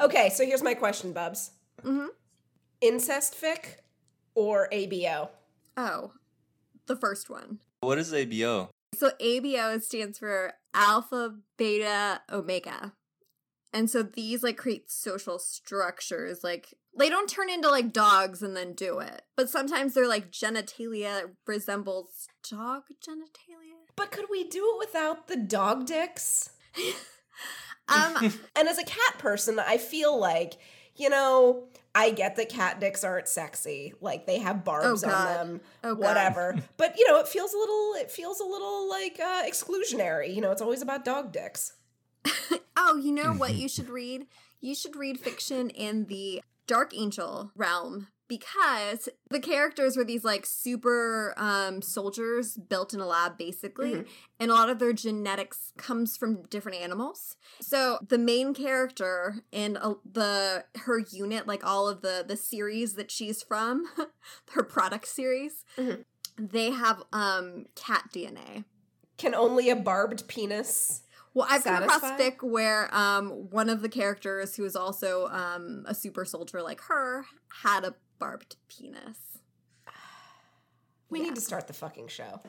Okay, so here's my question, Bubs. Mhm. Incest fic or ABO? Oh, the first one. What is ABO? So ABO stands for Alpha Beta Omega. And so these like create social structures. Like they don't turn into like dogs and then do it. But sometimes their like genitalia resembles dog genitalia. But could we do it without the dog dicks? Um And as a cat person, I feel like, you know, I get that cat dicks aren't sexy. Like they have barbs Oh, on them, Oh, whatever. but you know, it feels a little it feels a little like uh exclusionary. You know, it's always about dog dicks. Oh, you know what you should read? You should read fiction in the Dark Angel realm because the characters were these like super um, soldiers built in a lab basically Mhm. and a lot of their genetics comes from different animals so the main character and uh, the her unit like all of the the series that she's from her product series Mhm. they have um cat dna Can only a barbed penis Well, I've come across Satisfy? fic where um one of the characters who is also um a super soldier like her had a barbed penis. We Yeah. need to start the fucking show.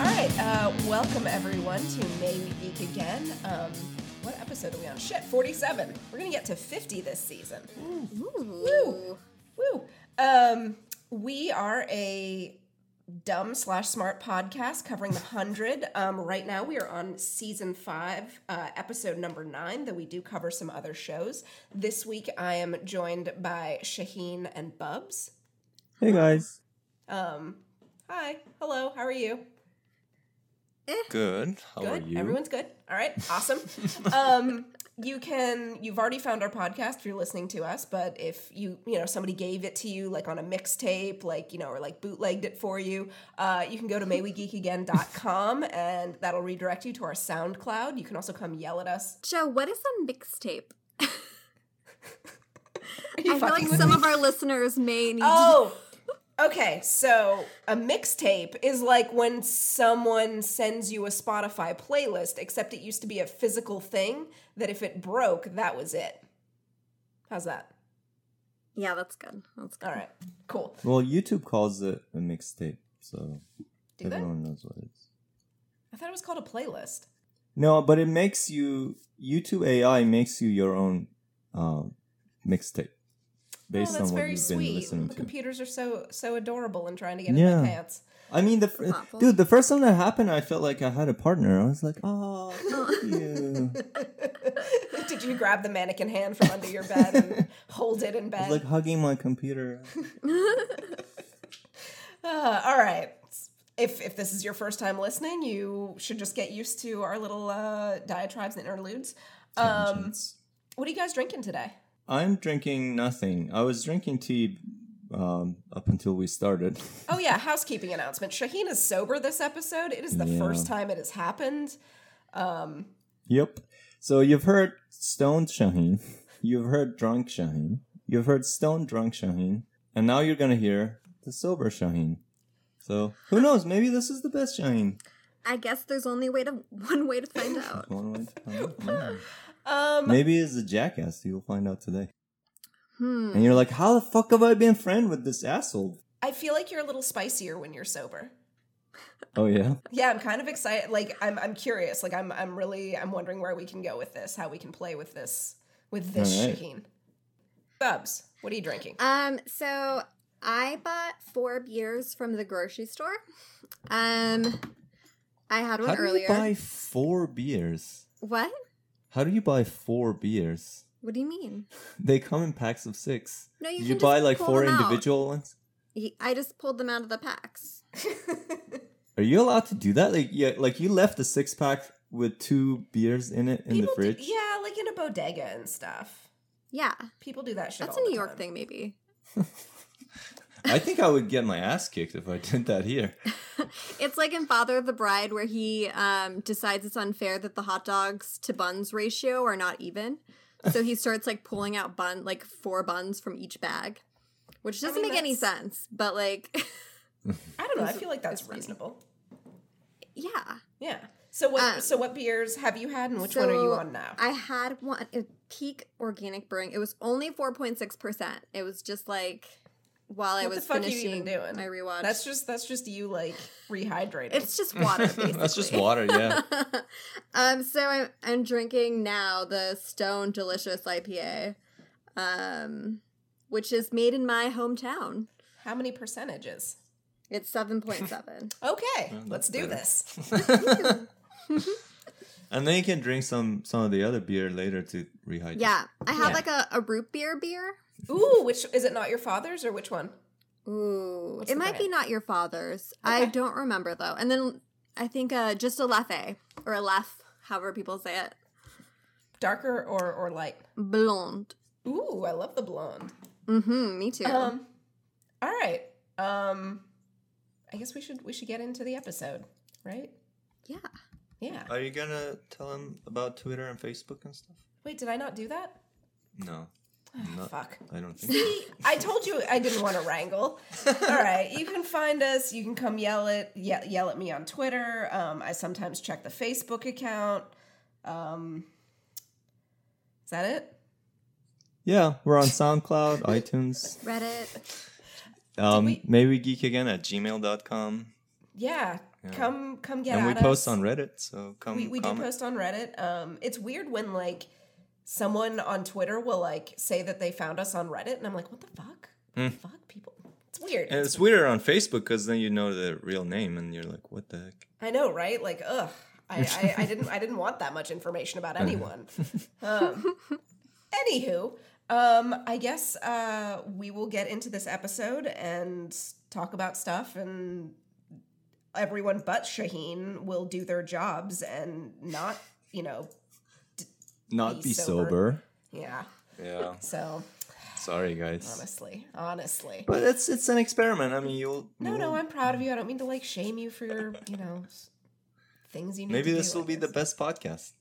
All right, uh, welcome everyone to May We Geek Again. Um, what episode are we on? Shit, 47. We're gonna get to 50 this season. Ooh. Woo! Um, we are a dumb slash smart podcast covering the hundred. Um, right now we are on season five, uh, episode number nine. Though we do cover some other shows. This week I am joined by Shahin and Bubs. Hey guys. Um, hi, hello, how are you? Good. How good. are you? Everyone's good. All right. Awesome. um, you can. You've already found our podcast if you're listening to us. But if you, you know, somebody gave it to you like on a mixtape, like you know, or like bootlegged it for you, uh, you can go to maywegeekagain.com and that'll redirect you to our SoundCloud. You can also come yell at us. Jo, what is a mixtape? I feel like some me? of our listeners may need Oh. Okay, so a mixtape is like when someone sends you a Spotify playlist, except it used to be a physical thing that if it broke, that was it. How's that? Yeah, that's good. That's good. All right, cool. Well, YouTube calls it a mixtape, so Do they? everyone knows what it is. I thought it was called a playlist. No, but it makes you YouTube AI makes you your own um, mixtape based oh, that's on what very you've been sweet. listening The to. computers are so so adorable and trying to get in Yeah. my pants. I mean, the fir- Thoughtful. dude, the first time that happened, I felt like I had a partner. I was like, oh, thank you. Did you grab the mannequin hand from under your bed and hold it in I bed? was like hugging my computer. Uh, all right. If if this is your first time listening, you should just get used to our little uh, diatribes and interludes. Um, what are you guys drinking today? I'm drinking nothing. I was drinking tea um, up until we started. Oh yeah, housekeeping announcement. Shahin is sober this episode. It is the Yeah. first time it has happened. Um, Yep. So you've heard stoned Shahin, you've heard drunk Shahin, you've heard stone drunk Shahin, and now you're gonna hear the sober Shahin. So who knows? Maybe this is the best Shahin. I guess there's only way to one way to find out. One way to find out. Yeah. um, Maybe it's a jackass. You'll find out today. Hmm. And you're like, how the fuck have I been friend with this asshole? I feel like you're a little spicier when you're sober. Oh yeah. Yeah, I'm kind of excited. Like I'm I'm curious. Like I'm I'm really I'm wondering where we can go with this, how we can play with this with this All right. Shahin. Bubs, what are you drinking? Um, so I bought four beers from the grocery store. Um, I had one How do earlier. you buy four beers? what? How do you buy four beers? What do you mean? They come in packs of six. No, you Did can you buy like four them out. individual ones? I just pulled them out of the packs. Are you allowed to do that? Like, yeah, like you left the six pack with two beers in it in People the do- fridge. yeah, like in a bodega and stuff. Yeah, People do that shit. that's a New York time. thing, maybe. I think I would get my ass kicked if I did that here. It's like in Father of the Bride where he um, decides it's unfair that the hot dogs to buns ratio are not even. So he starts like pulling out bun like four buns from each bag, which doesn't mean, make any sense. But like, I don't know. I feel like that's it's funny. reasonable. yeah. Yeah. So what? Um, so what beers have you had, and which one are you on now? I had one a peak organic brewing. It was only four point six percent. It was just like while I What the was fuck are you finishing even doing? my rewatch. That's just that's just you like rehydrating. it's just water. Basically. That's just water, yeah. um, so I'm I'm drinking now the Stone Delicious IPA, um, which is made in my hometown. How many percentages? It's seven point seven. Okay, Well, let's that's do better. this. And then you can drink some some of the other beer later to rehydrate. yeah, I have Yeah. like a, a root beer beer. Ooh, which is it? Not your father's or which one? Ooh, What's it the might be not your father's. I don't remember though. And then I think uh, just a Leffe or a Lef, however people say it, Darker or or light? blonde. Ooh, I love the blonde. Mm-hmm. Me too. Um, all right. Um, I guess we should we should get into the episode, right? yeah. Yeah. Are you gonna tell him about Twitter and Facebook and stuff? Wait, did I not do that? No. Not, Fuck. I don't think so. See, I told you I didn't want to wrangle. All right, you can find us. You can come yell at yell, yell at me on Twitter. Um, I sometimes check the Facebook account. Um, is that it? Yeah, we're on SoundCloud, iTunes. Reddit. Um, we- maybe geek again at gmail.com. Yeah, come come get and we at post us. on Reddit, so come we, we do post on reddit um it's weird when like someone on twitter will like say that they found us on reddit and i'm like what the fuck what the fuck people it's weird Hmm. and it's weirder on Facebook because then you know the real name and you're like, what the heck? i know right like ugh I, I, I didn't I didn't want that much information about anyone. Um, anywho, um, I guess uh, we will get into this episode and talk about stuff, and everyone but Shahin will do their jobs and not, you know, Not Be be sober. sober. yeah. Yeah. So Sorry, guys. honestly, honestly, But it's it's an experiment. I mean, you'll. no, you'll- no, I'm proud of you. I don't mean to like shame you for your, you know, things you need. Maybe to this do, will I be the best podcast.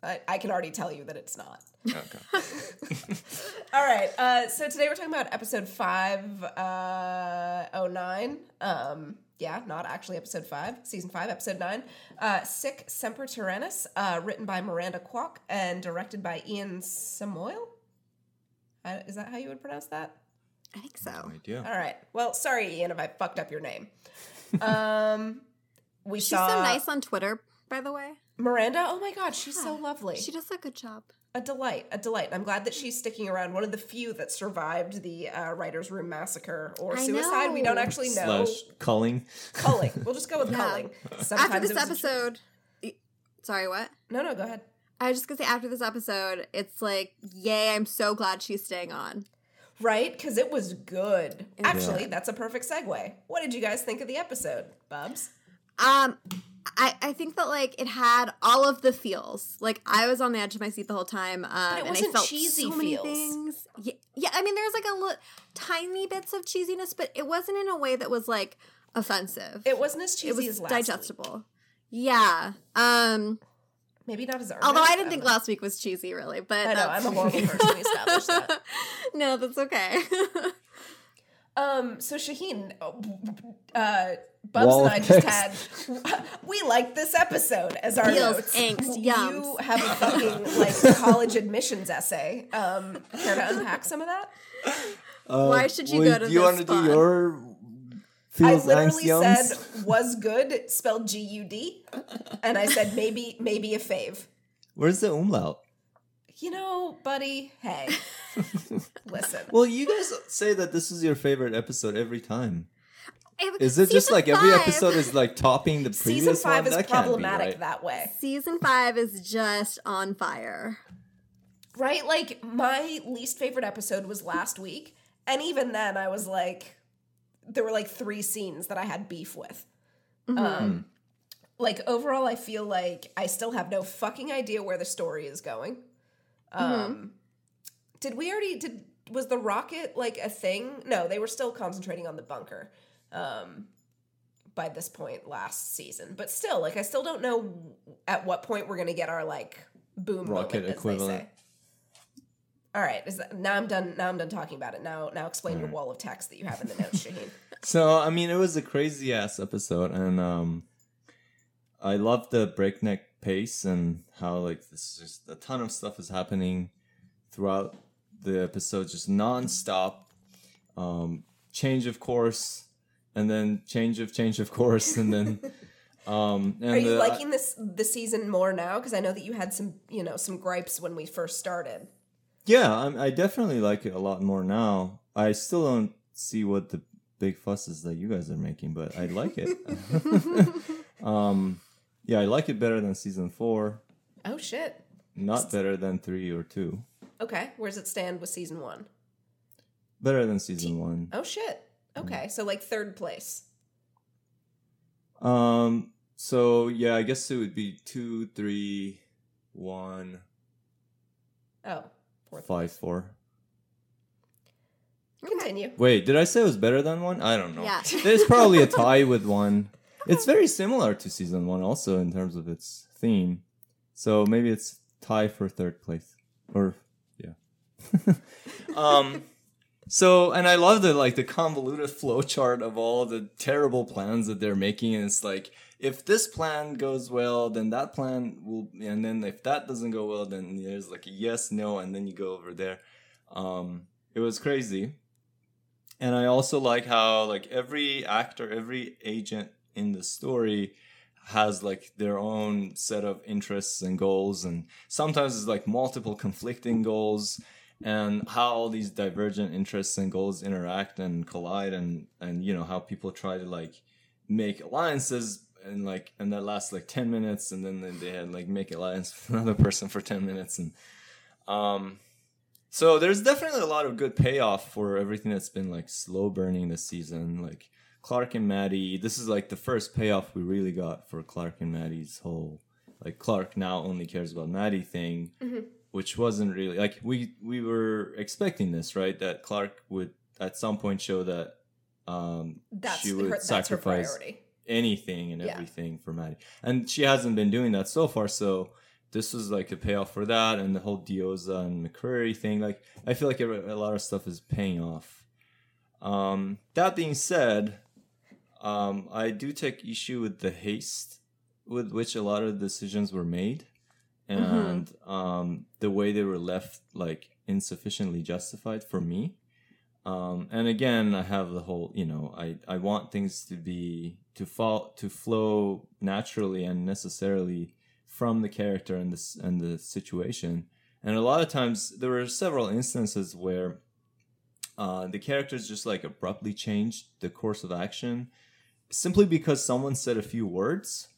I, I can already tell you that it's not. Okay. All right. Uh, so today we're talking about episode five, uh, oh nine. Um, yeah, not actually episode five, season five, episode nine. Uh, Sic Semper Tyrannis, uh, written by Miranda Kwok and directed by Ian Samoil. Uh, is that how you would pronounce that? I think so. No idea. All right. Well, sorry, Ian, if I fucked up your name. Um, we She's saw so nice on Twitter, by the way. Miranda. Oh my god, she's so lovely. She does a good job. A delight, a delight. I'm glad that she's sticking around. One of the few that survived the uh, writers' room massacre or I suicide. We don't actually know. Slash culling. Culling. We'll just go with Yeah. culling. Sometimes after this it was a choice. episode, y- sorry, what? No, no, go ahead. I was just gonna say after this episode, it's like, yay! I'm so glad she's staying on. Right? Because it was good. It was Actually, good. that's a perfect segue. What did you guys think of the episode, Bubs? Um, I I think that like it had all of the feels. Like I was on the edge of my seat the whole time. Um, it and I wasn't felt cheesy so many feels. things. Yeah, yeah. I mean, there was like a li- tiny bits of cheesiness, but it wasn't in a way that was like offensive. It wasn't as cheesy it was as last week. digestible. Yeah. Um. Maybe not as Although I didn't think last week was cheesy, really. But I know, I'm a horrible person. We established that. no, that's okay. Um, so Shahin, uh, Bubs Wall and I just text. had we liked this episode as our Feels notes. angst, You have a fucking like college admissions essay. Um, care to unpack some of that? Why should you Uh, wait, go to Do you this want to spot? do your I feels literally angst said yums? was good spelled G U D, and I said maybe maybe a fave. Where's the umlaut? You know, buddy. Hey, listen. Well, you guys say that this is your favorite episode every time. It- Is it just season like every episode is like topping the previous Season five one? is that can't be problematic right. that way. Season five is just on fire. Right? Like my least favorite episode was last week, and even then I was like there were like three scenes that I had beef with. Mm-hmm. Um like overall I feel like I still have no fucking idea where the story is going. Um Mm-hmm. did we already did was the rocket like a thing? No, they were still concentrating on the bunker. Um, by this point last season, but still, like I still don't know at what point we're gonna get our like boom Rocket moment, equivalent. All right, is that, now I'm done. Now I'm done talking about it. Now, now explain your wall of text that you have in the notes, Shahin. So I mean, it was a crazy ass episode, and um, I love the breakneck pace and how like this is just a ton of stuff is happening throughout the episode, just nonstop. Um, change of course, and then change of change of course, and then um, and Are you the- liking this the season more now? Because I know that you had some, you know, some gripes when we first started. Yeah, I, I definitely like it a lot more now. I still don't see what the big fuss is that you guys are making, but I like it. um, yeah, I like it better than season four. Oh shit. Not better than three or two. Okay, where does it stand with season one? Better than season one. Oh shit. Okay, so like third place. Um, so yeah, I guess it would be two, three, one, Oh, fourth. five, four. Continue. Wait, did I say it was better than one? I don't know. Yeah. There's probably a tie with one. It's very similar to season one, also in terms of its theme. So maybe it's tie for third place, or yeah. um. So and I love the like the convoluted flowchart of all the terrible plans that they're making. And it's like if this plan goes well, then that plan will, and then if that doesn't go well, then there's like a yes, no, and then you go over there. Um, it was crazy and i also like how like every actor every agent in the story has like their own set of interests and goals and sometimes it's like multiple conflicting goals and how all these divergent interests and goals interact and collide and and you know how people try to like make alliances and like and that lasts like 10 minutes and then they had like make alliance with another person for 10 minutes and um so there's definitely a lot of good payoff for everything that's been like slow burning this season. Like Clarke and Madi, this is like the first payoff we really got for Clarke and Madi's whole like Clarke now only cares about Madi thing, which wasn't really like we we were expecting this, right? That Clarke would at some point show that um That's she would her sacrifice anything and Yeah. everything for Madi. And she hasn't been doing that so far, so this was like a payoff for that and the whole Diyoza and McCreary thing. Like I feel like a, a lot of stuff is paying off. Um, that being said, um, I do take issue with the haste with which a lot of decisions were made and um, the way they were left like insufficiently justified for me. Um, and again, I have the whole, you know, I, I want things to be to fall to flow naturally and necessarily from the character and this and the situation. And a lot of times there were several instances where uh, the characters just like abruptly changed the course of action simply because someone said a few words.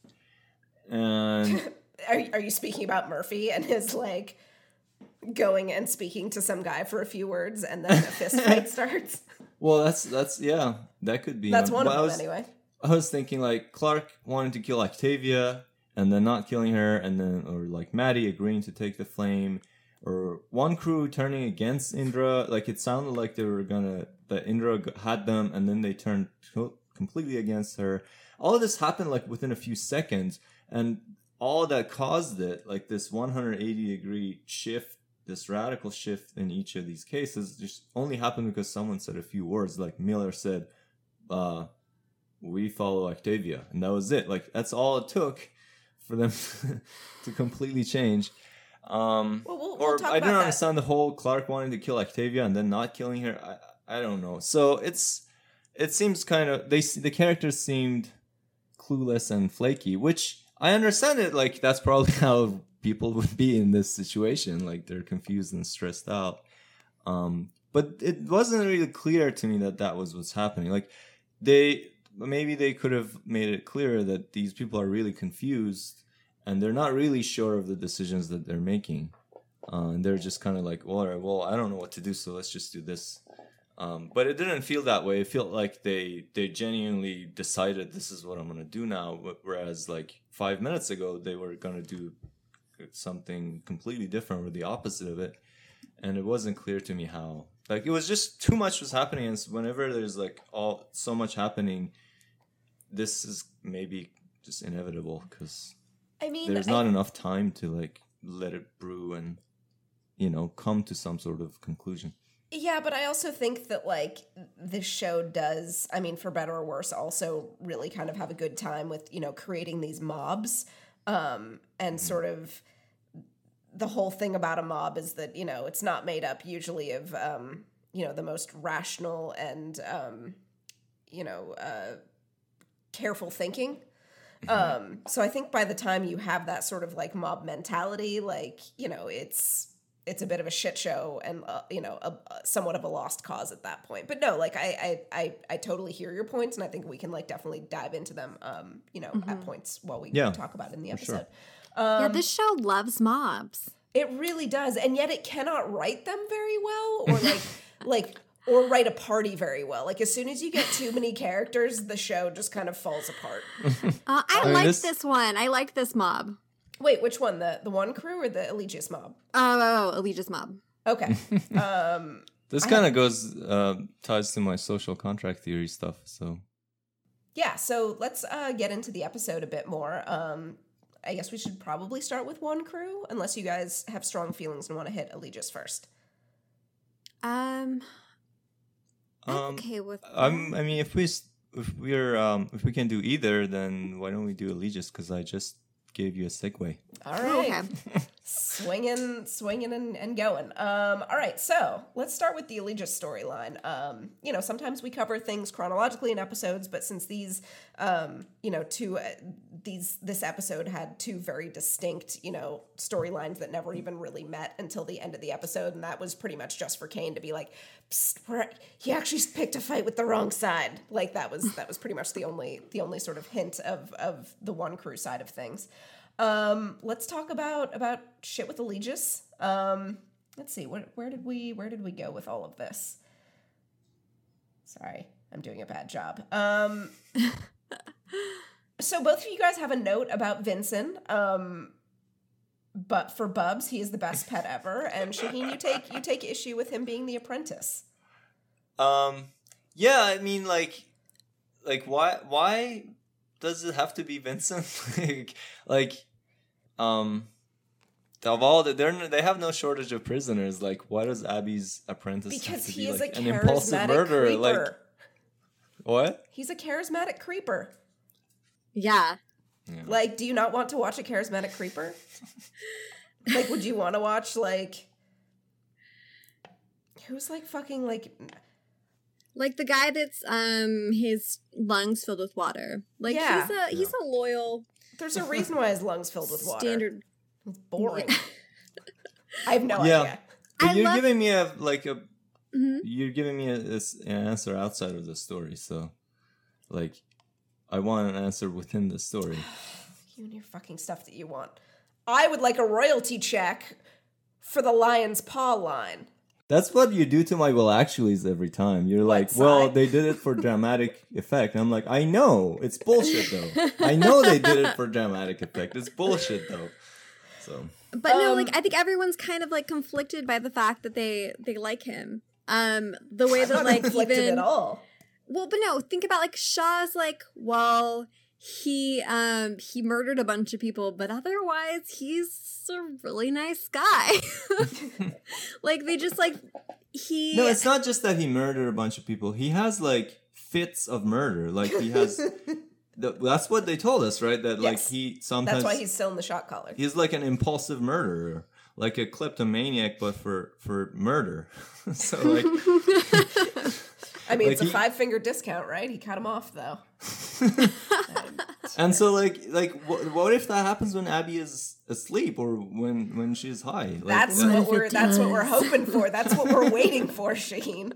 And Are, are you speaking about Murphy and his like going and speaking to some guy for a few words and then a fist fight starts? well, that's that's yeah, that could be. That's one of them was- anyway. I was thinking like Clarke wanted to kill Octavia and then not killing her, and then or like Madi agreeing to take the flame, or one crew turning against Indra. Like it sounded like they were gonna that Indra had them, and then they turned completely against her. All of this happened like within a few seconds, and all that caused it, like this 180 degree shift, this radical shift in each of these cases, just only happened because someone said a few words. Like Miller said, uh, we follow Octavia, and that was it. Like that's all it took for them to completely change. Um, Well, we'll- or we'll I don't that. understand the whole Clarke wanting to kill Octavia and then not killing her. I I don't know. So it's it seems kind of they the characters seemed clueless and flaky, which I understand it. Like that's probably how people would be in this situation. Like they're confused and stressed out. Um, but it wasn't really clear to me that that was what's happening. Like they maybe they could have made it clearer that these people are really confused and they're not really sure of the decisions that they're making. Uh, and they're just kind of like, well, all right, well, I don't know what to do, so let's just do this. Um, but it didn't feel that way. It felt like they they genuinely decided this is what I'm gonna do now. Whereas like five minutes ago, they were gonna do something completely different or the opposite of it. and it wasn't clear to me how. Like it was just too much was happening, and whenever there's like all so much happening, this is maybe just inevitable because I mean, there's I- not enough time to like let it brew and you know come to some sort of conclusion. Yeah, but I also think that like this show does, I mean, for better or worse, also really kind of have a good time with, you know, creating these mobs. Um, and sort of the whole thing about a mob is that, you know, it's not made up usually of um, you know, the most rational and um, you know, uh careful thinking. Um, so I think by the time you have that sort of like mob mentality, like, you know, it's it's a bit of a shit show and uh, you know a, a somewhat of a lost cause at that point but no like I, I i i totally hear your points and i think we can like definitely dive into them um you know at points while we Yeah, talk about it in the for sure. episode yeah, Um, this show loves mobs. it really does and yet it cannot write them very well or like like or write a party very well like as soon as you get too many characters the show just kind of falls apart Uh, I, I mean, like this- this... one. I like this mob. Wait which one the the one crew or the Eligius mob Oh, oh, oh Allegia's mob. okay um This kind of goes uh, ties to my social contract theory stuff. So yeah so let's uh, get into the episode a bit more um, i guess we should probably start with one crew unless you guys have strong feelings and want to hit Eligius first Um, I'm um, okay with. I'm. I mean, if we if we're um if we can do either, then why don't we do Eligius? Because I just gave you a segue. all Oh, okay. swinging swinging and, and going. Um all right so let's start with the Eligius storyline. Um you know sometimes we cover things chronologically in episodes but since these um you know two uh, these this episode had two very distinct you know storylines that never even really met until the end of the episode and that was pretty much just for Kane to be like he actually picked a fight with the wrong side. Like that was that was pretty much the only the only sort of hint of of the one crew side of things um, let's talk about about shit with Eligius. Um, let's see, where, where did we where did we go with all of this? Sorry, I'm doing a bad job. Um, so both of you guys have a note about Vinson. Um, but for Bubs, he is the best pet ever, and Shahin, you take you take issue with him being the apprentice. Um. Yeah. I mean, like, like why why does it have to be Vinson? like, like, um. Of all the, they're they have no shortage of prisoners. Like, why does Abby's apprentice have Because to he be is like a an impulsive charismatic murderer? creeper. Like, what? He's a charismatic creeper. Yeah. Yeah. Like, do you not want to watch a charismatic creeper? like, would you want to watch like who's like fucking like Like the guy that's um his lungs filled with water. Like Yeah. he's a he's a loyal there's a reason why his lungs filled with water. standard. It's boring. I have no Yeah. idea. But I you're love- giving me a like a Mhm. you're giving me a, this an answer outside of the story. So, like, I want an answer within the story. You and your fucking stuff that you want. I would like a royalty check for the lion's paw line. That's what you do to my well actuallys every time. You're like, well, side? they did it for dramatic effect. I'm like, I know it's bullshit though. I know they did it for dramatic effect. It's bullshit though. So But no, Um, like I think everyone's kind of like conflicted by the fact that they they like him. Um the way that like even at all. Well, but no, think about like Shaw's like, well, he um he murdered a bunch of people, but otherwise he's a really nice guy. like they just like he no, it's not just that he murdered a bunch of people. He has like fits of murder. Like he has. the, that's what they told us, right? That like Yes. he sometimes That's why he's still in the shot collar. He's like an impulsive murderer, like a kleptomaniac, but for for murder. so like, I mean, it's a he- five finger discount, right? He cut him off though. and so like like what, what if that happens when Abby is asleep or when when she's high? Like, That's that- what we're that's what we're hoping for. That's what we're waiting for, Shahin.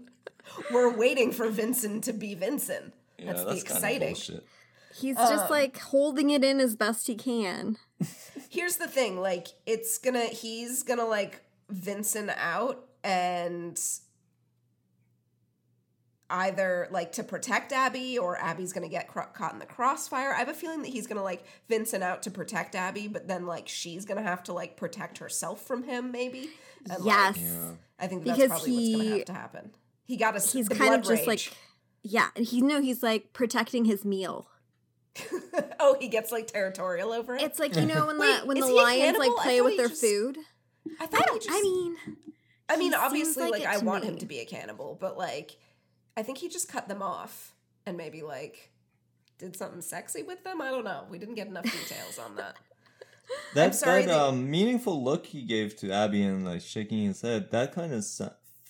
We're waiting for Vinson to be Vinson. yeah, that's, the kinda exciting. bullshit. he's Um, just like holding it in as best he can. Here's the thing, like it's gonna he's gonna like Vinson out and either like to protect Abby or Abby's gonna get cro- caught in the crossfire. I have a feeling that he's gonna like Vinson out to protect Abby, but then like she's gonna have to like protect herself from him, maybe. And, like, yes. Yeah. I think that's Because probably what's gonna he- have to happen. He got a He's kind of just rage. like yeah, and he no, he's like protecting his meal. oh, he gets like territorial over it. It's like you know when Wait, the when the lions like play with their just- food. I I he don't. just. I mean, I mean, obviously, like, like I want me. him to be a cannibal, but like, I think he just cut them off and maybe like did something sexy with them. I don't know. We didn't get enough details on that. That sorry that that- um, meaningful look he gave to Abby and like shaking his head, that kind of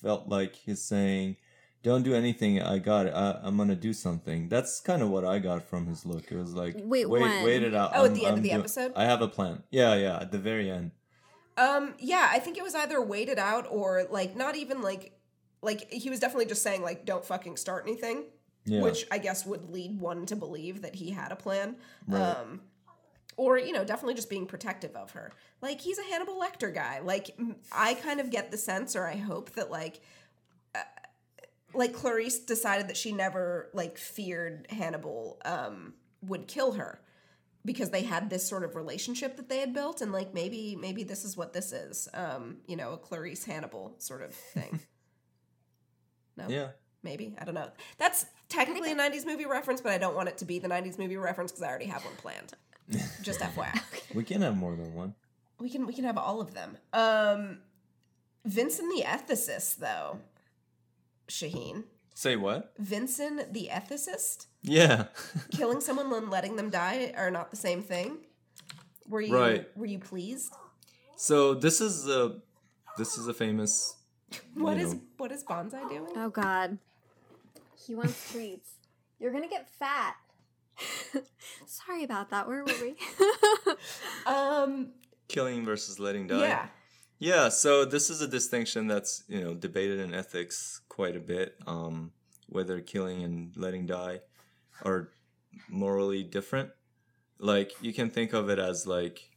felt like he's saying, "Don't do anything. I got it. I, I'm gonna do something." That's kind of what I got from his look. It was like, Wait, wait, when? wait it out. Oh, at I'm- the end of I'm the do- episode? I have a plan. Yeah, yeah, at the very end. Um, yeah, I think it was either waited out or like not even like like he was definitely just saying like don't fucking start anything, Yeah, which I guess would lead one to believe that he had a plan. Right. Um or you know, definitely just being protective of her. Like he's a Hannibal Lecter guy. Like i kind of get the sense or I hope that like uh, like Clarice decided that she never like feared Hannibal um would kill her because they had this sort of relationship that they had built and like maybe maybe this is what this is um you know a clarice hannibal sort of thing no yeah. maybe i don't know that's technically a 90s movie reference but i don't want it to be the 90s movie reference because i already have one planned just fyi We can have more than one. we can we can have all of them um vinson the ethicist though shahin Say what? vinson the ethicist Yeah. killing someone and letting them die are not the same thing were you Right. were you pleased So this is a this is a famous. What you is know, what is bonsai doing? oh god, he wants treats. You're gonna get fat. Sorry about that. Where were we? Um, killing versus letting die. yeah, Yeah, so this is a distinction that's you know debated in ethics quite a bit. Um, whether killing and letting die are morally different. Like you can think of it as like,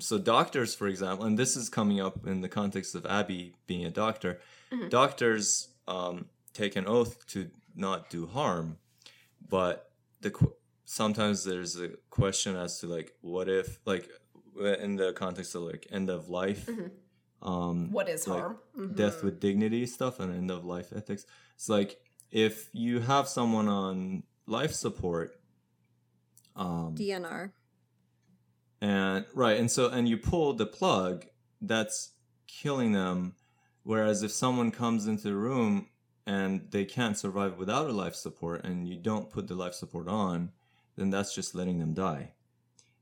so doctors, for example, and this is coming up in the context of Abby being a doctor. Mhm. Doctors um, take an oath to not do harm, but the sometimes there's a question as to like, what if like in the context of like end of life Mhm. um what is Like- harm? death with dignity stuff and end of life ethics it's like if you have someone on life support um DNR. And right and so and you pull the plug that's killing them whereas if someone comes into the room and they can't survive without a life support and you don't put the life support on then that's just letting them die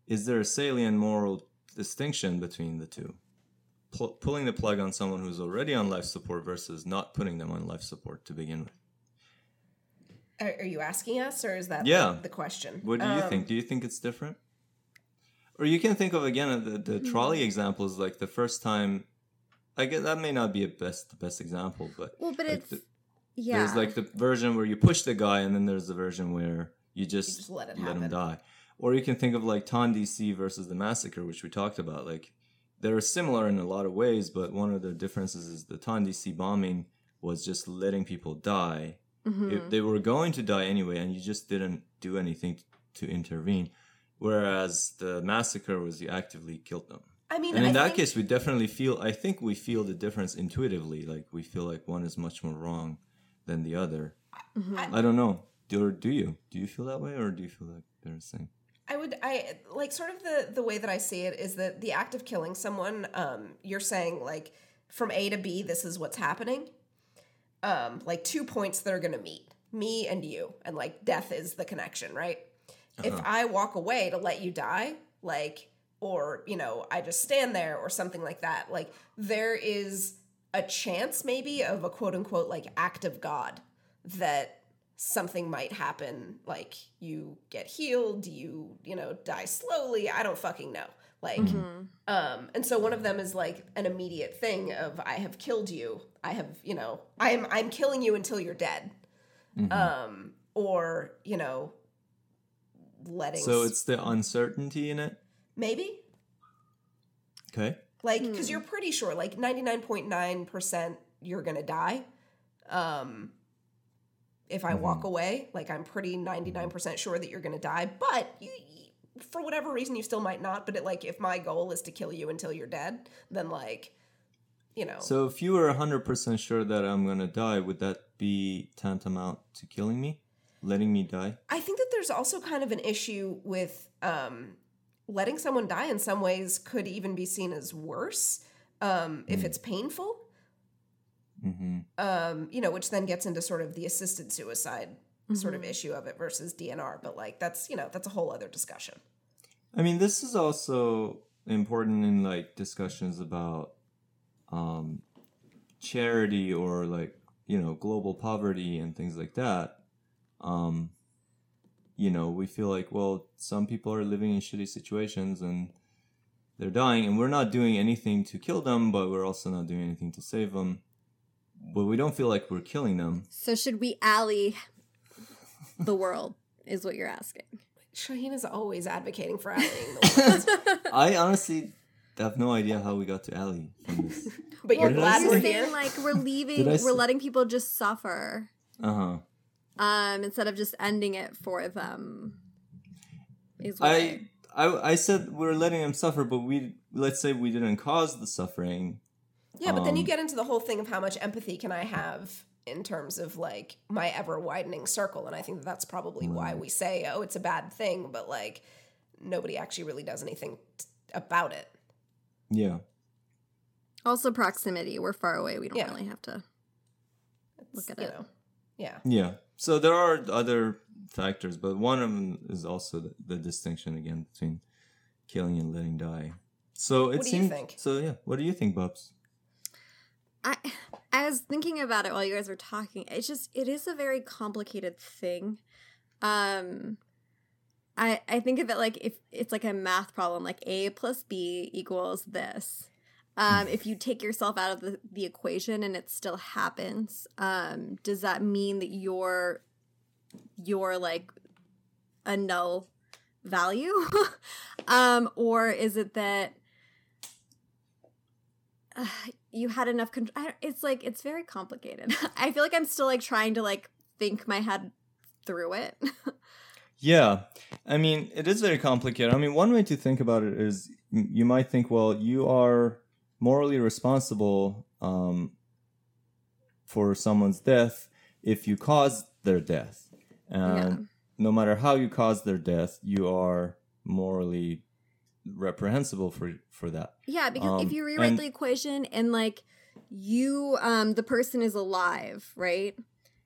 is there a salient moral distinction between the two Pu- pulling the plug on someone who's already on life support versus not putting them on life support to begin with Are, are you asking us, or is that Yeah. the, the question? What do you Um, think? Do you think it's different? Or you can think of again the, the trolley example is like the first time. I guess that may not be a best the best example, but Well, but like it's the- yeah. there's like the version where you push the guy, and then there's the version where you just, just let it him die. Or you can think of like Ton DC versus the massacre, which we talked about. Like they're similar in a lot of ways, but one of the differences is the Ton DC bombing was just letting people die Mhm. if they were going to die anyway and you just didn't do anything to intervene whereas the massacre was you actively killed them. I mean, and in I that think- case we definitely feel i think we feel the difference intuitively. Like we feel like one is much more wrong than the other. Mhm. i don't know. Do, or do you? Do you feel that way or do you feel like they're the same? I would I like sort of the the way that I see it is that the act of killing someone um you're saying like from A to B this is what's happening. Um like two points that are going to meet me and you and like death is the connection right if I walk away to let you die like or you know I just stand there or something like that like there is a chance maybe of a quote unquote like act of god that something might happen like you get healed you you know die slowly i don't fucking know like um and so one of them is like an immediate thing of i have killed you. I have you know i'm i'm killing you until you're dead. Um or you know letting so it's the uncertainty in it? Maybe. Okay. Like because you're pretty sure like 99.9% you're gonna die um if I walk away, like I'm pretty 99% sure that you're going to die, but you, you- for whatever reason you still might not, but it like if my goal is to kill you until you're dead, then like you know. So if you were 100% sure that I'm going to die, would that be tantamount to killing me? Letting me die? I think that there's also kind of an issue with um, letting someone die in some ways could even be seen as worse um, if it's painful. hmm Um, you know, which then gets into sort of the assisted suicide sort of issue of it versus DNR. But like that's you know that's a whole other discussion. I mean, this is also important in like discussions about um, charity or like you know global poverty and things like that. Um, you know, we feel like well, some people are living in shitty situations and they're dying, and we're not doing anything to kill them, but we're also not doing anything to save them. But we don't feel like we're killing them. So should we ally the world? Is what you're asking. Shahin is always advocating for allying the world, I honestly have no idea how we got to Ali but you're What did I glad we're here. saying like we're leaving, we're letting people just suffer, Uh huh. Um, instead of just ending it for them. Is what I, I I said we're letting them suffer, but we let's say we didn't cause the suffering. Yeah, but then you Um, get into the whole thing of how much empathy can I have in terms of like my ever widening circle, and I think that that's probably why we say, oh, it's a bad thing, but like nobody actually really does anything t- about it. Yeah. also proximity. We're far away. We don't Yeah. really have to. Look at you it. know, yeah. Yeah. So there are other factors, but one of them is also the, the distinction again between killing and letting die. So it What do you seems. think? So yeah, what do you think, Bubs? I I was thinking about it while you guys were talking. It's just it is a very complicated thing. Um I I think of it like if it's like a math problem, like A plus B equals this. Um, if you take yourself out of the, the equation and it still happens, um, does that mean that you're you're like a null value? um, or is it that uh, you had enough control? It's like it's very complicated. I feel like I'm still like trying to like think my head through it. Yeah, I mean, it is very complicated. I mean, one way to think about it is you might think, well, you are morally responsible um, for someone's death if you caused their death. And no matter how you caused their death, you are morally reprehensible for for that. Yeah, because if Um, you rewrite and- the equation and like you um the person is alive, right?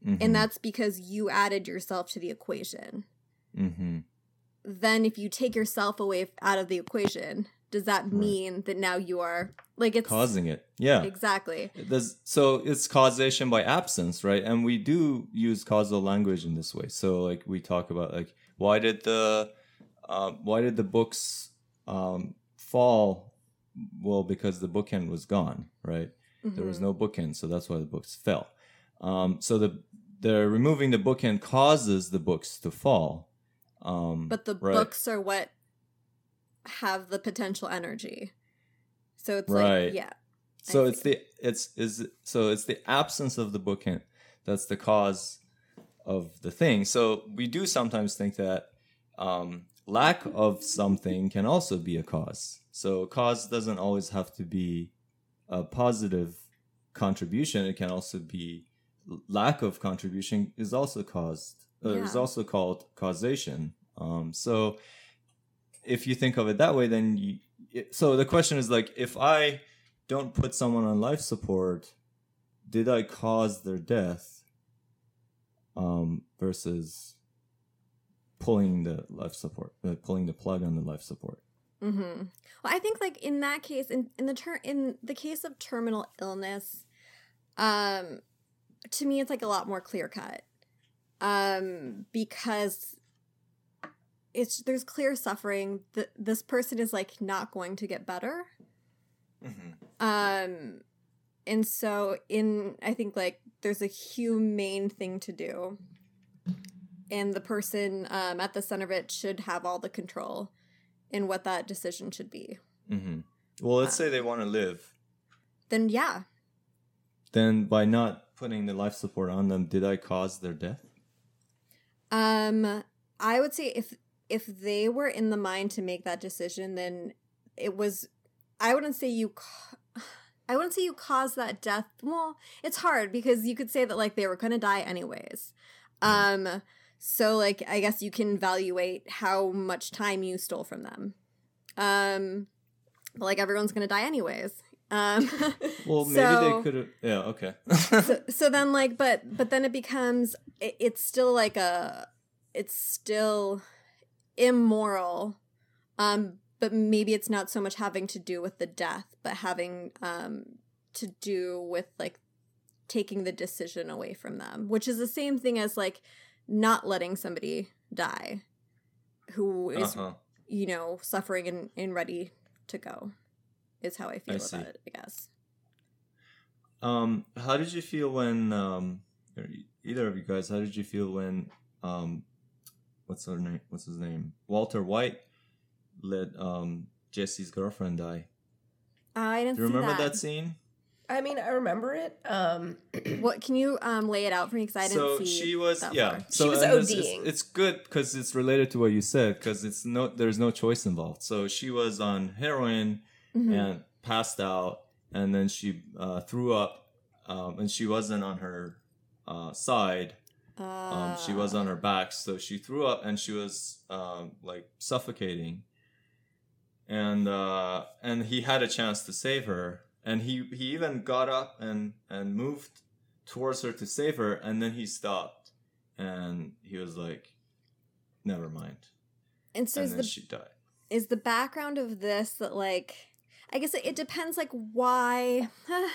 Mhm, And that's because you added yourself to the equation. mhm. Then if you take yourself away out of the equation, does that mean that now you are like it's causing it. Yeah. Exactly. There's, so it's causation by absence, right? And we do use causal language in this way. So like we talk about like why did the uh, why did the books um, fall? Well, because the bookend was gone, right? There was Mhm. no bookend, so that's why the books fell. Um, so the the removing the bookend causes the books to fall. Um, But the right. books are what have the potential energy. So it's Right. like yeah. So I it's the it's is so it's the absence of the bookend that's the cause of the thing. So we do sometimes think that um, lack of something can also be a cause. So cause doesn't always have to be a positive contribution. It can also be lack of contribution is also caused. Uh, Is also called causation. Um, so if you think of it that way, then you. So the question is like, if I don't put someone on life support, did I cause their death? Um, versus pulling the life support, uh, pulling the plug on the life support. Mm-hmm. Well, I think like in that case, in in the ter- in the case of terminal illness, um, to me it's like a lot more clear cut, um, because it's there's clear suffering. that this person is like not going to get better, um, and so in I think like there's a humane thing to do, and the person um, at the center of it should have all the control in what that decision should be. Mm-hmm. Well, let's say they want to live. Then yeah, Then by not putting the life support on them, did I cause their death? Um, I would say if if they were in the mind to make that decision, then it was. I wouldn't say you. I wouldn't say you caused that death. Well, it's hard because you could say that like they were gonna die anyways. Um, so like I guess you can evaluate how much time you stole from them. Um, but like everyone's gonna die anyways. Um, Well, maybe So- they could have. Yeah. Okay. so, so then like but but then it becomes it, it's still like a it's still immoral um but maybe it's not so much having to do with the death but having um to do with like taking the decision away from them which is the same thing as like not letting somebody die who is uh-huh. you know suffering and, and ready to go is how i feel I about see. it i guess Um, how did you feel when um, either of you guys? How did you feel when um, what's her name? What's his name? Walter White let um Jesse's girlfriend die. i didn't Do you see remember that. that scene? I mean, I remember it. Um, What can you um lay it out for me? Because I didn't so see. she was that yeah. far. So She was and it's, it's, ODing. it's good because it's related to what you said because it's no there's no choice involved. So she was on heroin Mhm. and passed out, and then she uh, threw up, um, and she wasn't on her uh, side. Um, she was on her back, so she threw up and she was um, like suffocating. And uh, and he had a chance to save her, and he he even got up and and moved towards her to save her, and then he stopped, and he was like, "Never mind," And so and the she died. is the background of this that like I guess it, it depends like why.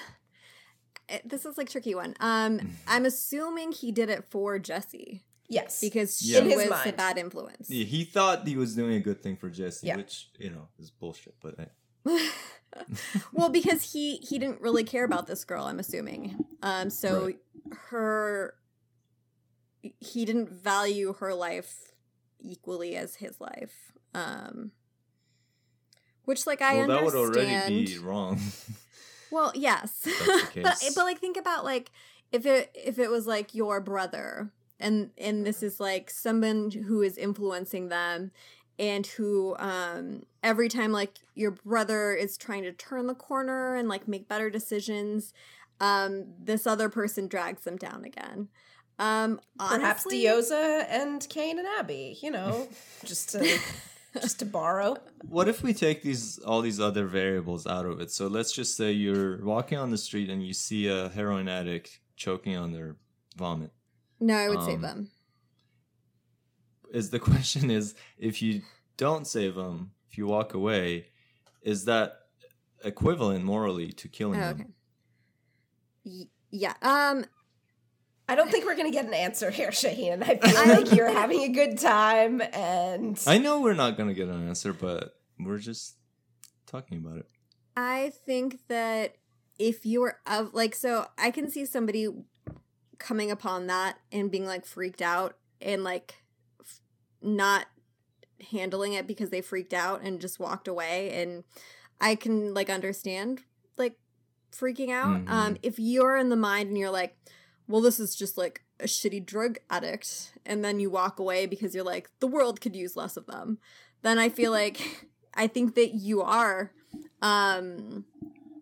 It- this is like tricky one. Um, I'm assuming he did it for Jesse yes. because she In his was a bad influence. Yeah, he thought he was doing a good thing for Jesse, Yeah. which you know is bullshit. But eh. well, because he he didn't really care about this girl. I'm assuming. Um, so Right. her he didn't value her life equally as his life. Um, which like I well, that understand. would already be wrong. Well, yes, but but like think about like if it if it was like your brother and and this is like someone who is influencing them and who um every time like your brother is trying to turn the corner and like make better decisions um this other person drags them down again um Perhaps honestly, Diyoza and Kane and Abby. You know, just to just to borrow. what if we take these all these other variables out of it? So let's just say you're walking on the street and you see a heroin addict choking on their vomit. no i would save um, them Is the question is if you don't save them, if you walk away, is that equivalent morally to killing oh, them? Y- yeah um I don't think we're gonna get an answer here, Shahin. I feel like you're having a good time, and I know we're not gonna get an answer, but we're just talking about it. I think that if you were of like so I can see somebody coming upon that and being like freaked out and like f- not handling it because they freaked out and just walked away and I can like understand like freaking out. Mhm. Um if you're in the mind and you're like well this is just like a shitty drug addict and then you walk away because you're like the world could use less of them then I feel like I think that you are um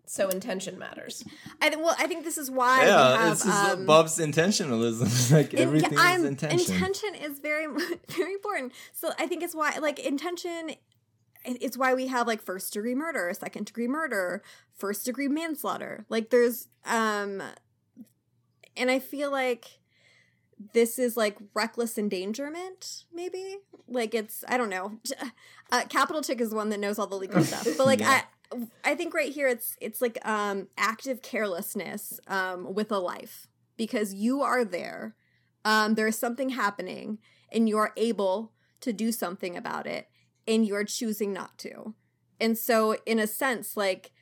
so intention matters. I think well I think this is why we yeah, have this is um, Bubs' intentionalism. like in- everything yeah, I'm- is intention. Intention is very very important. So I think it's why like intention it's why we have like first degree murder, second degree murder, first degree manslaughter. Like there's um and I feel like this is like reckless endangerment maybe? Like it's i don't know. Uh, capital chick is the one that knows all the legal stuff. But like Yeah. i i think right here it's it's like um active carelessness um with a life. Because you are there um there's something happening and you are able to do something about it and you're choosing not to. And so in a sense like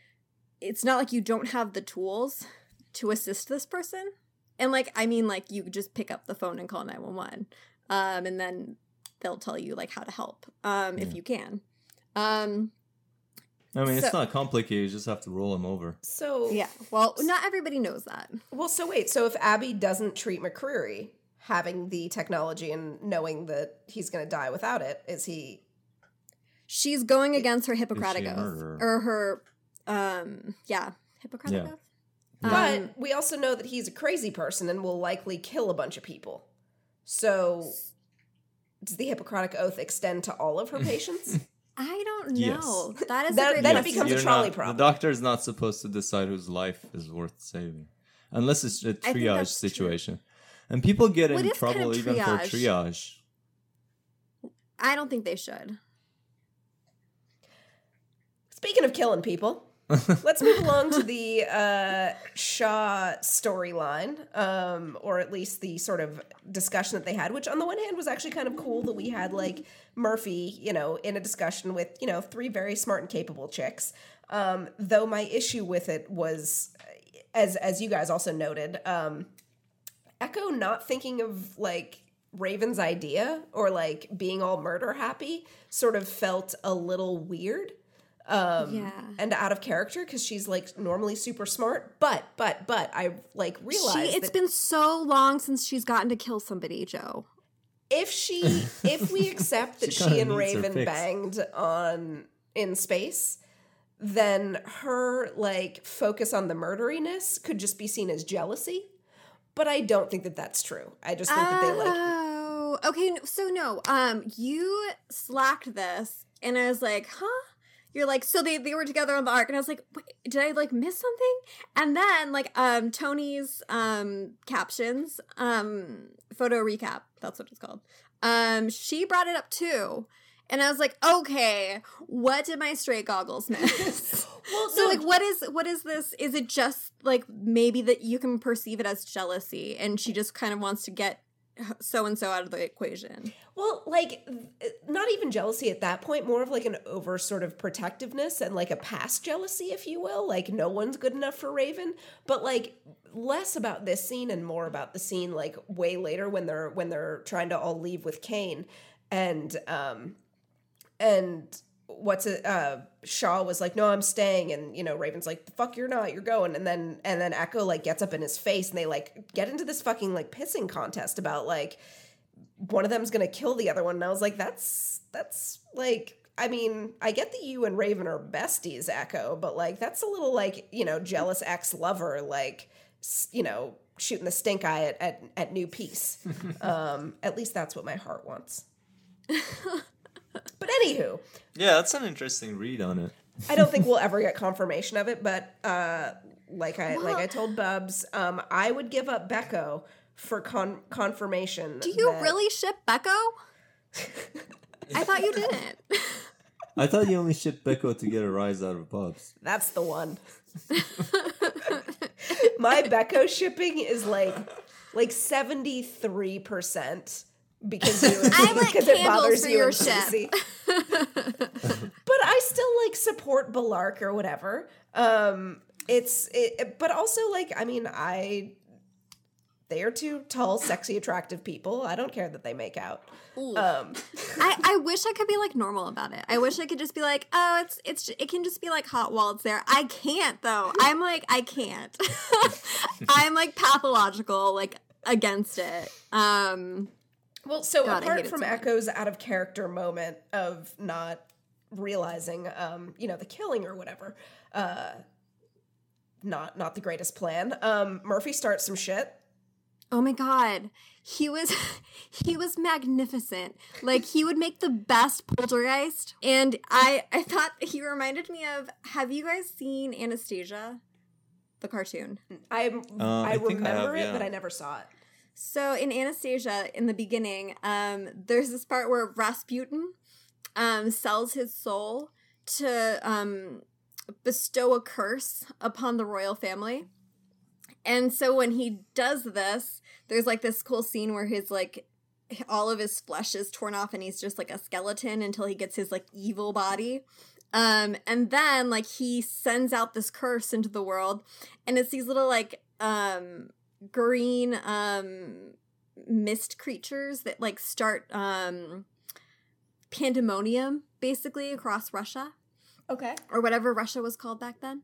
it's not like you don't have the tools to assist this person and like i mean like you just pick up the phone and call 911 um and then they'll tell you like how to help um if you can um I mean, it's not complicated. You just have to roll them over. So yeah well not everybody knows that Well, so wait. So if Abby doesn't treat McCreary, having the technology and knowing that he's going to die without it? Is he She's going against her Hippocratic oath or her, um, yeah, Hippocratic Yeah. oath. But Um, we also know that he's a crazy person and will likely kill a bunch of people. So, does the Hippocratic Oath extend to all of her patients? I don't Yes. know. That is That- a great then it becomes a You're trolley not- problem. The doctor is not supposed to decide whose life is worth saving, unless it's a triage that's true. situation. And people get What in is kind trouble of even for triage? triage. I don't think they should. Speaking of killing people, let's move along to the uh, Shaw storyline, um, or at least the sort of discussion that they had, which on the one hand was actually kind of cool that we had like Murphy, you know, in a discussion with, you know, three very smart and capable chicks. Um, though my issue with it was, as as you guys also noted, um, Echo not thinking of like Raven's idea or like being all murder happy sort of felt a little weird um Yeah. and out of character because she's like normally super smart but but but i like She, realized it's that been so long since she's gotten to kill somebody, Jo. if she if we accept that She she, and raven banged on in space then her like focus on the murderiness could just be seen as jealousy but i don't think that that's true i just think that they like Oh, okay. So no, um, you slacked this, and I was like, huh? You're like, so they they were together on the arc, and I was like, Wait, did I like miss something? And then like, um, Tony's um captions, um, photo recap. That's what it's called. Um, she brought it up too. And I was like, okay, what did my straight goggles miss? well So like what is what is this? Is it just like maybe that you can perceive it as jealousy and she just kind of wants to get so and so out of the equation? Well, like not even jealousy at that point, more of like an over sort of protectiveness and like a past jealousy, if you will. Like no one's good enough for Raven, but like less about this scene and more about the scene like way later when they're when they're trying to all leave with Kane and um and what's it uh Shaw was like no I'm staying and you know Raven's like the fuck you're not you're going and then and then Echo like gets up in his face and they like get into this fucking like pissing contest about like one of them's gonna kill the other one and I was like that's that's like I mean I get that you and Raven are besties Echo but like that's a little like you know jealous ex lover like you know shooting the stink eye at at, at new peace. Um at least that's what my heart wants but anywho Yeah, that's an interesting read on it. I don't think we'll ever get confirmation of it, but uh, like I like I told Bubs, um, I would give up Becco for con- confirmation. Do you that- really ship Becco? I thought you didn't. I thought you only shipped Becco to get a rise out of Bubs. That's the one. My Becco shipping is like like seventy three percent because you I lit because it candles bothers for you your and ship. CC. but I still like support Bellarke or whatever. Um, it's it, but also like I mean I they are two tall, sexy, attractive people. I don't care that they make out. Um, I, I wish I could be like normal about it. I wish I could just be like, oh, it's it's it can just be like hot while it's there. I can't though. I'm like I can't. I'm like pathological like against it. Um Well, so God, apart from so. Echo's out of character moment of not realizing, um, you know, the killing or whatever, uh, not not the greatest plan. Um, Murphy starts some shit. Oh my god. He was he was magnificent. Like he would make the best poltergeist. And I I thought he reminded me of have you guys seen Anastasia? The cartoon. I Uh, I, I think I remember have, it, but. I never saw it. So in Anastasia, in the beginning, um, there's this part where Rasputin um, sells his soul to um, bestow a curse upon the royal family. And so when he does this, there's like this cool scene where his like all of his flesh is torn off and he's just like a skeleton until he gets his like evil body. Um, and then like he sends out this curse into the world, and it's these little like um green um mist creatures that like start um pandemonium basically across Russia Okay. or whatever Russia was called back then.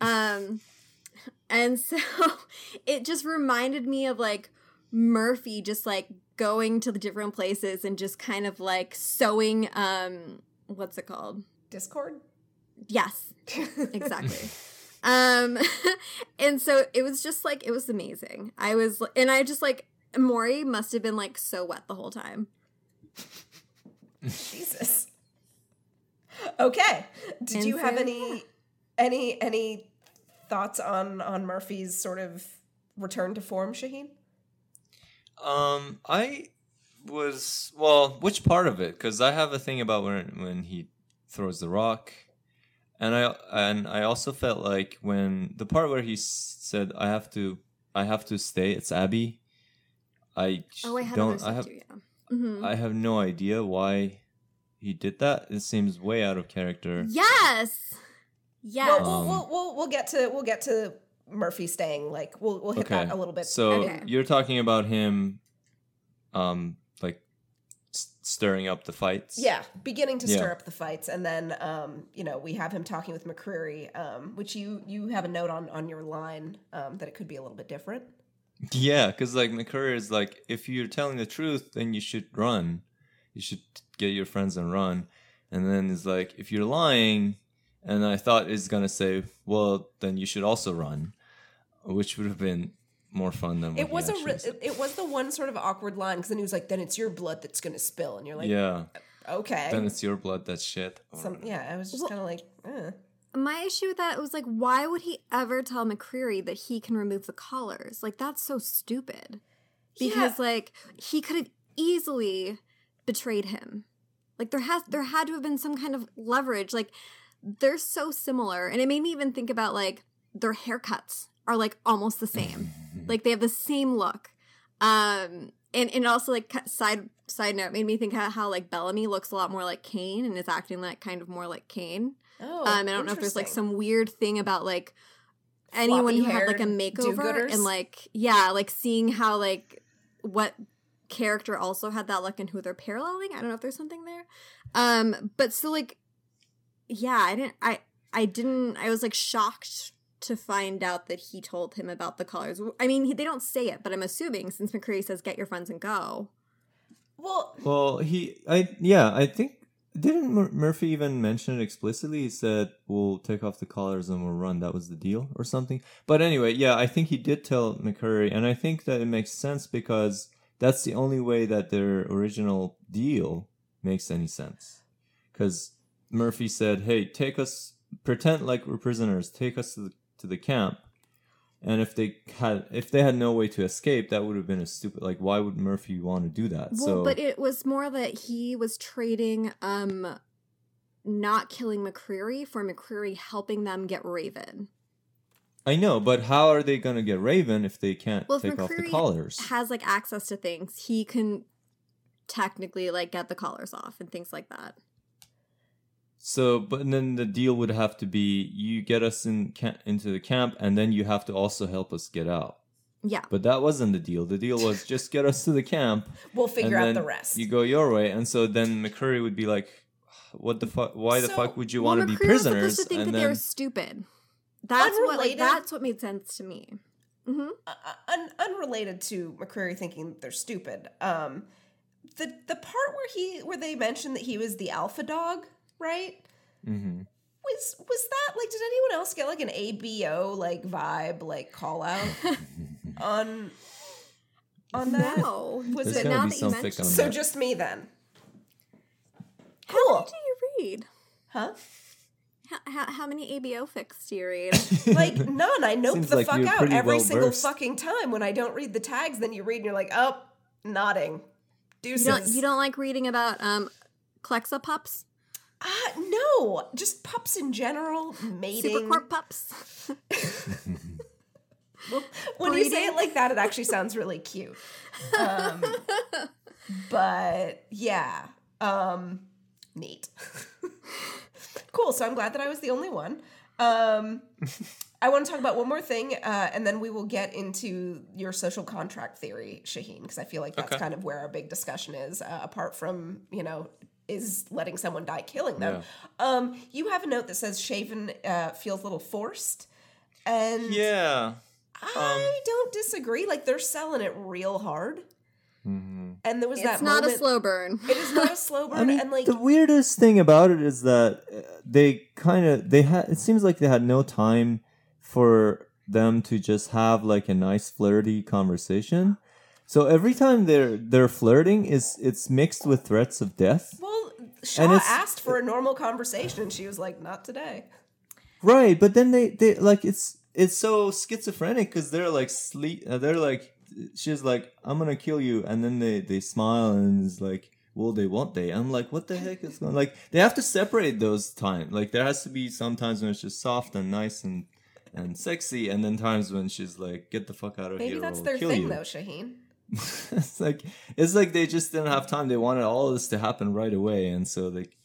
Um and so it just reminded me of like Murphy just like going to the different places and just kind of like sewing um what's it called? Discord? Yes, exactly. Um and so it was just like it was amazing. I was and I just like Maury must have been like so wet the whole time. Jesus. Okay. Did And you have so, any any any thoughts on on Murphy's sort of return to form, Shahin? Um, I was well. Which part of it? Because I have a thing about when when he throws the rock, and I and I also felt like when the part where he s- said, "I have to, I have to stay." It's Abby. I Oh, I don't. I have. too, yeah. hmm I have no idea why he did that. It seems way out of character. Yes. Yes. Well, we'll, Um, we'll, we'll we'll get to we'll get to Murphy staying. Like we'll we'll hit Okay. that a little bit. So Okay. you're talking about him, um, like s- stirring up the fights. Yeah, beginning to stir up the fights, and then um, you know we have him talking with McCreary, um, which you you have a note on on your line um, that it could be a little bit different. Yeah, because like McCreary is like, if you're telling the truth, then you should run. You should get your friends and run. And then it's like, if you're lying, and I thought it's gonna say, well, then you should also run, which would have been more fun than what It he was a re- it, it was the one sort of awkward line because then he was like, "Then it's your blood that's gonna spill," and you're like, yeah. "Okay." Then it's your blood that's shit. Some, yeah, I was just Well- kind of like, eh. My issue with that was like, why would he ever tell McCreary that he can remove the collars? Like, that's so stupid. Because Yeah. like he could have easily betrayed him. Like there has there had to have been some kind of leverage. Like they're so similar, and it made me even think about like their haircuts are like almost the same. like they have the same look. Um, and and also like side side note made me think how, how like Bellamy looks a lot more like Kane and is acting like kind of more like Kane. oh, Um, I don't know if there's like some weird thing about like anyone who had like a makeover and like yeah, like seeing how like what character also had that look and who they're paralleling. I don't know if there's something there. Um, but still like yeah, I didn't I I didn't I was like shocked to find out that he told him about the colors. I mean, they don't say it, but I'm assuming since McCreary says get your friends and go. Well, Well, he, I, yeah, I think didn't Mur- Murphy even mention it explicitly? He said, "We'll take off the collars and we'll run." That was the deal, or something. But anyway, yeah, I think he did tell McCreary, and I think that it makes sense because that's the only way that their original deal makes any sense. Because Murphy said, "Hey, take us, pretend like we're prisoners, take us to the to the camp." And if they had if they had no way to escape, that would have been a stupid. Like, why would Murphy want to do that? Well, so, but it was more that he was trading um not killing McCreary for McCreary helping them get Raven. I know, but how are they going to get Raven if they can't Well, take off the collars? Has like access to things, he can technically like get the collars off and things like that. So, but then the deal would have to be you get us in ca- into the camp, and then you have to also help us get out. Yeah. But that wasn't the deal. The deal was just get us to the camp. we'll and figure out the rest. You go your way, and so then McCreary would be like, "What the fuck? Why the fuck would you well, want to be McCreary was prisoners?" supposed to think and that they then were stupid. That's what like that's what made sense to me. Mm-hmm. uh, un- unrelated to McCreary thinking they're stupid. Um, the the part where he where they mentioned that he was the alpha dog, right? Mm-hmm. Was was that like? Did anyone else get like an ABO like vibe like call out on on that? No. Was There's it gotta now that you some mention fic on so? that. Just me then, How many do you read? huh? How, how, how many ABO fics do you read? Like none. I nope Seems the like fuck out every well single versed. fucking time when I don't read the tags. Then you read and you're like, oh, nodding. you Deuces. don't you don't like reading about um Clexa pups? Uh, no, just pups in general, mating. Supercorp pups? when you say it like that, it actually sounds really cute. Um, but yeah, um, neat. cool. So I'm glad that I was the only one. Um, I want to talk about one more thing, uh, and then we will get into your social contract theory, Shahin, because I feel like that's Okay. kind of where our big discussion is. Uh, apart from you know, is letting someone die killing them. Um, you have a note that says Shaven uh, feels a little forced, and Yeah. I don't disagree. Like they're selling it real hard, Mhm. and there was It's that It's not moment. a slow burn. It is not a slow burn, I mean, and like the weirdest thing about it is that uh, they kind of they had. It seems like they had no time for them to just have like a nice flirty conversation. So every time they're they're flirting, is it's mixed with threats of death. well, Shaw asked for a normal conversation, and she was like, "Not today." Right, but then they they like it's it's so schizophrenic because they're like sleep. Uh, they're like she's like I'm gonna kill you, and then they they smile and it's like. Will they? Won't they? I'm like, what the heck is going? Like, they have to separate those times. Like, there has to be some times when it's just soft and nice and and sexy, and then times when she's like, get the fuck out of Maybe here. Maybe that's their thing, you. though, Shahin. it's like it's like they just didn't have time. They wanted all this to happen right away, and so like,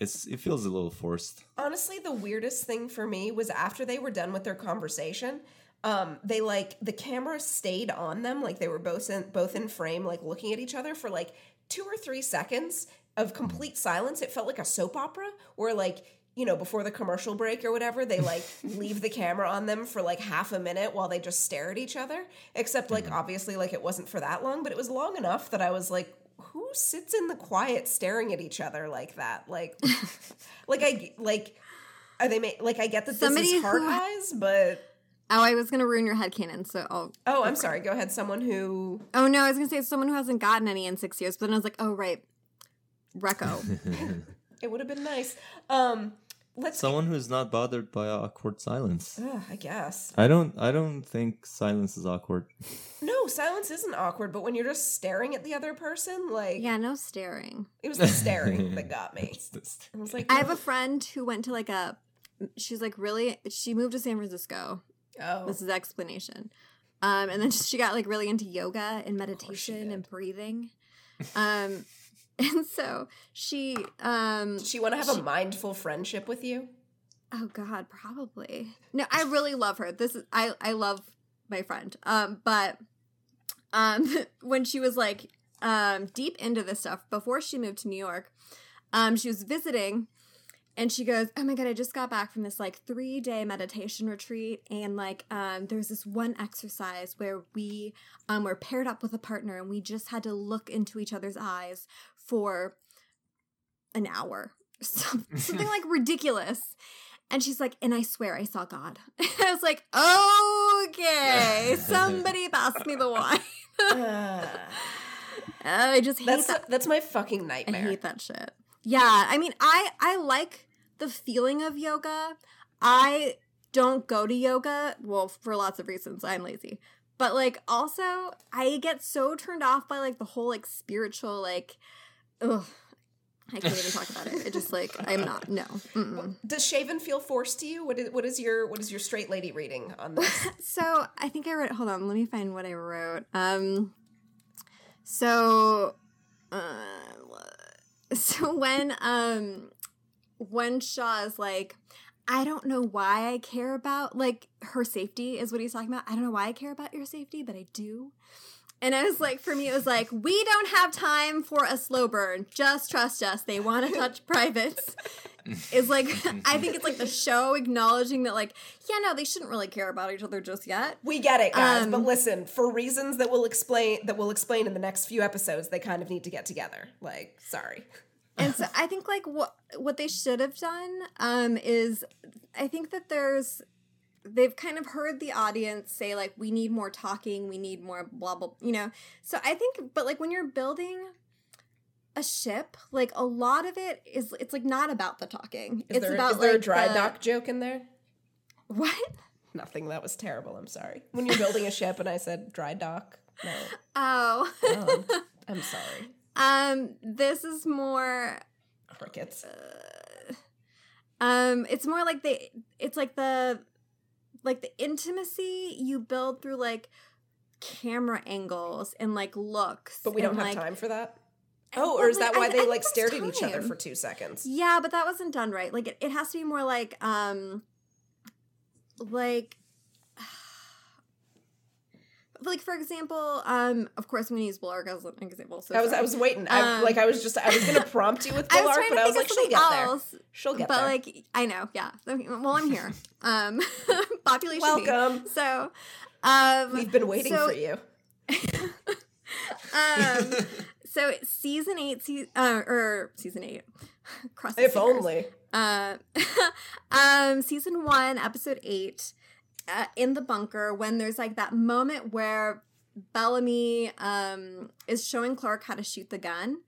it's it feels a little forced. Honestly, the weirdest thing for me was after they were done with their conversation. Um, they like the camera stayed on them, like they were both in both in frame, like looking at each other for like two or three seconds of complete silence. It felt like a soap opera, where like you know before the commercial break or whatever, they like leave the camera on them for like half a minute while they just stare at each other. Except like obviously like it wasn't for that long, but it was long enough that I was like, who sits in the quiet staring at each other like that? Like, like I like. Are they ma- like I get that this Somebody is heart who- eyes, but Oh, I was gonna ruin your head headcanon, so I'll. oh, I'm sorry. Go ahead. Someone who Oh no, I was gonna say someone who hasn't gotten any in six years, but then I was like, oh right, Recco. it would have been nice. Um, let's. Someone who's not bothered by awkward silence. Ugh, I guess I don't. I don't think silence is awkward. no silence isn't awkward, but when you're just staring at the other person, like yeah, no staring. it was the staring that got me. It's just- I was like, I have a friend who went to like a. She's like really. She moved to San Francisco. oh, This is explanation. Um, and then she got like really into yoga and she meditation and breathing. Um, and so she um she want to have a mindful friendship with you? Oh God, probably. No, I really love her. This is I I love my friend. Um, but um, when she was like um deep into this stuff before she moved to New York, um, she was visiting, and she goes, "Oh my God, I just got back from this like three day meditation retreat, and like um, there's this one exercise where we um were paired up with a partner, and we just had to look into each other's eyes for an hour." Something like ridiculous. And she's like, and I swear I saw God. I was like, okay, somebody pass me the wine. Uh, I just hate that's that. that's my fucking nightmare. I hate that shit. Yeah, I mean, I I like the feeling of yoga. I don't go to yoga, well, for lots of reasons. I'm lazy. But like also, I get so turned off by like the whole like spiritual like ugh. I can't even talk about it. It just like I'm not no. Mm-mm. Does shaven feel forced to you? What is what is your what is your straight lady reading on this? So I think I wrote. Hold on, let me find what I wrote. Um, so, uh, so when um, when Shaw is like, I don't know why I care about like her safety is what he's talking about. I don't know why I care about your safety, but I do. And I was like, for me, it was like, we don't have time for a slow burn. Just trust us. They want to touch privates. Is like, I think it's like the show acknowledging that, like, yeah, no, they shouldn't really care about each other just yet. We get it, guys, Um, but listen, for reasons that we'll explain that we'll explain in the next few episodes, they kind of need to get together. Like, sorry. and so I think like what what they should have done um is I think that there's they've kind of heard the audience say like we need more talking, we need more blah blah, you know. So I think but like when you're building a ship, like a lot of it is it's like not about the talking. Is it's there, about is there like a dry the- dock joke in there? What? Nothing. That was terrible. I'm sorry. When you're building a ship and I said dry dock, no. Oh. Oh, I'm, I'm sorry. um this is more Crickets. Um, it's more like they it's like the like the intimacy you build through like camera angles and like looks. But we don't have like- time for that. Oh, or is like, that why I- I they think like stared at each other for two seconds? Yeah, but that wasn't done right. Like it, it has to be more like um like like for example, um of course I'm gonna use Blarg as an example. So I was I was waiting. I, Um, like I was just I was gonna prompt you with I was Pilar, trying but I was like she'll get there. She'll get but there. like I know, yeah. Well, I'm here. Um, population. B. Welcome. So, Um, We've been waiting so- for you. um, so season eight, se- uh, or season eight, cross If fingers. only. Uh, um, season one, episode eight, uh, in the bunker, when there's like that moment where Bellamy um is showing Clarke how to shoot the gun.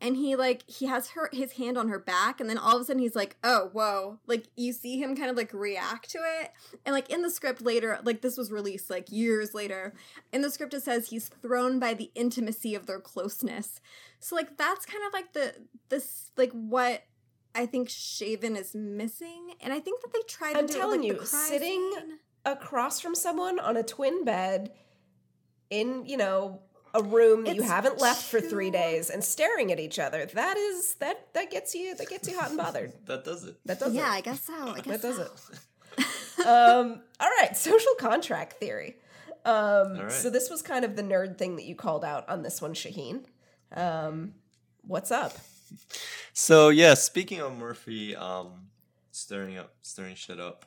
And he like he has her his hand on her back, and then all of a sudden he's like, "Oh, whoa!" Like you see him kind of like react to it, and like in the script later, like this was released like years later. In the script, it says he's thrown by the intimacy of their closeness. So like that's kind of like the this like what I think Shaven is missing, and I think that they tried. I'm to do telling with, like, you, sitting- scene. Across from someone on a twin bed in, you know, a room that you haven't left for three days and staring at each other. That is that that gets you that gets you hot and bothered. That does it. That does Yeah, it. I guess so. I That guess does it. um, all right, social contract theory. Um, All right. So this was kind of the nerd thing that you called out on this one, Shahin. Um, what's up? So yeah, speaking of Murphy, um, stirring up, stirring shit up.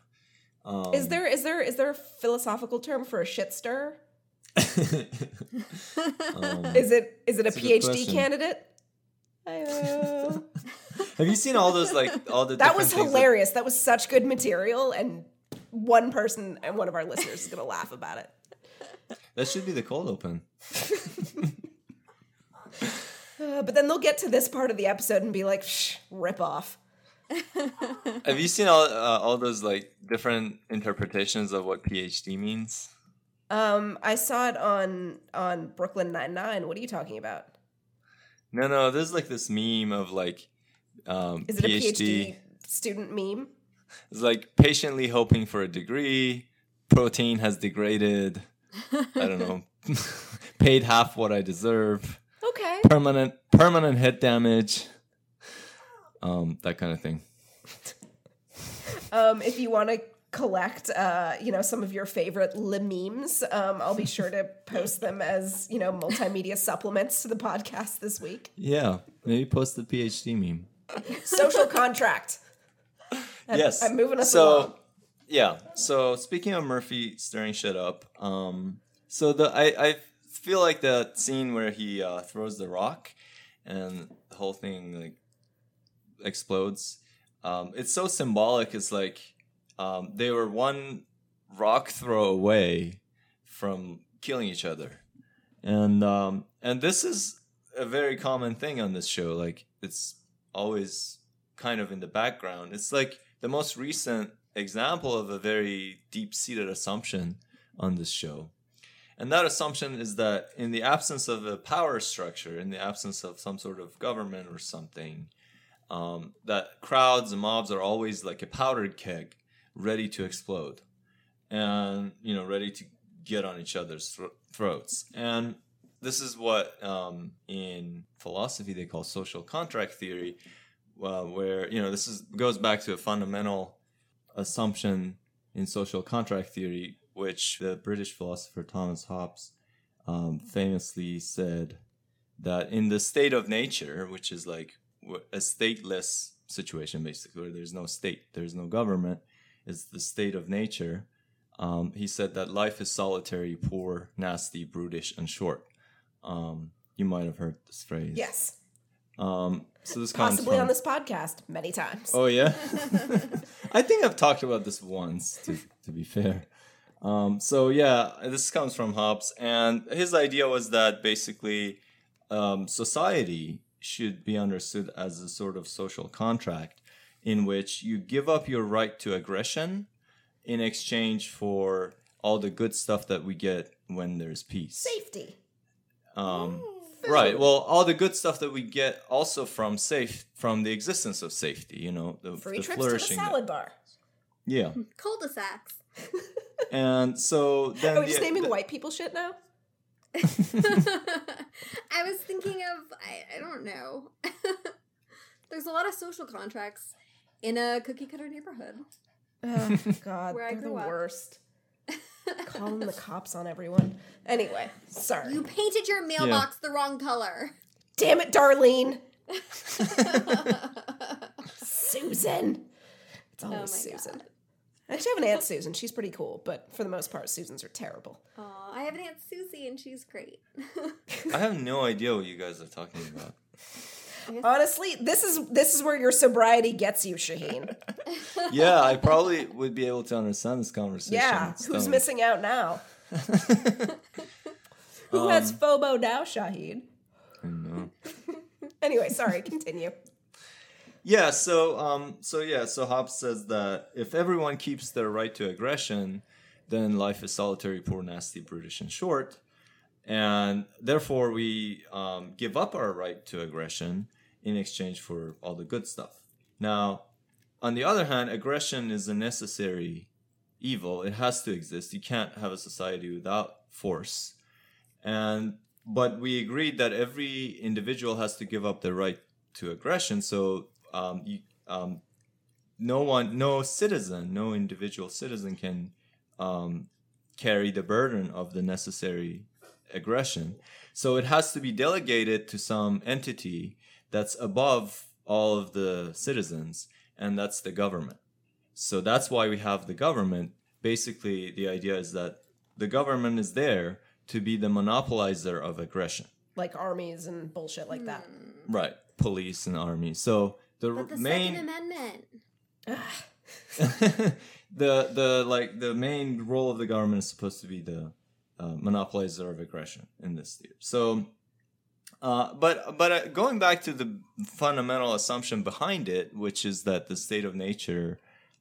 Um, Is there is there is there a philosophical term for a shit stir? um, Is it is it a That's a PhD candidate? Have you seen all those like all the? that was things hilarious. That was such good material, and one person and one of our listeners is gonna laugh about it. That should be the cold open. Uh, but then they'll get to this part of the episode and be like, Shh, "Rip off." Have you seen all uh, all those like different interpretations of what PhD means? Um, I saw it on on Brooklyn Nine Nine. What are you talking about? No, no. There's like this meme of like um, Is it PhD. a PhD student meme? It's like patiently hoping for a degree. Protein has degraded. I don't know. Paid half what I deserve. Okay. Permanent permanent head damage. Um, that kind of thing. Um, if you want to collect, uh, you know, some of your favorite le memes, um, I'll be sure to post them as you know multimedia supplements to the podcast this week. Yeah, maybe post the PhD meme. Social contract. I'm- yes, I'm moving us so, along. Yeah. So speaking of Murphy stirring shit up, um, so the I I feel like the scene where he uh, throws the rock and the whole thing like explodes. Um, it's so symbolic. It's like um, they were one rock throw away from killing each other, and um, and this is a very common thing on this show. Like it's always kind of in the background. It's like the most recent example of a very deep seated assumption on this show. And that assumption is that in the absence of a power structure, in the absence of some sort of government or something, um, that crowds and mobs are always like a powdered keg ready to explode and, you know, ready to get on each other's thro- throats. And this is what um, in philosophy they call social contract theory, uh, where you know this is goes back to a fundamental assumption in social contract theory, which the British philosopher Thomas Hobbes um, famously said that in the state of nature, which is like a stateless situation, basically, where there's no state, there's no government, it's the state of nature. Um, he said that life is solitary, poor, nasty, brutish, and short. Um, you might have heard this phrase. Yes, Um, so this possibly from- on this podcast many times. Oh yeah, I think I've talked about this once. To to be fair, um, so yeah, this comes from Hobbes, and his idea was that basically um, society should be understood as a sort of social contract in which you give up your right to aggression in exchange for all the good stuff that we get when there's peace. Safety. Um, right. Well, all the good stuff that we get also from safe from the existence of safety. You know, the, Free the trips to the flourishing. that- salad bar. yeah, Cul-de-sacs. and so then Are we the- just naming the- white people shit now? I was thinking of I, I don't know. There's a lot of social contracts in a cookie cutter neighborhood. Oh, God, Where they're the grew up. worst. Calling the cops on everyone. Anyway, sorry. You painted your mailbox the wrong color. Damn it, Darlene. Susan. It's oh always Oh my Susan. God. I actually have an aunt Susan. She's pretty cool, but for the most part, Susans are terrible. Oh, I have an Aunt Susie and she's great. I have no idea what you guys are talking about. Honestly, this is this is where your sobriety gets you, Shahin. yeah, I probably would be able to understand this conversation. Yeah, with who's Stone. missing out now? Who has um, FOMO now, Shahin? I know. Anyway, sorry, continue. Yeah, so um so yeah, so Hobbes says that if everyone keeps their right to aggression, then life is solitary, poor, nasty, brutish, and short. And therefore we um, give up our right to aggression in exchange for all the good stuff. Now, on the other hand, aggression is a necessary evil. It has to exist. You can't have a society without force. And but we agreed that every individual has to give up their right to aggression. So um, you, um, no one, no citizen, no individual citizen can um, carry the burden of the necessary aggression. So it has to be delegated to some entity that's above all of the citizens, and that's the government. So that's why we have the government. Basically, the idea is that the government is there to be the monopolizer of aggression. Like armies and bullshit like that. Right. Police and army. So the, But the main Second Amendment. the the like the main role of the government is supposed to be the uh, monopolizer of aggression in this theory. So, uh, but but uh, going back to the fundamental assumption behind it, which is that the state of nature.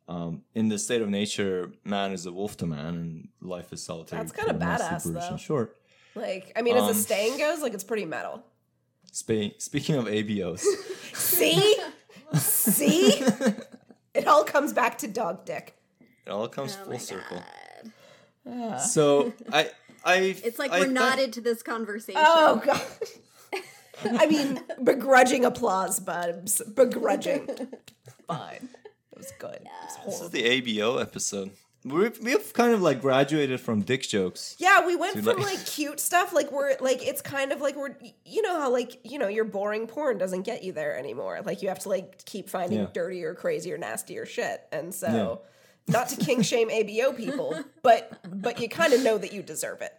Um, in the state of nature, man is a wolf to man, and life is solitary. That's kinda badass, brutish, though. short. Like, I mean, as Um, a staying goes, like it's pretty metal. Spe- speaking of ABOs, See? See? It all comes back to dog dick. it all comes Oh full my circle. God. So I, I, It's like I we're thi- knotted to this conversation. Oh god. I mean, begrudging applause, Bubs. Begrudging. Fine. It was good. It was This is the ABO episode. We've, we've kind of like graduated from dick jokes. Yeah, we went from like- like cute stuff, like we're like it's kind of like we're you know how like you know your boring porn doesn't get you there anymore. Like you have to like keep finding Yeah. dirtier, crazier, nastier shit, and so not to king shame ABO people, but but you kind of know that you deserve it.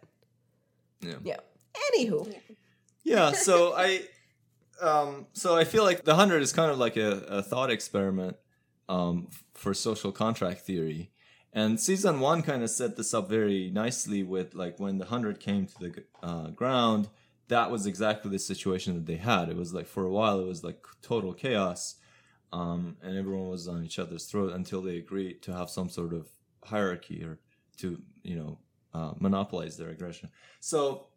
Yeah. Yeah. Anywho, Yeah, so I um so I feel like the 100 is kind of like a, a thought experiment um for social contract theory. And season 1 kind of set this up very nicely with like when the 100 came to the uh, ground, that was exactly the situation that they had. It was like for a while it was like total chaos. Um, and everyone was on each other's throat until they agreed to have some sort of hierarchy or to you know uh, monopolize their aggression. So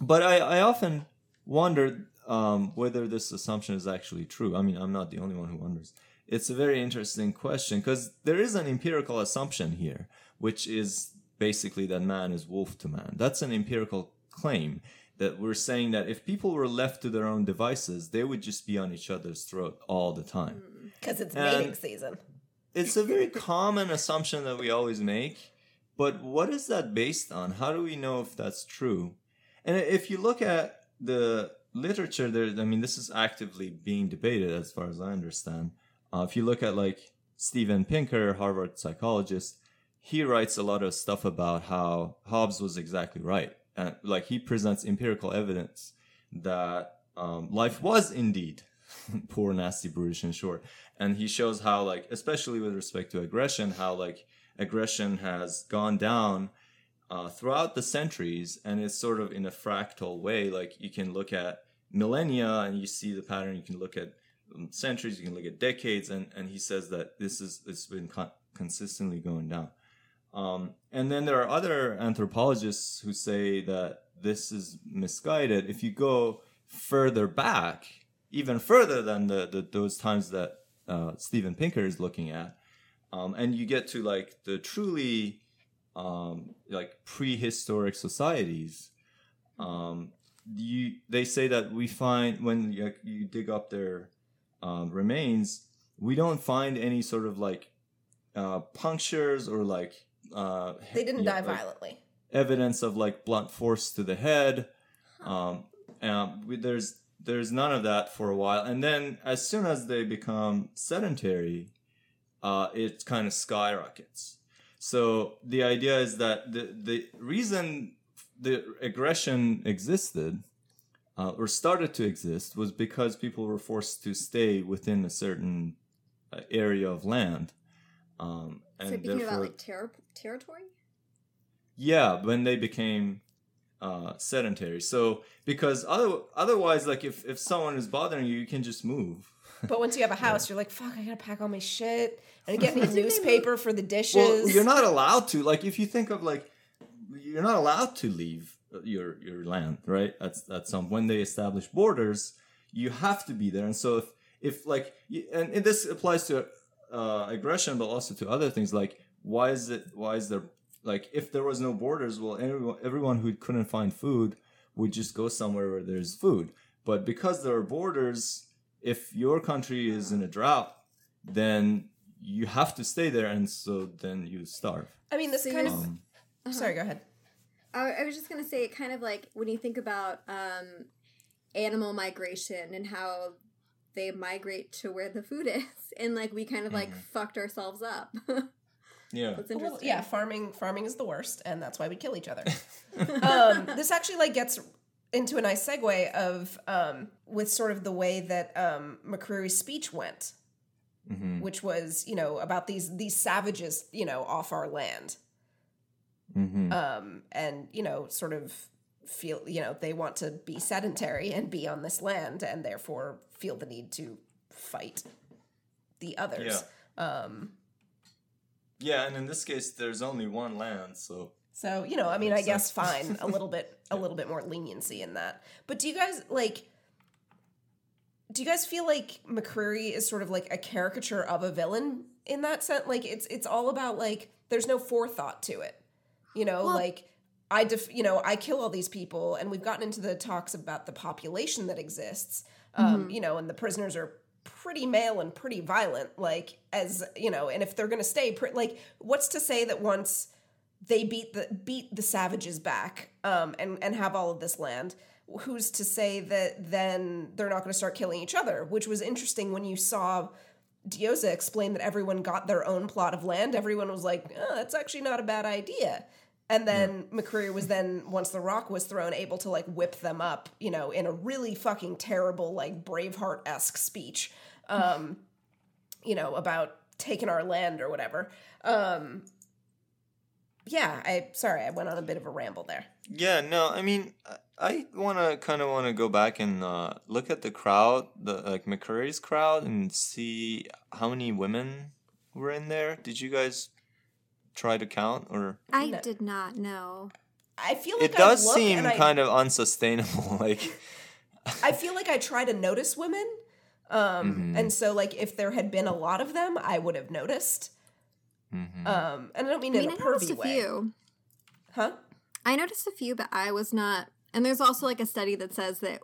but I, I often wondered um, whether this assumption is actually true. I mean, I'm not the only one who wonders. It's a very interesting question because there is an empirical assumption here, which is basically that man is wolf to man. That's an empirical claim that we're saying that if people were left to their own devices, they would just be on each other's throat all the time hmm, because it's And- mating season. it's a very common assumption that we always make, but what is that based on? How do we know if that's true? And if you look at the literature, there, I mean, this is actively being debated as far as I understand. Uh, if you look at like Steven Pinker, Harvard psychologist, he writes a lot of stuff about how Hobbes was exactly right. And like he presents empirical evidence that um, life was indeed poor, nasty, brutish, and short. And he shows how, like, especially with respect to aggression, how like aggression has gone down uh, throughout the centuries, and it's sort of in a fractal way. Like you can look at millennia and you see the pattern. You can look at centuries. You can look at decades, and and he says that this is it's been con- consistently going down. Um, and then there are other anthropologists who say that this is misguided. If you go further back, even further than the, the those times that uh, Steven Pinker is looking at, um, and you get to like the truly um, like prehistoric societies, um, you they say that we find when you, you dig up their um, remains, we don't find any sort of like uh, punctures or like uh, They didn't die violently. evidence of like blunt force to the head. Um, and we, there's there's none of that for a while, and then as soon as they become sedentary, uh, it kind of skyrockets. So the idea is that the the reason the aggression existed uh, or started to exist was because people were forced to stay within a certain uh, area of land. Um, and so thinking therefore, about like ter- territory. yeah, when they became uh, sedentary. So because other, otherwise, like if, if someone is bothering you, you can just move. But once you have a house, you're like, fuck, I gotta pack all my shit. And get me a newspaper for the dishes. Well, you're not allowed to. Like if you think of like, you're not allowed to leave your your land, right? That's that's some when they establish borders, you have to be there. And so if if like and, and this applies to uh, aggression, but also to other things like why is it why is there like if there was no borders, well everyone everyone who couldn't find food would just go somewhere where there's food. But because there are borders, if your country is in a drought, then you have to stay there, and so then you starve. I mean, this So kind you're- of. Um, Sorry, go ahead. I, I was just gonna say, it kind of like when you think about um, animal migration and how they migrate to where the food is, and like we kind of like fucked ourselves up. yeah. That's Well, interesting. yeah, farming farming is the worst, and that's why we kill each other. um, this actually like gets into a nice segue of um, with sort of the way that um, McCreary's speech went, hmm which was you know about these these savages you know off our land, hmm um, and you know sort of feel you know they want to be sedentary and be on this land, and therefore feel the need to fight the others. Um, Yeah, and in this case, there's only one land, so So, you know, I mean, I guess fine, a little bit a little bit more leniency in that. But do you guys like do you guys feel like McCreary is sort of like a caricature of a villain in that sense? Like it's it's all about like there's no forethought to it. You know, Well- like I def, you know, I kill all these people and we've gotten into the talks about the population that exists. Um, you know, and the prisoners are pretty male and pretty violent like as, you know, and if they're going to stay pre- like what's to say that once they beat the beat the savages back um, and and have all of this land. Who's to say that then they're not going to start killing each other? Which was interesting when you saw Diyoza explain that everyone got their own plot of land. Everyone was like, oh, "That's actually not a bad idea." And then McCreary was then once the rock was thrown, able to like whip them up, you know, in a really fucking terrible like Braveheart esque speech, um, you know, about taking our land or whatever. Um, yeah, I sorry, I went on a bit of a ramble there. yeah. No, I mean, I- I want to kind of want to go back and uh, look at the crowd, the like McCreary's crowd, and see how many women were in there. Did you guys try to count, or I No. did not know. I feel like it does look seem and I, kind of unsustainable? Like, I feel like I try to notice women, um, Mhm. and so like if there had been a lot of them, I would have noticed. mhm. Um, and I don't mean I in mean, a I noticed pervy a way, few. huh? I noticed a few, but I was not. And there's also like a study that says that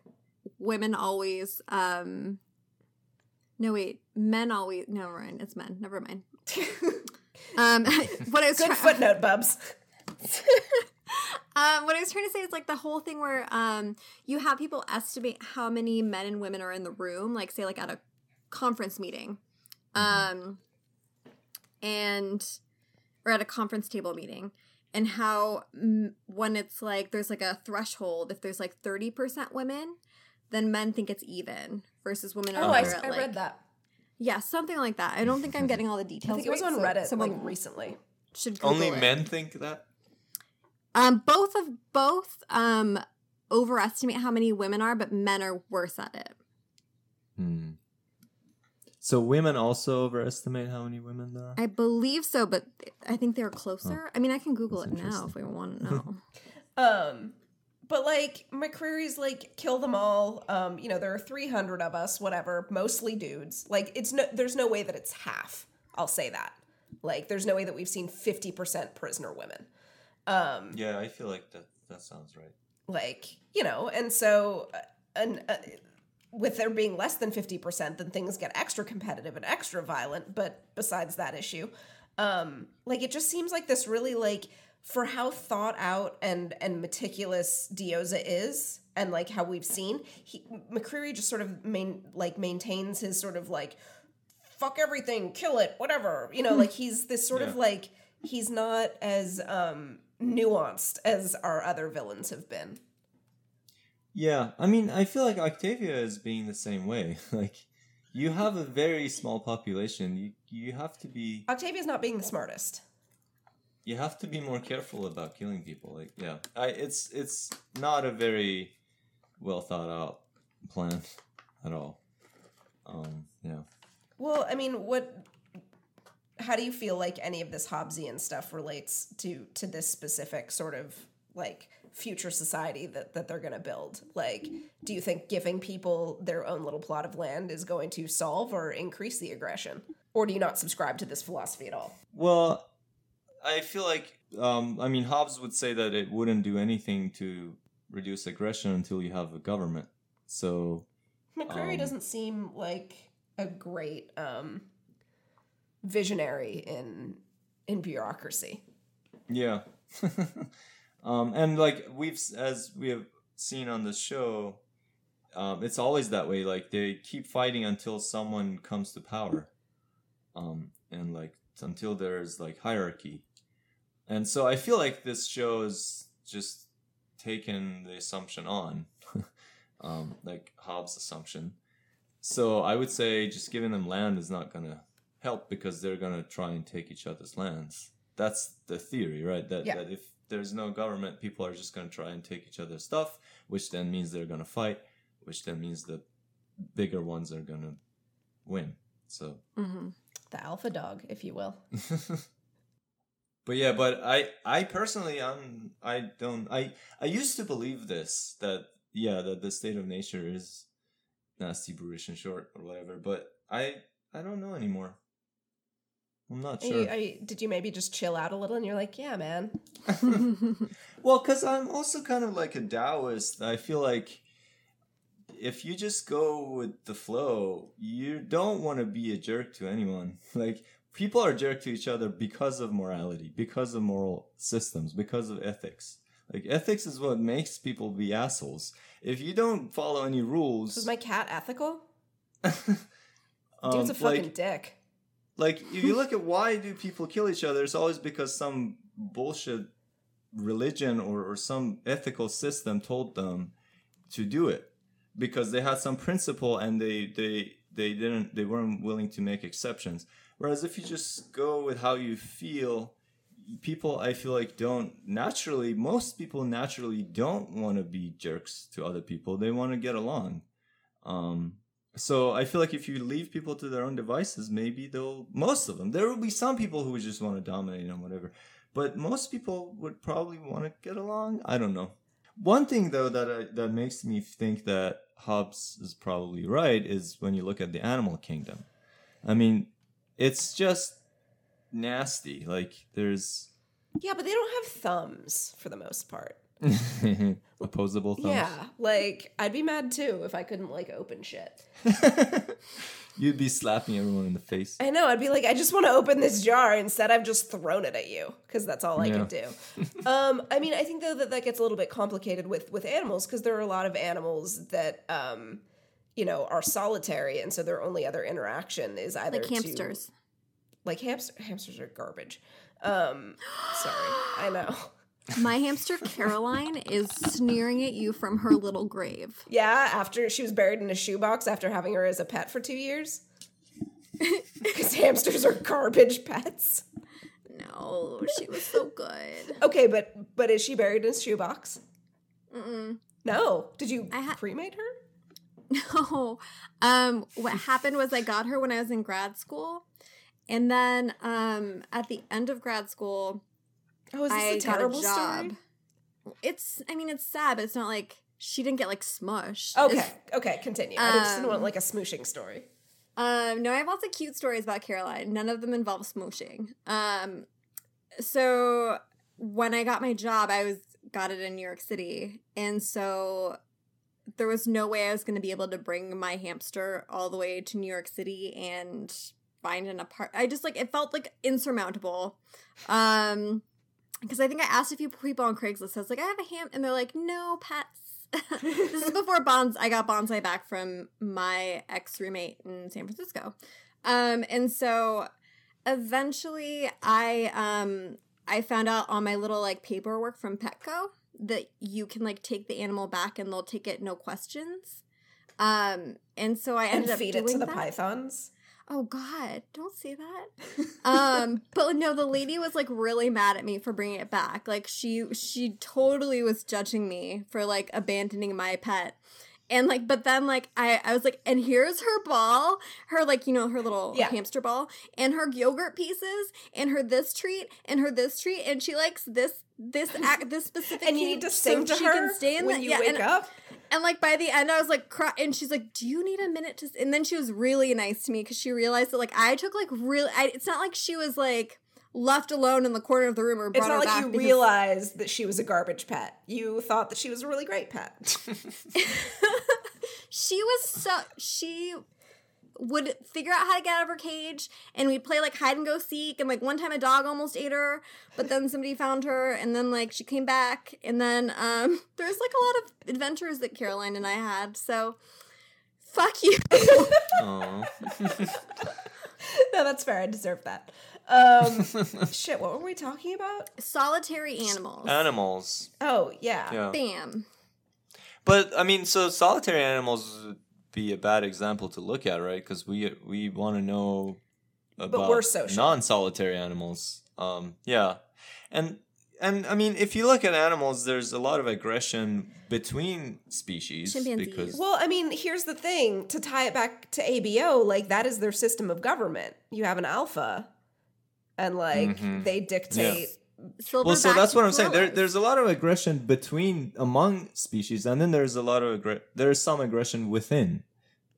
women always. um No, wait, men always. No, mind. It's men. Never mind. Um, what I was Good try- footnote, Bubs. Um, what I was trying to say is like the whole thing where um you have people estimate how many men and women are in the room, like say like at a conference meeting, um, and or at a conference table meeting, and how mm, when it's like there's like a threshold, if there's like thirty percent women, then men think it's even versus women are Oh, I, I like, read that. Yeah, something like that. I don't think I'm getting all the details. I details. think it was right, on so Reddit Someone like recently. should Google only it. men think that. Um, both of both um overestimate how many women are, but men are worse at it. Hmm. So women also overestimate how many women there are. I believe so, but I think they're closer. I mean, I can Google That's it now if we want to know. Um, but like McCreary's like kill them all. Um, you know there are three hundred of us, whatever, mostly dudes. Like it's no, there's no way that it's half. I'll say that. Like there's no way that we've seen fifty percent prisoner women. Um, Yeah, I feel like that. That sounds right. like you know, and so uh, and. Uh, with there being less than 50% then things get extra competitive and extra violent but besides that issue um like it just seems like this really like for how thought out and and meticulous Diyoza is and like how we've seen he McCreary just sort of main like maintains his sort of like fuck everything, kill it, whatever. You know, like he's this sort of like he's not as um nuanced as our other villains have been. Yeah, I mean, I feel like Octavia is being the same way. like, you have a very small population. You you have to be Octavia's not being the smartest. You have to be more careful about killing people. Like, yeah, I it's it's not a very well thought out plan at all. Um, yeah. Well, I mean, what how do you feel like any of this Hobbesian stuff relates to to this specific sort of like future society that that they're going to build? Like, do you think giving people their own little plot of land is going to solve or increase the aggression? Or do you not subscribe to this philosophy at all? Well, I feel like um, I mean Hobbes would say that it wouldn't do anything to reduce aggression until you have a government. So McCreary Um, doesn't seem like a great um visionary in in bureaucracy. Yeah. um, and like we've as we have seen on the show, um, it's always that way. Like they keep fighting until someone comes to power, um, and like until there's like hierarchy. And so I feel like this show is just taken the assumption on, um, like Hobbes' assumption. So I would say just giving them land is not gonna help because they're gonna try and take each other's lands. That's the theory, right? That, Yeah. that if there's no government, people are just gonna try and take each other's stuff, which then means they're gonna fight, which then means the bigger ones are gonna win. So Mm-hmm. The alpha dog, if you will. but yeah, but I I personally I'm I don't I I used to believe this that yeah that the state of nature is nasty, brutish, and short or whatever, but I I don't know anymore. I'm not Are sure. you- are you- did you maybe just chill out a little and you're like, yeah, man. well, because I'm also kind of like a Taoist. I feel like if you just go with the flow, you don't want to be a jerk to anyone. Like people are jerk to each other because of morality, because of moral systems, because of ethics. Like ethics is what makes people be assholes. If you don't follow any rules, Was my cat ethical? um, Dude's a fucking like, dick. like if you look at why do people kill each other it's always because some bullshit religion or, or some ethical system told them to do it because they had some principle and they they they didn't they weren't willing to make exceptions whereas if you just go with how you feel people i feel like don't naturally most people naturally don't want to be jerks to other people they want to get along um so I feel like if you leave people to their own devices, maybe they'll most of them. There will be some people who just want to dominate and whatever, but most people would probably want to get along. I don't know. One thing though that I, that makes me think that Hobbes is probably right is when you look at the animal kingdom. I mean, it's just nasty. Like there's Yeah, but they don't have thumbs for the most part. opposable thumbs. Yeah, like I'd be mad too if I couldn't like open shit. You'd be slapping everyone in the face. I know. I'd be like, I just want to open this jar. Instead, I've just thrown it at you because that's all I Yeah. can do. um, I mean, I think though that that gets a little bit complicated with with animals because there are a lot of animals that um, you know are solitary, and so their only other interaction is either like to- hamsters. like hamster, hamsters are garbage. Um, sorry, I know. My hamster Caroline is sneering at you from her little grave. Yeah, after she was buried in a shoebox after having her as a pet for two years. Because hamsters are garbage pets. No, she was so good. Okay, but but is she buried in a shoebox? Mm-mm. No. Did you ha- cremate her? No. Um, what happened was I got her when I was in grad school. And then um, at the end of grad school, Oh, is this I a got terrible a job. story? It's, I mean, it's sad, but it's not like she didn't get like smushed. Okay, It's- okay, continue. I just didn't want Um, like a smooshing story. Um, no, I have lots of cute stories about Caroline. None of them involve smooshing. Um, so when I got my job, I was got it in New York City, and so there was no way I was going to be able to bring my hamster all the way to New York City and find an apartment. I just like it felt like insurmountable. Um, because I think I asked a few people on Craigslist. I was like, I have a ham, and they're like, no pets. this is before bonds. I got bonsai back from my ex roommate in San Francisco. Um, and so eventually I um I found out on my little like paperwork from Petco that you can like take the animal back and they'll take it no questions. Um, and so I And ended up feed it to the that. pythons. Oh God, don't say that. um, but no, the lady was like really mad at me for bringing it back. Like she she totally was judging me for like abandoning my pet. And like, but then like I, I was like, and here's her ball, her like you know her little Yeah. hamster ball, and her yogurt pieces, and her this treat, and her this treat, and she likes this this act this specific. And you need to so sing to she her can stay in when the- you yeah, wake and, up. and like by the end, I was like, cry- and she's like, "Do you need a minute to?" s-" And then she was really nice to me because she realized that like I took like really. I, it's not like she was like left alone in the corner of the room or brought It's not her like back you because- realized that she was a garbage pet. You thought that she was a really great pet. she was so she would figure out how to get out of her cage and we'd play like hide and go seek and like one time a dog almost ate her but then somebody found her and then like she came back and then um there's like a lot of adventures that caroline and i had so fuck you no, that's fair. I deserve that. Um, shit, what were we talking about? solitary animals animals. Oh, yeah. Yeah. bam But I mean, so solitary animals would be a bad example to look at, right? Because we we want to know about but we're social. non-solitary animals. Um, yeah, and and I mean, if you look at animals, there's a lot of aggression between species Chimpanzees. because Well, I mean, here's the thing to tie it back to ABO, like, that is their system of government. You have an alpha, and, like, Mhm. they dictate. well, so that's what I'm saying. There, there's a lot of aggression between among species, and then there's a lot of aggre- there's some aggression within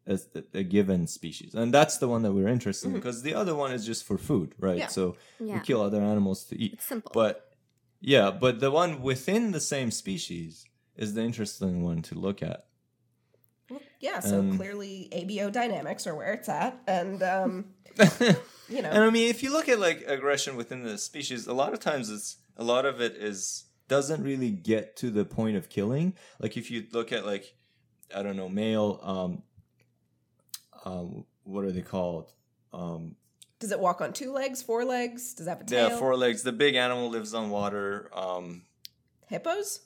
a, a given species, and that's the one that we're interested in because the other one is just for food, right? Yeah. So we kill other animals to eat. it's simple But yeah, but the one within the same species is the interesting one to look at. Well, yeah, so Um, clearly ABO dynamics are where it's at. And, um, you know. And I mean, if you look at like aggression within the species, a lot of times it's a lot of it is doesn't really get to the point of killing. Like if you look at like I don't know male um um what are they called um Does it walk on two legs, four legs? Does that have a yeah four legs. The big animal lives on water. Um Hippos?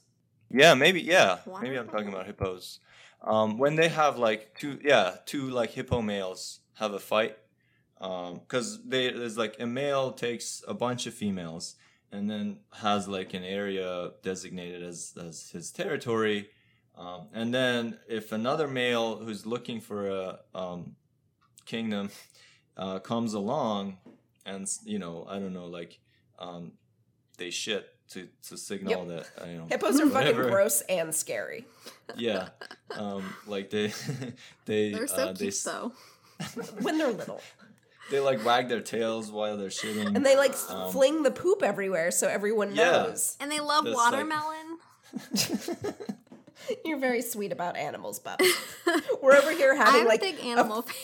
Yeah, maybe. Yeah, Water maybe I'm talking about hippos. Um, when they have like two, yeah, two like hippo males have a fight, because they there's like a male takes a bunch of females and then has like an area designated as as his territory, um, and then if another male who's looking for a um, kingdom uh, comes along, and you know I don't know like um, they shit to to signal that uh, you know Hippos are fucking gross and scary. yeah. Um like they they they're so uh, cute s- though. When they're little. They like wag their tails while they're shitting And they like Um, fling the poop everywhere so everyone Yeah. knows. and they love That's like- watermelon You're very sweet about animals, Bub. We're over here having i'm like a big animal fan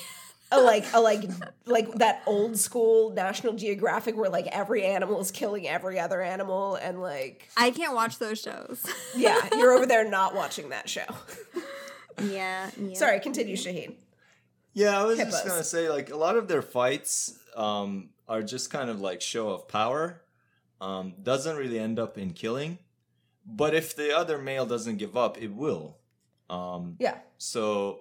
a like a like like that old school National Geographic where like every animal is killing every other animal and like i can't watch those shows yeah, you're over there not watching that show. yeah, yeah Sorry, continue, Shahin. Yeah i was Hippos. just gonna say like a lot of their fights um are just kind of like show of power um doesn't really end up in killing but if the other male doesn't give up it will um Yeah. So,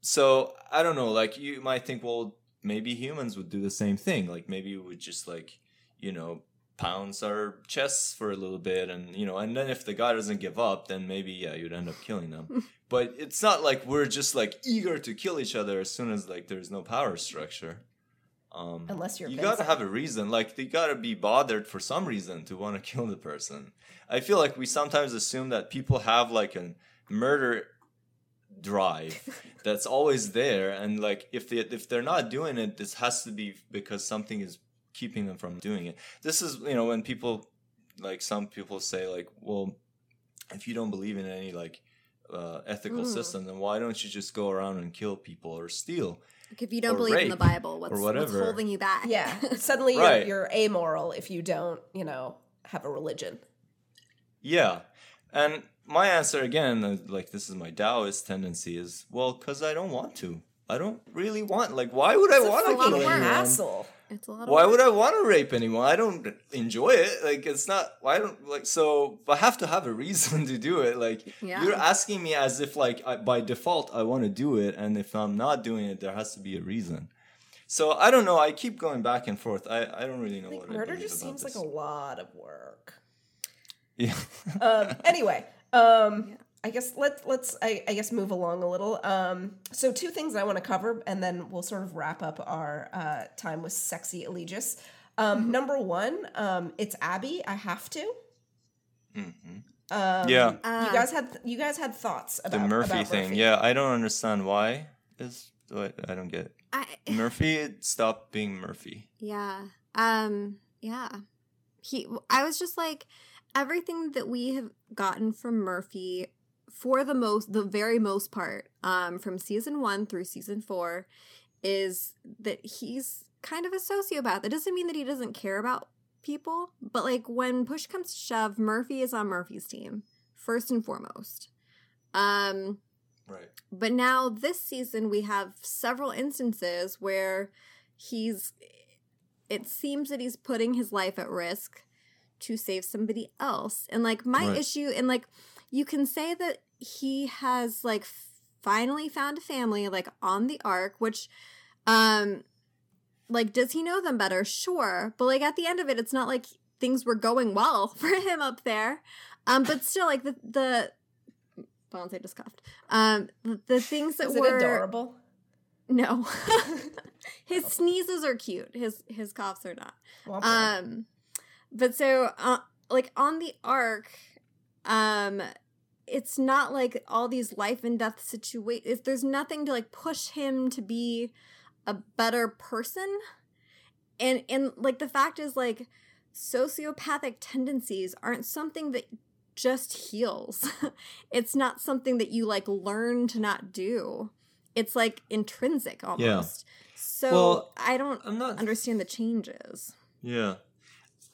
so I don't know. Like you might think, well, maybe humans would do the same thing. Like maybe we would just like, you know, pounce our chests for a little bit, and you know, and then if the guy doesn't give up, then maybe yeah, you'd end up killing them. but it's not like we're just like eager to kill each other as soon as like there's no power structure. Um, Unless you're you gotta have a reason. Like you gotta be bothered for some reason to want to kill the person. I feel like we sometimes assume that people have like a murder drive that's always there, and like if they if they're not doing it, this has to be because something is keeping them from doing it. This is you know when people like some people say like, well, if you don't believe in any like uh, ethical Mm. system, then why don't you just go around and kill people or steal? Like, if you don't or believe in the bible what's, or what's whatever. holding you back Yeah. Suddenly you're, you're amoral if you don't, you know, have a religion. Yeah. And my answer again, uh, like this is my Taoist tendency, is well, because I don't want to. I don't really want. Like, why would I It's a want to lot kill of work. anyone? hassle. It's a lot Why work. would I want to rape anyone? I don't enjoy it. Like, it's not. Why don't like so? I have to have a reason to do it. Like, Yeah. you're asking me as if like I, by default I want to do it, and if I'm not doing it, there has to be a reason. So I don't know. I keep going back and forth. I, I don't really know Like, what I murder believe just about seems this. like a lot of work. yeah. um, anyway, um, I guess let's let's I, I guess move along a little. Um, so two things I want to cover, and then we'll sort of wrap up our uh, time with sexy Eligius. Um, Number one, um, it's Abby. I have to. Um, yeah. Uh, you guys had you guys had thoughts about The Murphy about thing. Murphy. Yeah, I don't understand why. Is what I don't get. I, Murphy stopped being Murphy. Yeah. Um yeah. He I was just like everything that we have gotten from Murphy for the most the very most part um from season 1 through season 4 is that he's kind of a sociopath. It doesn't mean that he doesn't care about people, but like when push comes to shove, Murphy is on Murphy's team first and foremost. Um Right. but now this season we have several instances where he's it seems that he's putting his life at risk to save somebody else. And like my Right. issue and like you can say that he has like finally found a family like on the ark which um like does he know them better? Sure. But like at the end of it it's not like things were going well for him up there. Um but still like the the Valente just coughed. Um, the, the things that Is were adorable? no, his sneezes are cute. His his coughs are not. Womp. Um, but so uh, like on the arc, um, it's not like all these life and death situations. There's nothing to like push him to be a better person, and and like the fact is like sociopathic tendencies aren't something that just heals. it's not something that you like learn to not do. It's like intrinsic almost. So Well, I don't I'm not. understand the changes. Yeah.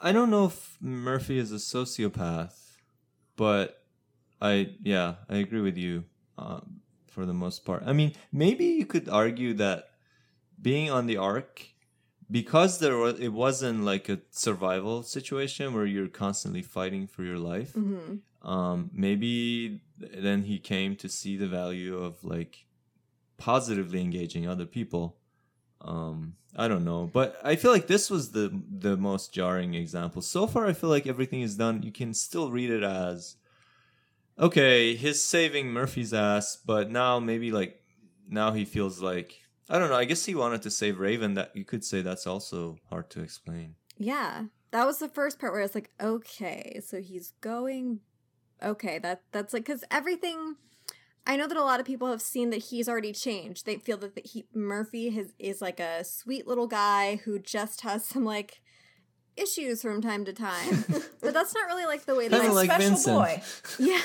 I don't know if Murphy is a sociopath, but I yeah, I agree with you um, for the most part. I mean, maybe you could argue that being on the ark because there was it wasn't like a survival situation where you're constantly fighting for your life. hmm Um, maybe then he came to see the value of like positively engaging other people. Um, I don't know, but I feel like this was the the most jarring example. So far, I feel like everything is done. You can still read it as okay, he's saving Murphy's ass, but now maybe like now he feels like I don't know. I guess he wanted to save Raven. That you could say that's also hard to explain. Yeah. That was the first part where it's like, okay, so he's going okay, that that's like cuz everything I know that a lot of people have seen that he's already changed. They feel that the, he Murphy has, is like a sweet little guy who just has some like issues from time to time. but that's not really like the way that Kinda I like special Vincent. boy. Yeah,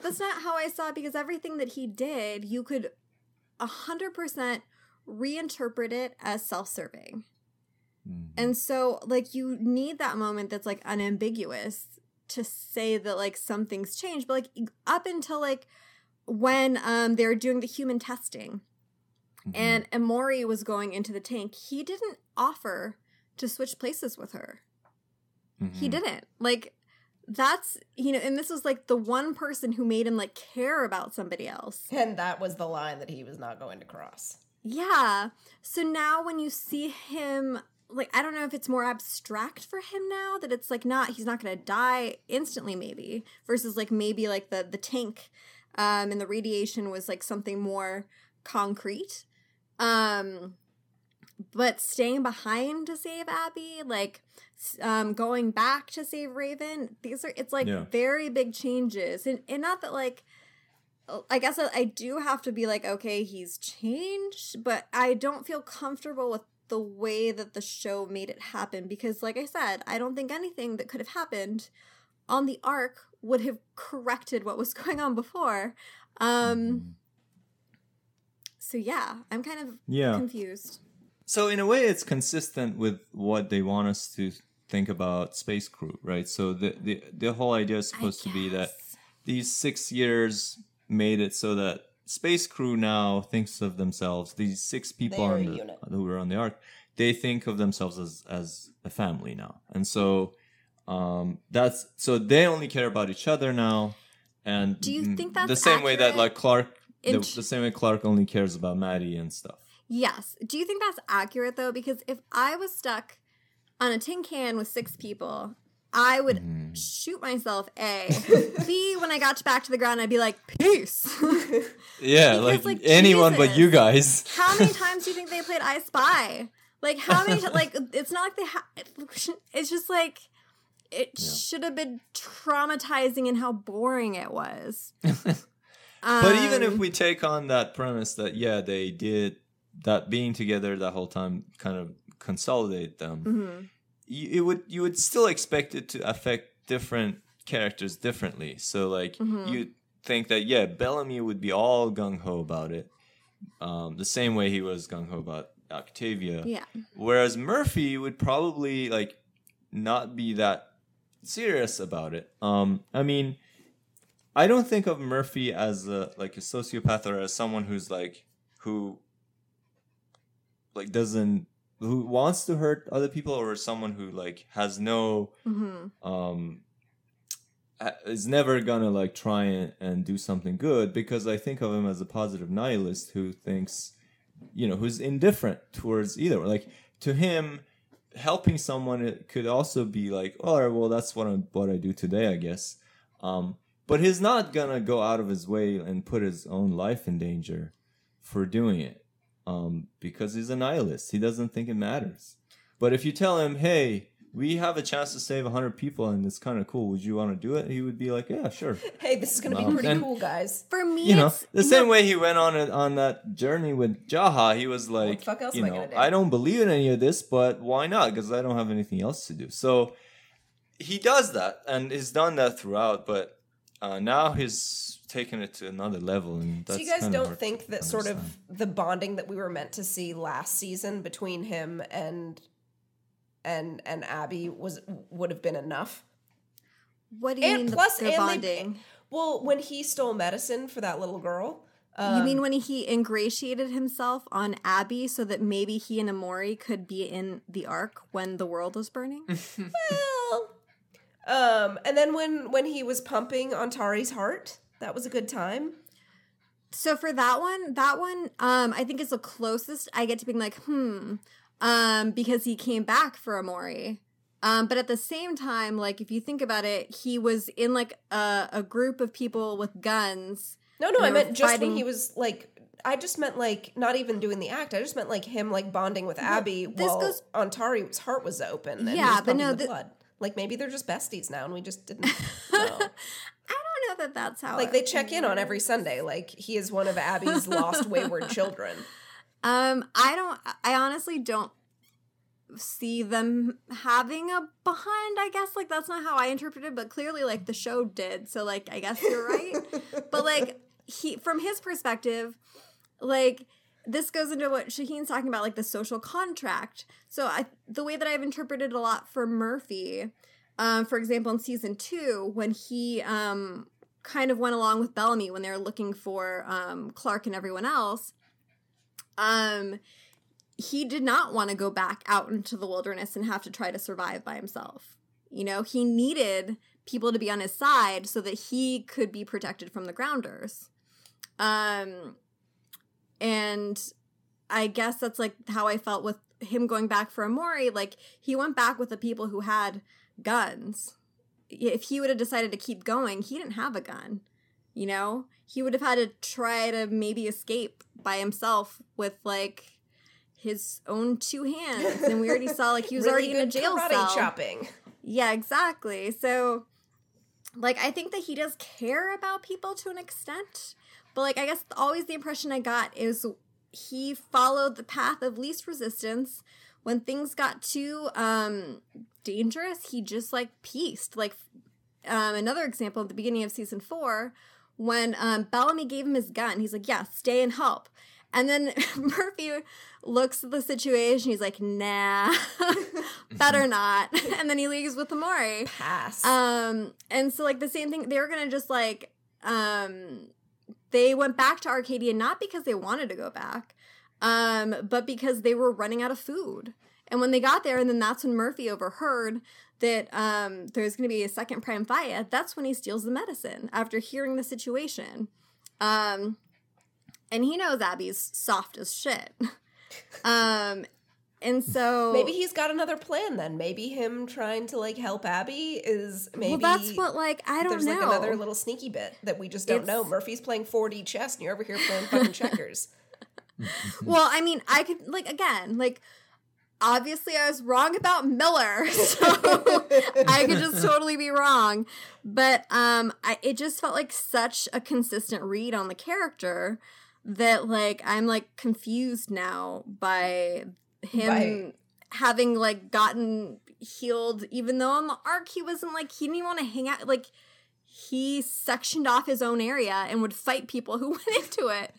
that's not how I saw it because everything that he did, you could a hundred percent reinterpret it as self-serving. Mm-hmm. And so, like, you need that moment that's like unambiguous to say that like something's changed. But like up until like when um they were doing the human testing Mhm. and Emori was going into the tank, he didn't offer to switch places with her. He Mhm. didn't. Like that's you know, and this was like the one person who made him like care about somebody else. And that was the line that he was not going to cross. Yeah. So now when you see him like I don't know if it's more abstract for him now that it's like not he's not going to die instantly maybe versus like maybe like the the tank um and the radiation was like something more concrete. Um but staying behind to save Abby, like um going back to save Raven, these are it's like Yeah. very big changes. And and not that like I guess I I do have to be like, okay, he's changed, but I don't feel comfortable with the way that the show made it happen because, like I said, I don't think anything that could have happened on the arc would have corrected what was going on before. Um, Mhm. so yeah, I'm kind of Yeah. confused. So in a way, it's consistent with what they want us to think about space crew, right? So the the, the whole idea is supposed to be that these six years made it so that space crew now thinks of themselves these six people They're on the, unit. who were on the ark they think of themselves as as a family now and so um that's so they only care about each other now and Do you mm, think that's the same way that like clarke the, the same way clarke only cares about madi and stuff Yes. Do you think that's accurate though? Because if I was stuck on a tin can with six people, I would Mhm. shoot myself. A. B. When I got back to the ground, I'd be like, peace. yeah Because, like, like, anyone but you guys how many times do you think they played I Spy? Like how many? T- like it's not like they. Ha- it's just like it Yeah. should have been traumatizing in how boring it was. But even if Um, we take on that premise that yeah, they did that being together that whole time kind of consolidate them, mhm. you, it would you would still expect it to affect different characters differently. So like Mhm. you think that yeah, Bellamy would be all gung ho about it, um, the same way he was gung ho about Octavia. yeah, Whereas Murphy would probably like not be that serious about it. Um, I mean, I don't think of Murphy as a like a sociopath or as someone who's like who like doesn't who wants to hurt other people or someone who like has no hmm um is never gonna like try and, and do something good because I think of him as a positive nihilist who thinks, you know, who's indifferent towards either. Like to him, helping someone it could also be like, all right, well, that's what I what I do today, I guess. Um, but he's not gonna go out of his way and put his own life in danger for doing it, um, because he's a nihilist. He doesn't think it matters. But if you tell him, hey, we have a chance to save 100 people and it's kind of cool, would you want to do it? He would be like, yeah, sure. Hey, this is gonna be pretty and- cool, guys. For me, You know, it's- the no, same way he went on it on that journey with Jaha, he was like, fuck else you am I know, do? I don't believe in any of this, but why not? Because I don't have anything else to do. So he does that and he's done that throughout, but uh, now he's taken it to another level. And that's so you guys don't think to that sort of the bonding that we were meant to see last season between him and and and Abby was would have been enough? What do you And mean? plus, they're and they- Well, when he stole medicine for that little girl, um, you mean when he ingratiated himself on Abby so that maybe he and Emori could be in the Ark when the world was burning? well, um, and then when when he was pumping on Tari's heart, that was a good time. so for that one, that one, um, I think is the closest I get to being like, hmm, um, because he came back for Emori. Um, but at the same time, like if you think about it, he was in like a, a group of people with guns. No, no, I meant just when he was like. I just meant like not even doing the act. I just meant like him like bonding with Abby this while goes- Antari's heart was open. Yeah, was but no, the th- blood. Like maybe they're just besties now, and we just didn't know. I don't know that that's how. like they check in on every. Sunday. Like he is one of Abby's lost wayward children. Um, I don't. I honestly don't see them having a bond. I guess like that's not how I interpreted, but clearly like the show did. So like I guess you're right. but like he, from his perspective, like this goes into what Shahin's talking about, like the social contract. So I, the way that I've interpreted a lot for Murphy, um, for example, in season two, when he um kind of went along with Bellamy when they were looking for um Clarke and everyone else um he did not want to go back out into the wilderness and have to try to survive by himself. You know he needed people to be on his side so that he could be protected from the grounders. Um and i guess that's like how i felt with him going back for emori. Like he went back with the people who had guns. If he would have decided to keep going he didn't have a gun you know? He would have had to try to maybe escape by himself with like his own two hands. And we already saw like he was Really already in a jail cell. chopping. yeah exactly. So like i think that he does care about people to an extent but like i guess always the impression i got is he followed the path of least resistance. When things got too um dangerous he just like pieced. Like um another example at the beginning of season four when um bellamy gave him his gun he's like yeah stay and help and then murphy looks at the situation he's like nah better not and then he leaves with emori Pass. um and so like the same thing they were gonna just like um they went back to Arcadia not because they wanted to go back, um, but because they were running out of food. And when they got there, and then that's when Murphy overheard that um, there's going to be a second Praimfaya. That's when he steals the medicine after hearing the situation. Um, and he knows Abby's soft as shit. um, and so Maybe he's got another plan then. Maybe him trying to like help Abby is maybe well, that's what like I don't there's know. like another little sneaky bit that we just don't know. Murphy's playing 4D chess and you're over here playing fucking checkers. Well, I mean, I could like again, like obviously I was wrong about Miller, so I could just totally be wrong. But um I it just felt like such a consistent read on the character that like I'm like confused now by him having like gotten healed even though on the arc he wasn't like he didn't even want to hang out like he sectioned off his own area and would fight people who went into it.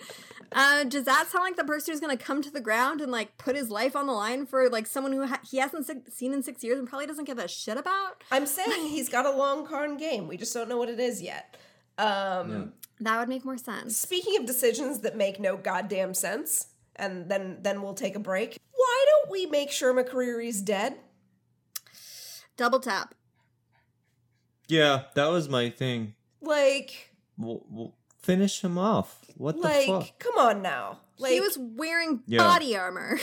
Uh, does that sound like the person who's going to come to the ground and like put his life on the line for like someone who ha- he hasn't se- seen in six years and probably doesn't give a shit about? I'm saying he's got a long con game. We just don't know what it is yet. Um, Yeah. That would make more sense. Speaking of decisions that make no goddamn sense, and then then we'll take a break. Why don't we make sure McCreary's dead? Double tap. Yeah, that was my thing. Like, We'll, we'll finish him off. What like, the fuck? come on now. Like, he was wearing Yeah. body armor.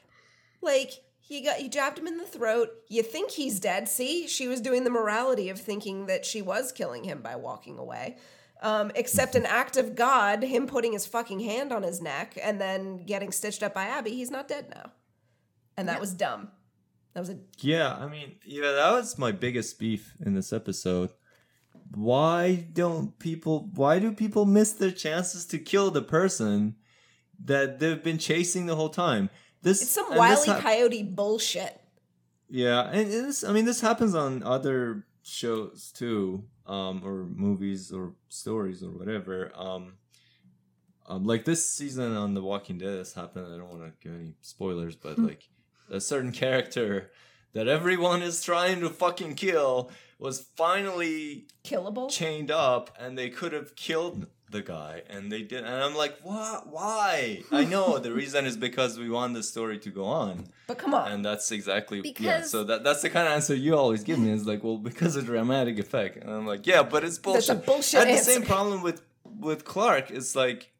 like he got you jabbed him in the throat. You think he's dead? See, she was doing the morality of thinking that she was killing him by walking away. Um, except an act of God, him putting his fucking hand on his neck and then getting stitched up by Abby. He's not dead now, and that Yeah. was dumb. That was a Yeah, I mean, yeah, that was my biggest beef in this episode. Why don't people? Why do people miss their chances to kill the person that they've been chasing the whole time? This it's some wily hap- coyote bullshit. Yeah, and this I mean this happens on other shows too, um, or movies or stories or whatever. Um, um, like this season on The Walking Dead, this happened. I don't want to give any spoilers, but like a certain character that everyone is trying to fucking kill was finally Killable. chained up, and they could have killed the guy, and they did. And I'm like, what? Why? I know the reason is because we want the story to go on. but come on. And that's exactly yeah. Because- So that that's the kind of answer you always give me is like, well, because of dramatic effect, and I'm like, yeah, but it's bullshit. That's a bullshit I had the answer. same problem with with Clarke. It's like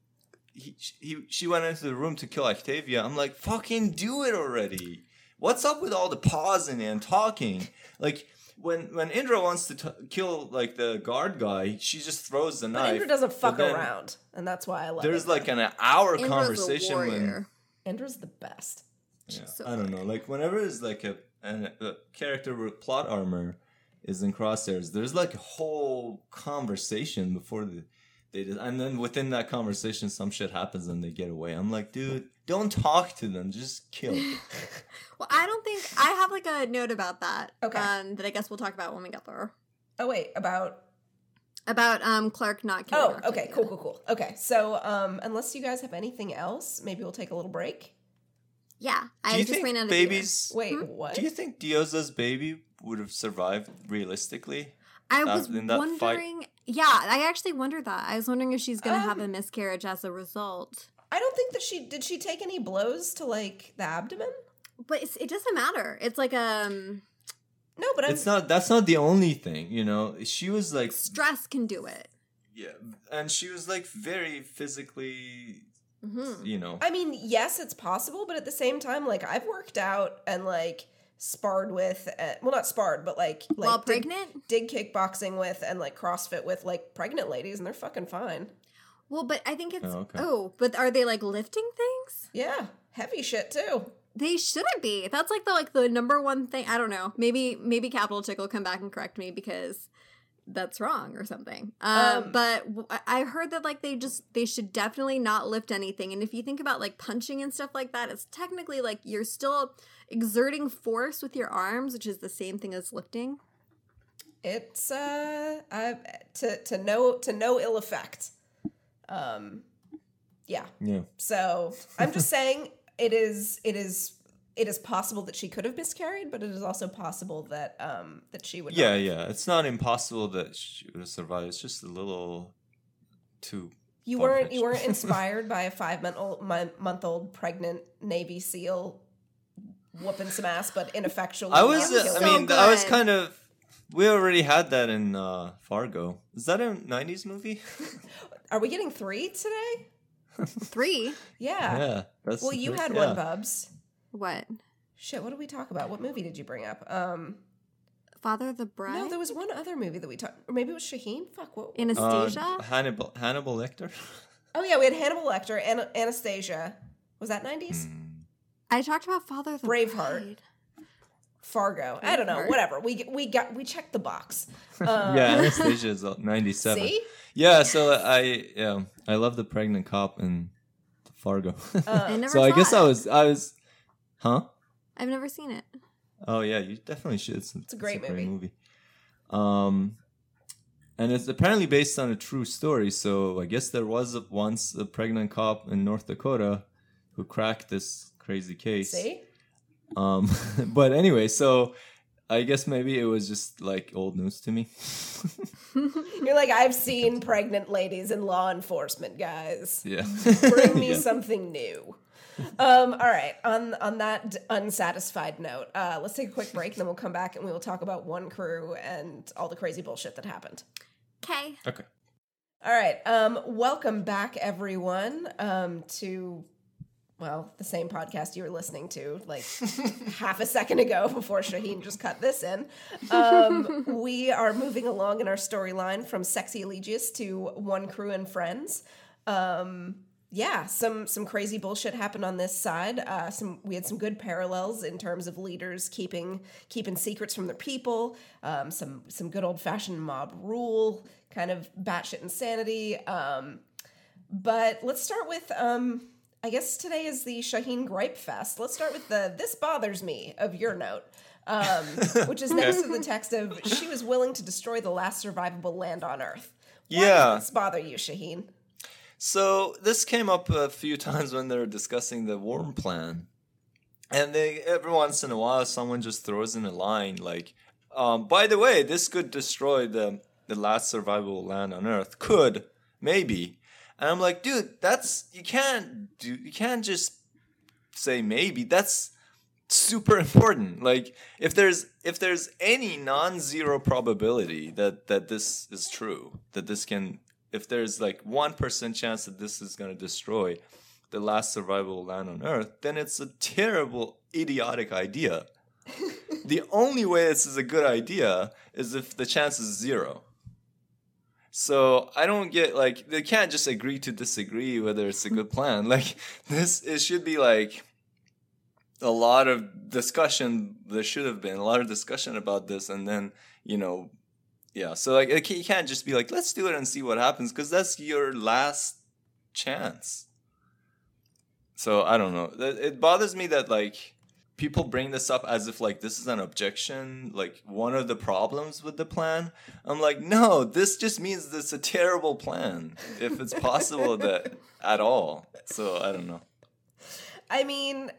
he, he she went into the room to kill Octavia. I'm like, fucking do it already. What's up with all the pausing and talking? Like when when Indra wants to t- kill like the guard guy, she just throws the but knife. Indra doesn't fuck but around, and that's why I love. There's Indra. like an hour Indra's a conversation when warrior. Indra's the best. yeah, so I don't know. Like whenever it's like a, an, a character with plot armor is in crosshairs, there's like a whole conversation before the they just, and then within that conversation, some shit happens and they get away. I'm like, dude, don't talk to them, just kill. Well, I don't think I have like a note about that. Okay. Um, that I guess we'll talk about when we get there. Oh wait, about About um Clarke not killing. oh, okay, Octavia. cool, cool, cool. Okay, so um, unless you guys have anything else, maybe we'll take a little break. Yeah, Do I you just think ran out of beer. babies? Wait, Hmm? what? Do you think Diyoza's baby would have survived realistically? I that- was in that fight? wondering. Yeah, I actually wondered that. I was wondering if she's gonna have Um, a miscarriage as a result. I don't think that she did. She take any blows to like the abdomen? But it's, it doesn't matter. It's like um No, but I'm, It's not. That's not the only thing. You know, she was like stress can do it. yeah, and she was like very physically. hmm You know, I mean, yes, it's possible, but at the same time, like I've worked out and like sparred with, uh, well, not sparred, but like like While did- pregnant. did kickboxing with and like CrossFit with like pregnant ladies, and they're fucking fine. Well, but I think it's Oh, oh, but are they like lifting things? Yeah, heavy shit too. They shouldn't be. That's like the like the number one thing. I don't know. Maybe maybe Capital Chick will come back and correct me because that's wrong or something. Um, Um, but w- I I heard that like they just they should definitely not lift anything. And if you think about like punching and stuff like that, it's technically like you're still exerting force with your arms, which is the same thing as lifting. It's uh, I, to to no to no ill effect. Um, yeah. yeah. So I'm just saying it is it is it is possible that she could have miscarried, but it is also possible that um that she would. Yeah, not. yeah. It's not impossible that she would have survived. It's just a little too You weren't you weren't inspired by a five month old month old pregnant Navy SEAL whooping some ass, but ineffectually. I was. killing uh, I so mean, I was kind of. We already had that in uh, Fargo. Is that a '90s movie? Are we getting three today? Three. Yeah. yeah. That's Well, you had yeah. one, Bubs. What? Shit, what did we talk about? What movie did you bring up? Um, Father of the Bride? no, there was one other movie that we talked. Or maybe it was Shahin. Fuck. What? Uh, Anastasia? Hannibal Hannibal Lecter. Oh yeah, we had Hannibal Lecter and Anastasia. Was that nineties? Hmm. I talked about Father of the Braveheart. Bride. Fargo. I don't know. Whatever. We we got we checked the box. Um, yeah, Anastasia is '97. See. Yeah, so I yeah I love the pregnant cop in Fargo. I never so I guess it. I was I was, huh? I've never seen it. Oh yeah, you definitely should. It's, it's a great movie. movie. Um, and it's apparently based on a true story. So I guess there was a, once a pregnant cop in North Dakota who cracked this crazy case. See. Um, but anyway, so I guess maybe it was just like old news to me. You're like I've seen pregnant ladies in law enforcement, guys. yeah. Bring me Yeah. something new. Um, all right. On on that d- unsatisfied note, uh, let's take a quick break, and then we'll come back and we will talk about one crew and all the crazy bullshit that happened. Okay. Okay. All right. Um, welcome back, everyone, um, to well, the same podcast you were listening to like half a second ago before Shahin just cut this in. Um, we are moving along in our storyline from Sexy Eligius to One Crew and Friends. Um, yeah, some some crazy bullshit happened on this side. Uh, some we had some good parallels in terms of leaders keeping keeping secrets from their people. Um, some some good old fashioned mob rule, kind of batshit insanity. Um, but let's start with um, I guess today is the Shahin Gripe Fest. Let's start with the "This bothers me" of your note, um, which is next to the text of "She was willing to destroy the last survivable land on Earth." Why Yeah. does this bother you, Shahin? So this came up a few times when they were discussing the worm plan, and they every once in a while someone just throws in a line like, um, "By the way, this could destroy the the last survivable land on Earth. Could maybe." And I'm like, dude, that's you can't do you can't just say maybe. That's super important. Like if there's if there's any non-zero probability that that this is true, that this can if there's like 1% chance that this is going to destroy the last survivable land on earth, then it's a terrible idiotic idea. the only way this is a good idea is if the chance is zero. So I don't get like they can't just agree to disagree whether it's a good plan. Like this, it should be like a lot of discussion. There should have been a lot of discussion about this, and then you know, yeah. So like it, you can't just be like, let's do it and see what happens, because that's your last chance. So I don't know. It it bothers me that like people bring this up as if like this is an objection, like one of the problems with the plan. I'm like, no, this just means it's a terrible plan if it's possible that at all. So I don't know. I mean,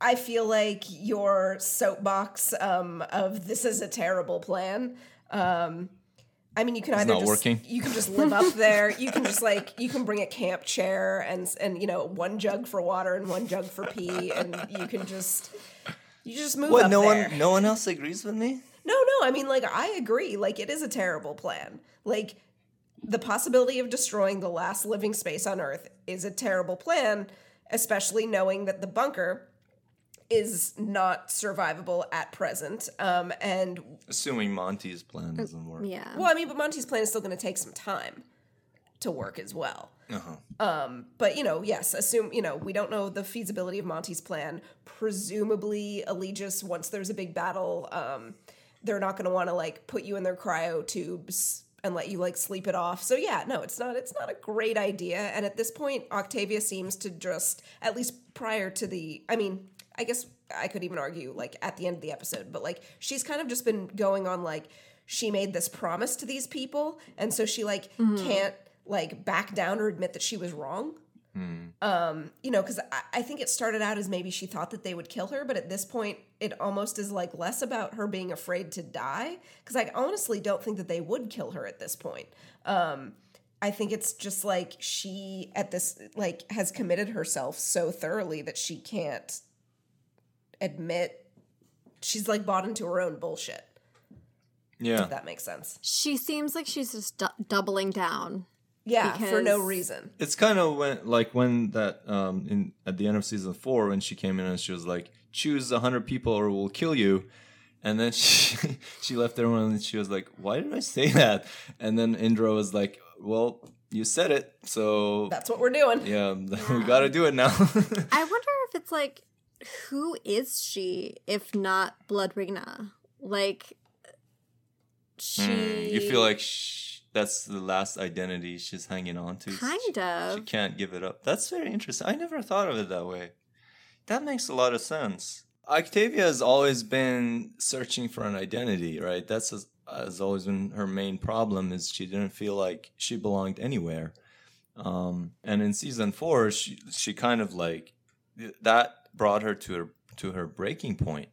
I feel like your soapbox um, of this is a terrible plan. Um, I mean, you can either not just working. you can just live up there. You can just like you can bring a camp chair and and you know one jug for water and one jug for pee, and you can just you just move What? up No there. one, no one else agrees with me. No, no. I mean, like, I agree. Like, it is a terrible plan. Like, the possibility of destroying the last living space on Earth is a terrible plan, especially knowing that the bunker is not survivable at present. Um, and, Assuming Monty's plan doesn't work. Yeah. well, I mean, but Monty's plan is still going to take some time to work as well. Uh-huh. But you know, yes, assume you know we don't know the feasibility of Monty's plan. Presumably, Eligius, once there's a big battle, um, they're not going to want to like put you in their cryo tubes and let you like sleep it off. So yeah, no, it's not. It's not a great idea. And at this point, Octavia seems to just at least prior to the. I mean, I guess I could even argue like at the end of the episode, but like she's kind of just been going on like she made this promise to these people, and so she like can't like back down or admit that she was wrong. Um, you know, because I, I think it started out as maybe she thought that they would kill her, but at this point, it almost is like less about her being afraid to die. Because I honestly don't think that they would kill her at this point. Um, I think it's just like she at this like has committed herself so thoroughly that she can't admit she's like bought into her own bullshit. Yeah. If that makes sense. She seems like she's just du- doubling down. Yeah, for no reason. It's kind of when like when that um in at the end of season four when she came in and she was like choose a hundred people or we'll kill you, and then she she left everyone and she was like why did I say that? And then Indra was like well you said it so That's what we're doing. yeah we got to do it now. I wonder if it's like, who is she if not Blodreina? Like, she. Hmm, you feel like sh- that's the last identity she's hanging on to. Kind She- of. She can't give it up. That's very interesting. I never thought of it that way. That makes a lot of sense. Octavia has always been searching for an identity, right? That's has, has always been her main problem is she didn't feel like she belonged anywhere. Um, and in season four, she she kind of like that brought her to her to her breaking point,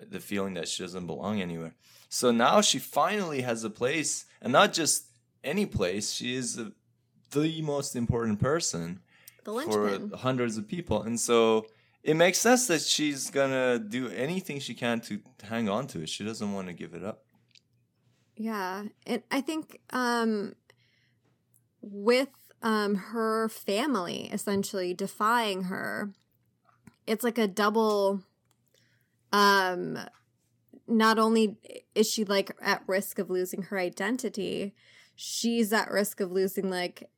the feeling that she doesn't belong anywhere. So now she finally has a place, and not just any place. She is the, the most important person for hundreds of people, and so it makes sense that she's gonna do anything she can to hang on to it. She doesn't want to give it up. Yeah. And I think um, with um, her family essentially defying her, it's like a double. Um, not only is she like at risk of losing her identity, she's at risk of losing like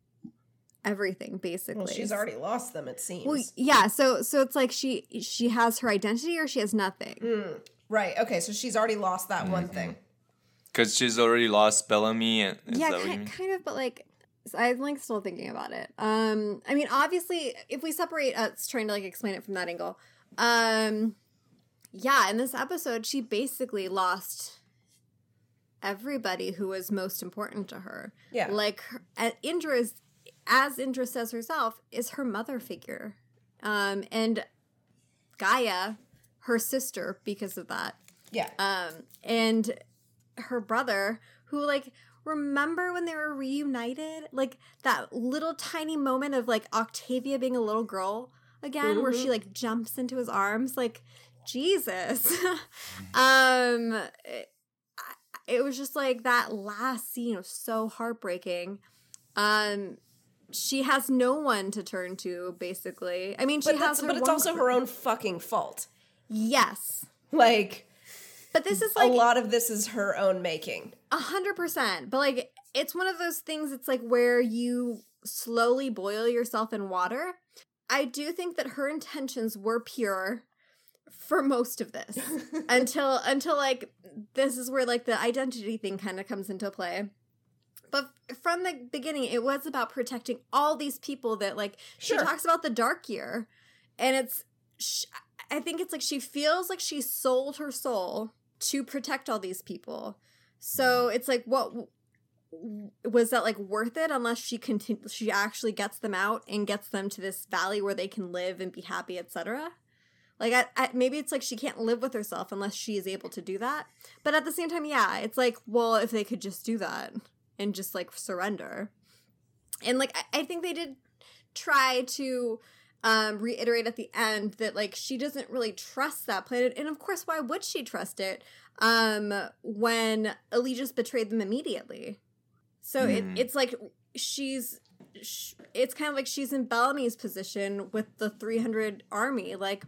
everything basically. Well, she's already lost them, it seems. Well, yeah. So so it's like she she has her identity or she has nothing. Mm, right. Okay. So she's already lost that one Mhm. thing. Because she's already lost Bellamy, and is yeah, that kind, mean? kind of, but like I'm like still thinking about it. Um, I mean, obviously, if we separate us trying to like explain it from that angle, um, yeah, in this episode, she basically lost everybody who was most important to her. Yeah. Like her, Indra is, as Indra says herself, is her mother figure, um, and Gaia, her sister, because of that yeah. um and her brother who like remember when they were reunited like that little tiny moment of like octavia being a little girl again where she like jumps into his arms like jesus um it, was just like that last scene was so heartbreaking um she has no one to turn to basically i mean she But, has but it's also fr- her own fucking fault. yes Like, but this is like a lot of this is her own making. A hundred percent. But like it's one of those things it's like where you slowly boil yourself in water. I do think that her intentions were pure for most of this. until until like this is where like the identity thing kind of comes into play. But from the beginning it was about protecting all these people that like she talks about the dark year and it's sh- I think it's like she feels like she sold her soul to protect all these people. So it's like, what was that like worth it? Unless she continue, she actually gets them out and gets them to this valley where they can live and be happy, etc. Like, I, I, maybe it's like she can't live with herself unless she is able to do that. But at the same time, yeah, it's like, well, if they could just do that and just like surrender, and like I, I think they did try to um, reiterate at the end that like she doesn't really trust that planet, and of course, why would she trust it um, when Eligius betrayed them immediately? So it, Mhm. it's like she's. It's kind of like she's in Bellamy's position with the 300 army. Like,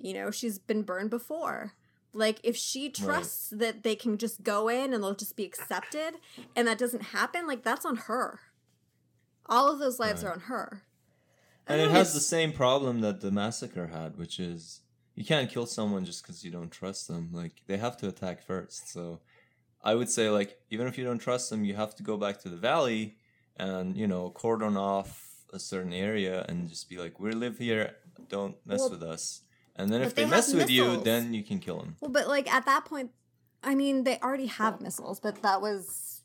you know, she's been burned before. Like, if she trusts that they can just go in and they'll just be accepted, and that doesn't happen, like, that's on her. All of those lives Right. are on her. And it has the same problem that the massacre had, which is you can't kill someone just because you don't trust them. Like they have to attack first. So I would say, like, even if you don't trust them, you have to go back to the valley and you know cordon off a certain area and just be like, we live here, don't mess Well, with us. And then if they, they mess with you, then you can kill them. Well, but like at that point, I mean, they already have missiles, but that was.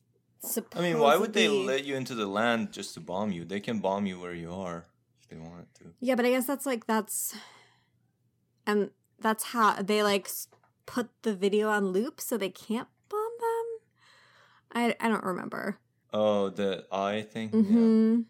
I mean, why would they let you into the land just to bomb you? They can bomb you where you are if they wanted to. Yeah, but I guess that's like that's, and that's how they like put the video on loop so they can't bomb them. I I don't remember. Oh, the eye thing. Yeah. hmm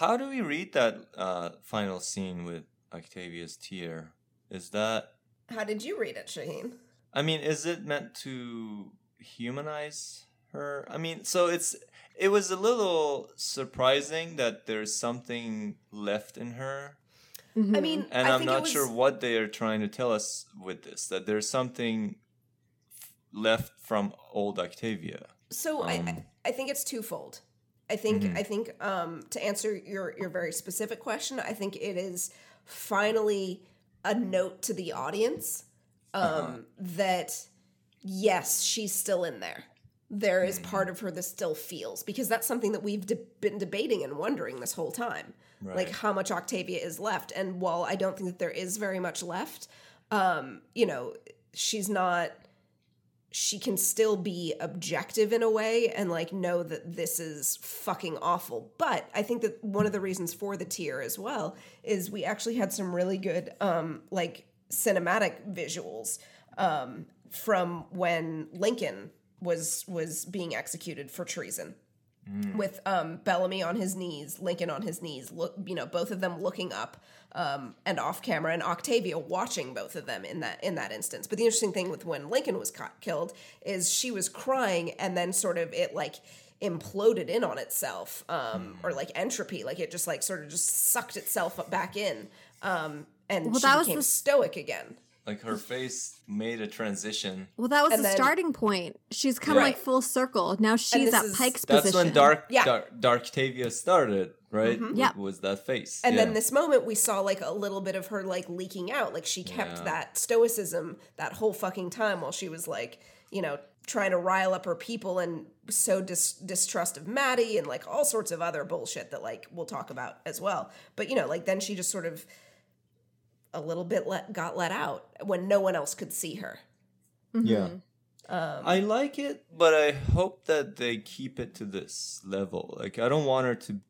How do we read that uh, final scene with Octavia's tear? Is that? How did you read it, Shahin? I mean, is it meant to humanize her? I mean, so it's it was a little surprising that there's something left in her, Mm-hmm. I mean, and I I'm think it not was, sure what they are trying to tell us with this. That there's something left from old Octavia. So I, Um, I I think it's twofold. I think Mhm. I think um, to answer your your very specific question, I think it is finally a note to the audience um, Uh-huh. that yes, she's still in there. There is part of her that still feels because that's something that we've de- been debating and wondering this whole time, like how much Octavia is left. And while I don't think that there is very much left, um, you know, she's not she can still be objective in a way and like know that this is fucking awful. But I think that one of the reasons for the tear as well is we actually had some really good um like cinematic visuals um from when Lincoln was was being executed for treason with um, Bellamy on his knees, Lincoln on his knees, look, you know, both of them looking up um, and off camera, and Octavia watching both of them in that in that instance. But the interesting thing with when Lincoln was caught, killed is she was crying, and then sort of it like imploded in on itself, um, or like entropy, like it just like sort of just sucked itself back in, um, and Well, she that was became the- stoic again. Like her face made a transition. Well, that was And the then- starting point. She's come Right. like full circle. Now she's at is- Pike's That's position. when Dark Yeah. Dark Darktavia started, right? Yeah. Was that face? And yeah. then this moment, we saw like a little bit of her like leaking out. Like she kept Yeah. that stoicism that whole fucking time while she was like, you know, trying to rile up her people and so dis- distrust of Madi and like all sorts of other bullshit that like we'll talk about as well. But you know, like then she just sort of a little bit let got let out when no one else could see her. Yeah. Um, I like it, but I hope that they keep it to this level. Like I don't want her to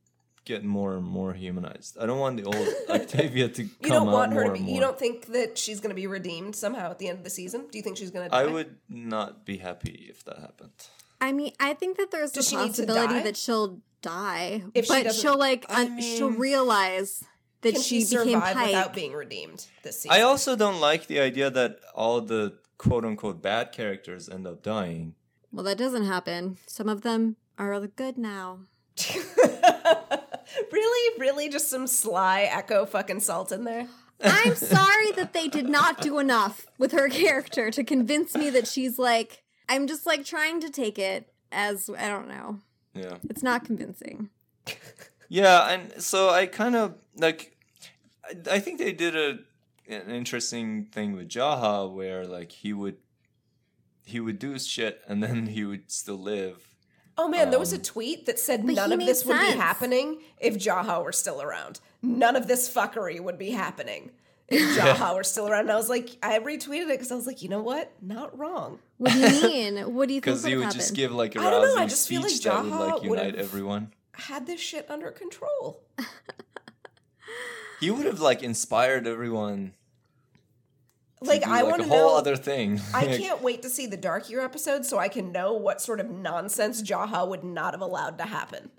get more and more humanized. I don't want the old Octavia to come you don't out want her to be. You don't think that she's going to be redeemed somehow at the end of the season? Do you think she's going to? die? I would not be happy if that happened. I mean, I think that there's Does the she need to possibility die? that she'll die, If she but doesn't- she'll like I un- she'll mean- realize that Can she, she, became survive Pike. without being redeemed this season? I also don't like the idea that all the quote unquote bad characters end up dying. well, that doesn't happen. Some of them are good now. really, really, just some sly echo fucking salt in there. I'm sorry that they did not do enough with her character to convince me that she's like. I'm just like trying to take it as I don't know. Yeah. It's not convincing. Yeah, and so I kind of like. I, I think they did a an interesting thing with Jaha where like he would he would do his shit and then he would still live. Oh man, there was a Um, tweet that said none of made this would be happening if Jaha were still around. None of this fuckery would be happening if Jaha were still around. And I was like, I retweeted it because I was like, you know what? Not wrong. What do you mean? What do you think Because would he would happen? just give like a I don't know, I rousing just feel like speech that would like unite would've- everyone. Had this shit under control. He would have like inspired everyone. To Like do, I like want a to whole know. other thing. I can't wait to see the Dark Year episode so I can know what sort of nonsense Jaha would not have allowed to happen.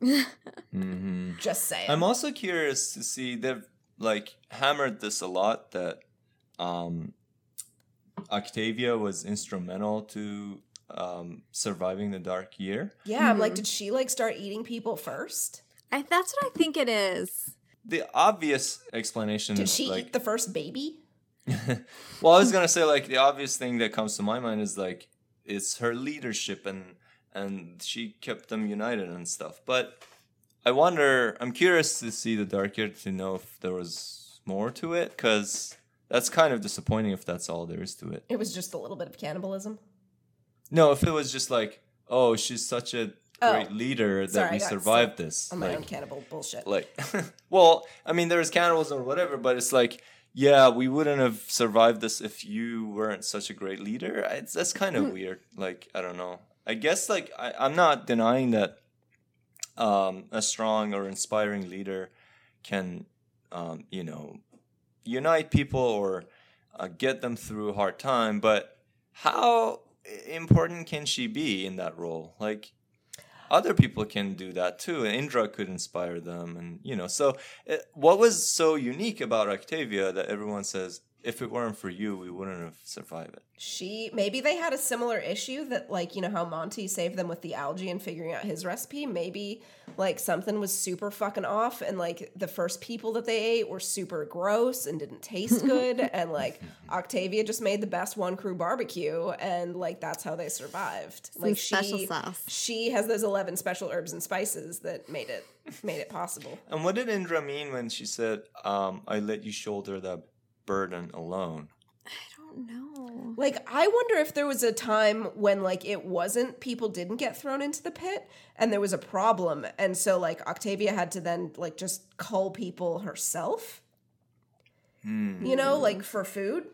mhm. Just saying. I'm also curious to see they've like hammered this a lot that um Octavia was instrumental to um surviving the dark year. yeah, I'm like, did she like start eating people first? I, that's what I think it is. The obvious explanation Did she like eat the first baby? well, I was gonna say like the obvious thing that comes to my mind is like it's her leadership and and she kept them united and stuff. But I wonder. I'm curious to see the Dark Year to know if there was more to it because that's kind of disappointing if that's all there is to it. It was just a little bit of cannibalism. No, if it was just like, oh, she's such a Oh. great leader that Sorry, we survived this. On my own Like, cannibal bullshit. like well i mean there's cannibalism or whatever but it's like yeah we wouldn't have survived this if you weren't such a great leader. It's that's kind of weird like i don't know. I guess like I, i'm not denying that um, a strong or inspiring leader can um, you know unite people or uh, get them through a hard time but how important can she be in that role? Like other people can do that too. And Indra could inspire them, and you know. So, it, what was so unique about Octavia that everyone says, if it weren't for you, we wouldn't have survived it? She maybe they had a similar issue that like you know how Monty saved them with the algae and figuring out his recipe. Maybe like something was super fucking off, and like the first people that they ate were super gross and didn't taste good, and like Octavia just made the best one crew barbecue, and like that's how they survived. Some like special she sauce. she has those eleven special herbs and spices that made it made it possible. And what did Indra mean when she said, um, "I let you shoulder that burden alone"? I don't know. Like, I wonder if there was a time when, like, it wasn't, people didn't get thrown into the pit and there was a problem. And so, like, Octavia had to then, like, just cull people herself, Hmm, you know, like for food.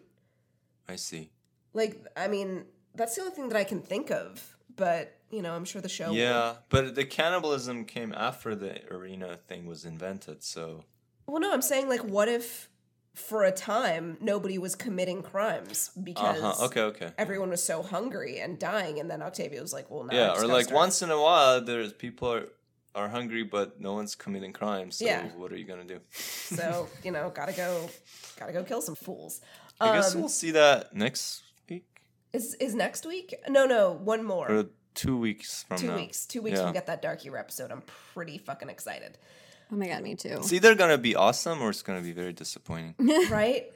I see. Like, I mean, that's the only thing that I can think of. But, you know, I'm sure the show. will. Yeah, but the cannibalism came after the arena thing was invented. So Well, no, I'm saying, like, what if for a time nobody was committing crimes because uh-huh. okay, okay. everyone was so hungry and dying? And then Octavia was like, well, now I yeah, or like start- once in a while, there's people are are hungry, but no one's committing crimes. So Yeah. what are you gonna do? So you know, gotta go, gotta go kill some fools. I guess Um, we'll see that next week Is is next week? No, no, one more. or two weeks from Two now. weeks. Two weeks Yeah. we get that Dark Year episode. I'm pretty fucking excited. Oh my god, me too. It's either gonna be awesome or it's gonna be very disappointing. Right?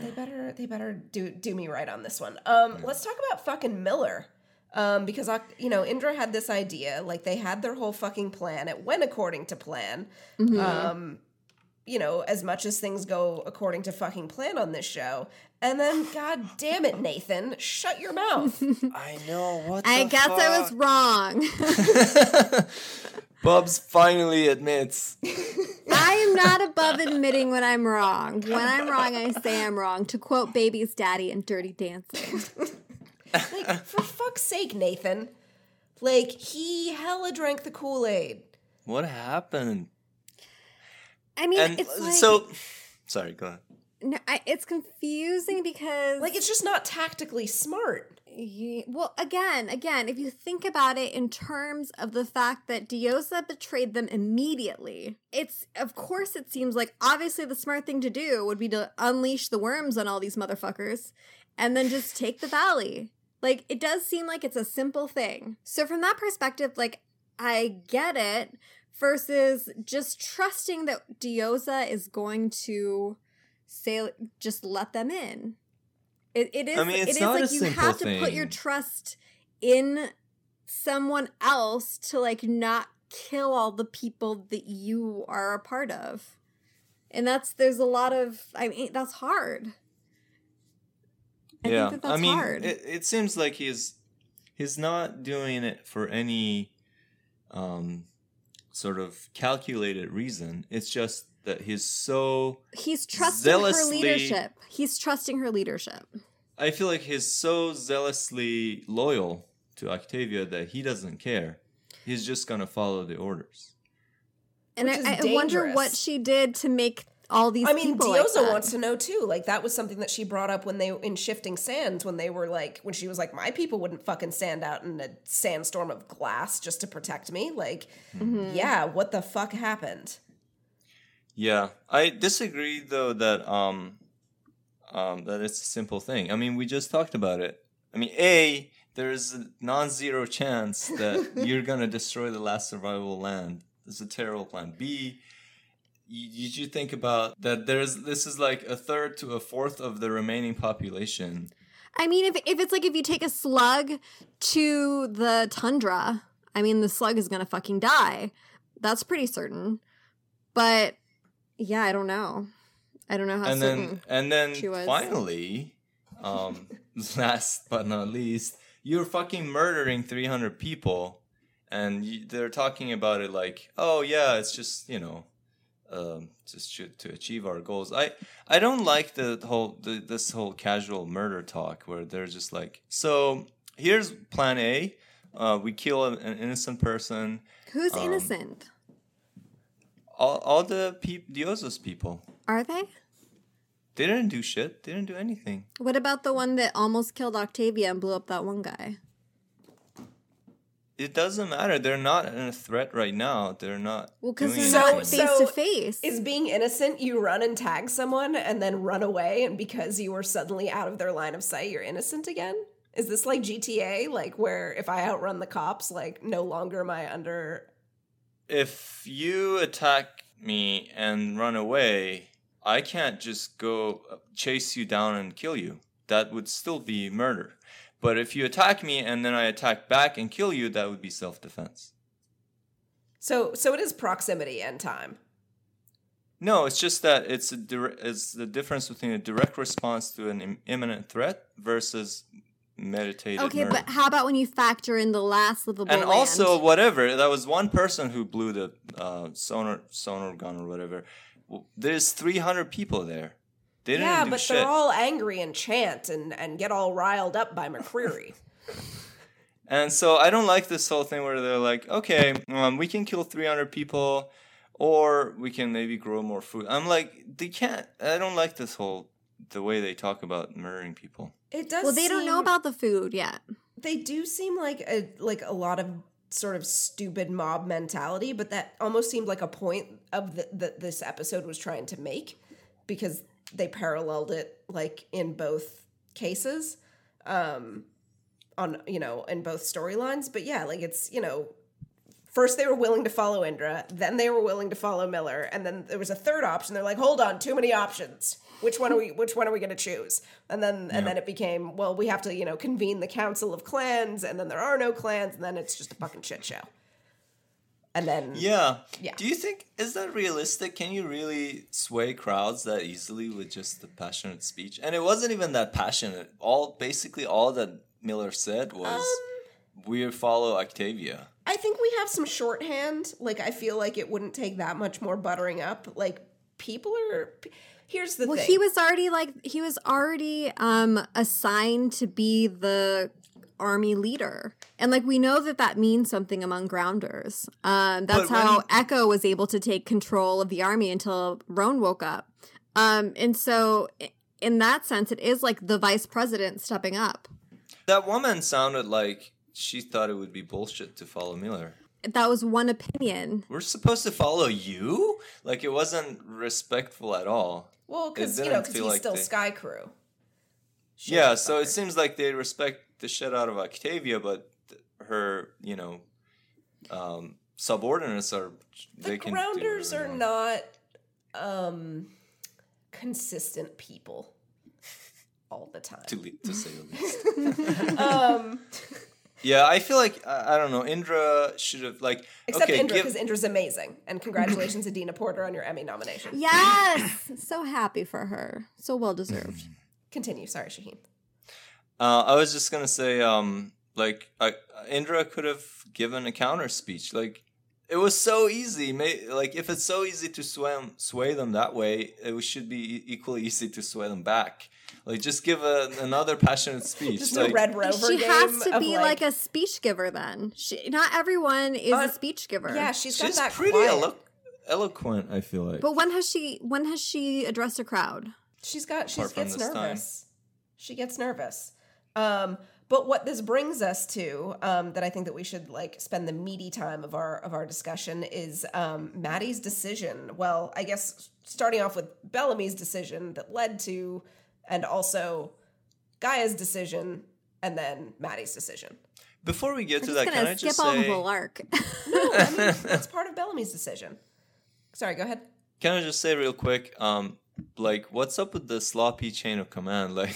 they better they better do do me right on this one. Um, let's talk about fucking Miller. Um, because you know Indra had this idea, like they had their whole fucking plan. It went according to plan. Um, you know, as much as things go according to fucking plan on this show, and then, god damn it, Nathan, shut your mouth. I know what. I the guess I was wrong. Bubs finally admits. I am not above admitting when I'm wrong. When I'm wrong, I say I'm wrong. To quote Baby's daddy in Dirty Dancing. like, for fuck's sake, Nathan. Like, he hella drank the Kool Aid. What happened? I mean, And it's like so, sorry, go ahead. no, I, it's confusing because Like, it's just not tactically smart. Well, again, again, if you think about it in terms of the fact that Diyoza betrayed them immediately, it's of course it seems like obviously the smart thing to do would be to unleash the worms on all these motherfuckers and then just take the valley. Like it does seem like it's a simple thing. So from that perspective, like I get it versus just trusting that Diyoza is going to say just let them in. It, it is. I mean, it's it is not a like you have to put your trust in someone else to like not kill all the people that you are a part of, and that's there's a lot of. I mean, that's hard. I yeah, think that that's I mean, hard. It, it seems like he's he's not doing it for any um sort of calculated reason. It's just that he's so. He's trusting zealously- her leadership. He's trusting her leadership. I feel like he's so zealously loyal to Octavia that he doesn't care. He's just gonna follow the orders. And Which I, is I wonder what she did to make all these I mean, people like Diyoza that. wants to know too. Like that was something that she brought up when they in Shifting Sands when they were like when she was like, my people wouldn't fucking stand out in a sandstorm of glass just to protect me. Like, Mm-hmm. yeah, what the fuck happened? Yeah, I disagree though that um, um, that it's a simple thing. I mean, we just talked about it. I mean, a there's a non-zero chance that you're gonna destroy the last survivable land. It's a terrible plan. B, you, you think about that. There's this is like a third to a fourth of the remaining population. I mean, if if it's like if you take a slug to the tundra, I mean, the slug is gonna fucking die. That's pretty certain. But yeah, I don't know. I don't know how and then and then she was. finally, um, last but not least, you're fucking murdering 300 people, and you, they're talking about it like, oh yeah, it's just you know, um, just to, to achieve our goals. I I don't like the whole the, this whole casual murder talk where they're just like, so here's plan A. Uh, we kill an an innocent person. Who's um, innocent? All, all the peop Diyoza's people. Are they? They didn't do shit. They didn't do anything. What about the one that almost killed Octavia and blew up that one guy? it doesn't matter. They're not in a threat right now. They're not. Well, because doing they're not face So- to face. Is being innocent, you run and tag someone and then run away, and because you were suddenly out of their line of sight, you're innocent again? Is this like GTA, like where if I outrun the cops, like no longer am I under? If you attack me and run away, I can't just go chase you down and kill you. That would still be murder. But if you attack me and then I attack back and kill you, that would be self defense. So, so it is proximity and time. No, it's just that it's a it's the difference between a direct response to an Im- imminent threat versus meditated okay, murder. but how about when you factor in the last livable and land? also whatever that was one person who blew the uh, sonar sonar gun or whatever. Well, There's 300 people there. They didn't yeah, do but shit. they're all angry and chant and and get all riled up by McCreary. And so I don't like this whole thing where they're like, okay, um, we can kill 300 people, or we can maybe grow more food. I'm like, they can't. I don't like this whole the way they talk about murdering people. It does. well, they don't know about the food yet. They do seem like a like a lot of sort of stupid mob mentality, but that almost seemed like a point of the, that this episode was trying to make because they paralleled it like in both cases um on you know in both storylines but yeah like it's you know first they were willing to follow Indra then they were willing to follow Miller and then there was a third option they're like hold on too many options which one are we which one are we going to choose and then and then it became well we have to you know convene the council of clans and then there are no clans and then it's just a fucking shit show and then Yeah. Yeah. Do you think is that realistic? Can you really sway crowds that easily with just the passionate speech? And it wasn't even that passionate. All basically all that Miller said was, Um, "We follow Octavia." I think we have some shorthand. Like I feel like it wouldn't take that much more buttering up. Like people are. Here's the Well, thing. he was already like he was already um assigned to be the army leader. And like we know that that means something among grounders. Um that's But how he- Echo was able to take control of the army until Roan woke up. Um and so in that sense it is like the vice president stepping up. That woman sounded like she thought it would be bullshit to follow Miller. That was one opinion. We're supposed to follow you? Like it wasn't respectful at all. well, because you know, because he's like still they- Sky Crew. Shit, yeah, so it seems like they respect the shit out of Octavia, but th- her, you know, um, subordinates are the they can do grounders whatever are they not um consistent people all the time. to, le- to say the least. um, yeah, I feel like I, I don't know. Indra should have like except okay, Indra, give- because Indra's amazing. And congratulations, Adina Porter, on your Emmy nomination. Yes. so happy for her. So well deserved. Continue. Sorry, Shahin. Uh, I was just gonna say, um, like I, Indra could have given a counter speech. Like it was so easy. May, like if it's so easy to sway sway them that way, it should be equally easy to sway them back. Like just give a, another passionate speech. Just like, a Red Rover she game has to be like, a speech giver then. She, not everyone is Uh, a speech giver. Yeah, she's got she's that pretty quiet. elo- eloquent. I feel like. But when has she when has she addressed a crowd? She's got she gets this time. nervous. She gets nervous. Um, but what this brings us to, um, that I think that we should like spend the meaty time of our of our discussion is um, Madi's decision. Well, I guess starting off with Bellamy's decision that led to, and also Gaia's decision, and then Madi's decision. Before we get I'm to that, can gonna I skip just all the say? whole arc. No, I mean, that's part of Bellamy's decision. Sorry, go ahead. Can I just say real quick? Um, like, what's up with the sloppy chain of command? Like,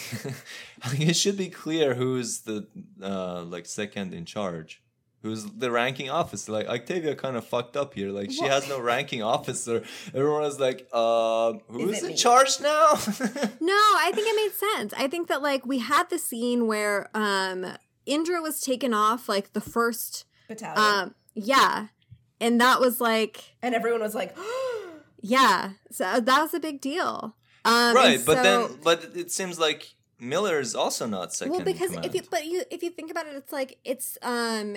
it should be clear who's the uh, like second in charge, who's the ranking officer. Like, Octavia kind of fucked up here. Like, she What? has no ranking officer. Everyone was like, uh, who's it in me? charge now? no, I think it made sense. I think that like we had the scene where um Indra was taken off like the first Battalion. um yeah. And that was like and everyone was like, yeah. So that was a big deal. Um right, and but so- then, but it seems like Miller is also not second. well in because if you but you if you think about it it's like it's um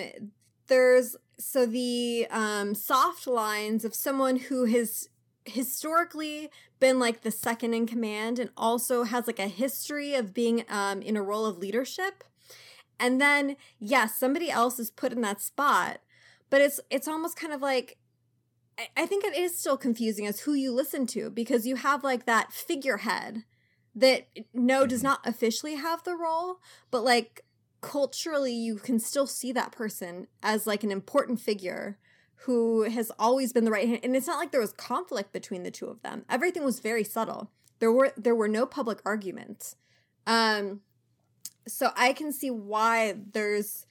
there's so the um soft lines of someone who has historically been like the second in command and also has like a history of being um in a role of leadership And then yes, somebody else is put in that spot, but it's it's almost kind of like I, I think it is still confusing as who you listen to because you have like that figurehead that no does not officially have the role, but like culturally you can still see that person as like an important figure who has always been the right hand and it's not like there was conflict between the two of them. Everything was very subtle. There were there were no public arguments. Um so i can see why there's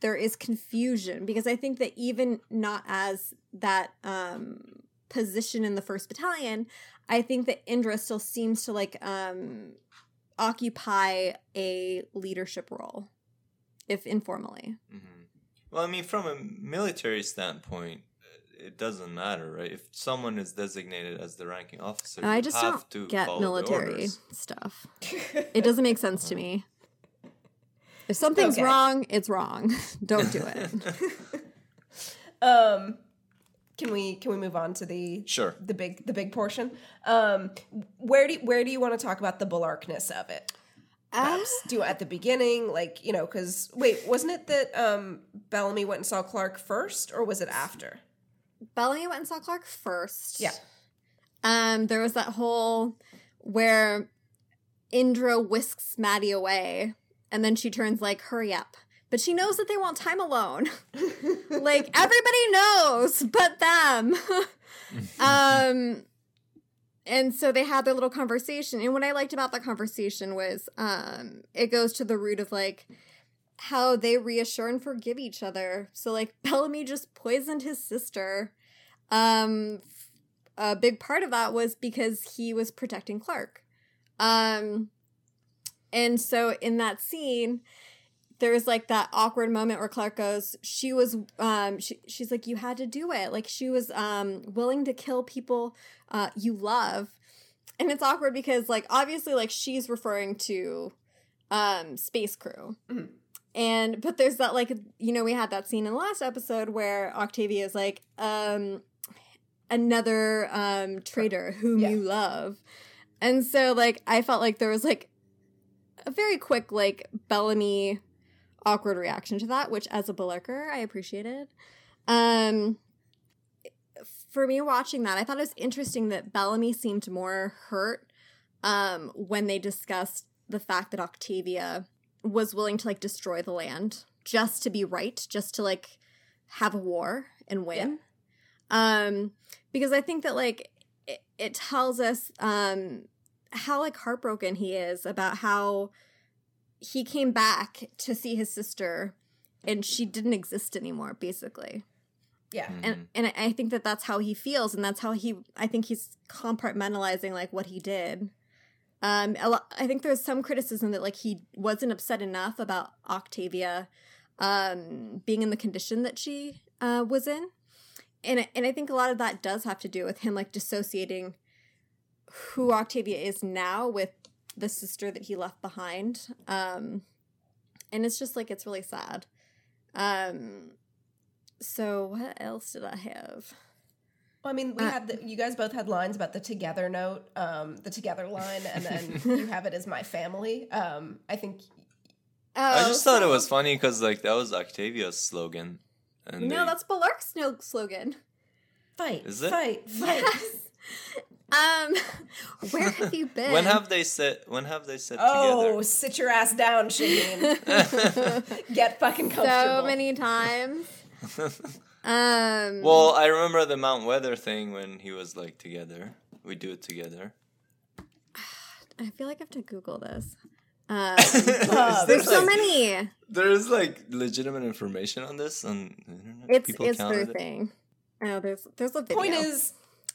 there is confusion because i think that even not as that um position in the first battalion i think that indra still seems to like um occupy a leadership role if informally. Mhm. Well, I mean, from a military standpoint, uh, it doesn't matter, right? If someone is designated as the ranking officer, i just have don't to get military stuff. It doesn't make sense to me. If something's Okay. wrong it's wrong. Don't do it. Um, can we can we move on to the Sure. the big the big portion? Um, where do where do you want to talk about the Balarkness of it? Perhaps do it at the beginning, like you know, because wait, wasn't it that um Bellamy went and saw Clarke first, or was it after? Bellamy went and saw Clarke first. Yeah. Um, there was that whole where Indra whisks Madi away, and then she turns like, "Hurry up!" But she knows that they want time alone. like everybody knows, but them. um, and so they had their little conversation. And what I liked about that conversation was, um, it goes to the root of like how they reassure and forgive each other. So like Bellamy just poisoned his sister. Um a big part of that was because he was protecting Clarke. Um and so in that scene there's like that awkward moment where Clarke goes, she was um she, she's like you had to do it. Like she was um willing to kill people uh you love. And it's awkward because like obviously like she's referring to um space crew. Mhm. And but there's that like you know we had that scene in the last episode where Octavia is like um another um traitor whom Yeah. you love. And so like I felt like there was like a very quick like Bellamy awkward reaction to that, which as a Bellarker I appreciated. Um for me watching that, I thought it was interesting that Bellamy seemed more hurt um when they discussed the fact that Octavia was willing to like destroy the land just to be right, just to like have a war and win. Um because I think that like it, it tells us um how like heartbroken he is about how he came back to see his sister and she didn't exist anymore basically Yeah, and and I- I think that that's how he feels, and that's how he. I think he's compartmentalizing like what he did. Um, lo- I think there's some criticism that like he wasn't upset enough about Octavia, um, being in the condition that she uh was in, and and I think a lot of that does have to do with him like dissociating who Octavia is now with the sister that he left behind. Um, and it's just like it's really sad. Um, so what else did I have? Well, I mean, we Uh, had the, you guys both had lines about the together note, um, the together line, and then you have it as my family. Um, I think I Oh, just thought it was funny because like that was Octavia's slogan, and no, they- that's Bellarke's no slogan. fight, Is it? fight, fight. Um, where have you been? when have they sit? When have they sit oh, sit your ass down, Shahin. Get fucking comfortable. so many times? Um, well, I remember the Mount Weather thing when he was like together. We do it together. I feel like I have to Google this. Uh, Uh, there's so like- many. There's like legitimate information on this on the internet. It's People it's their it. thing. Oh, there's there's a video. Point is,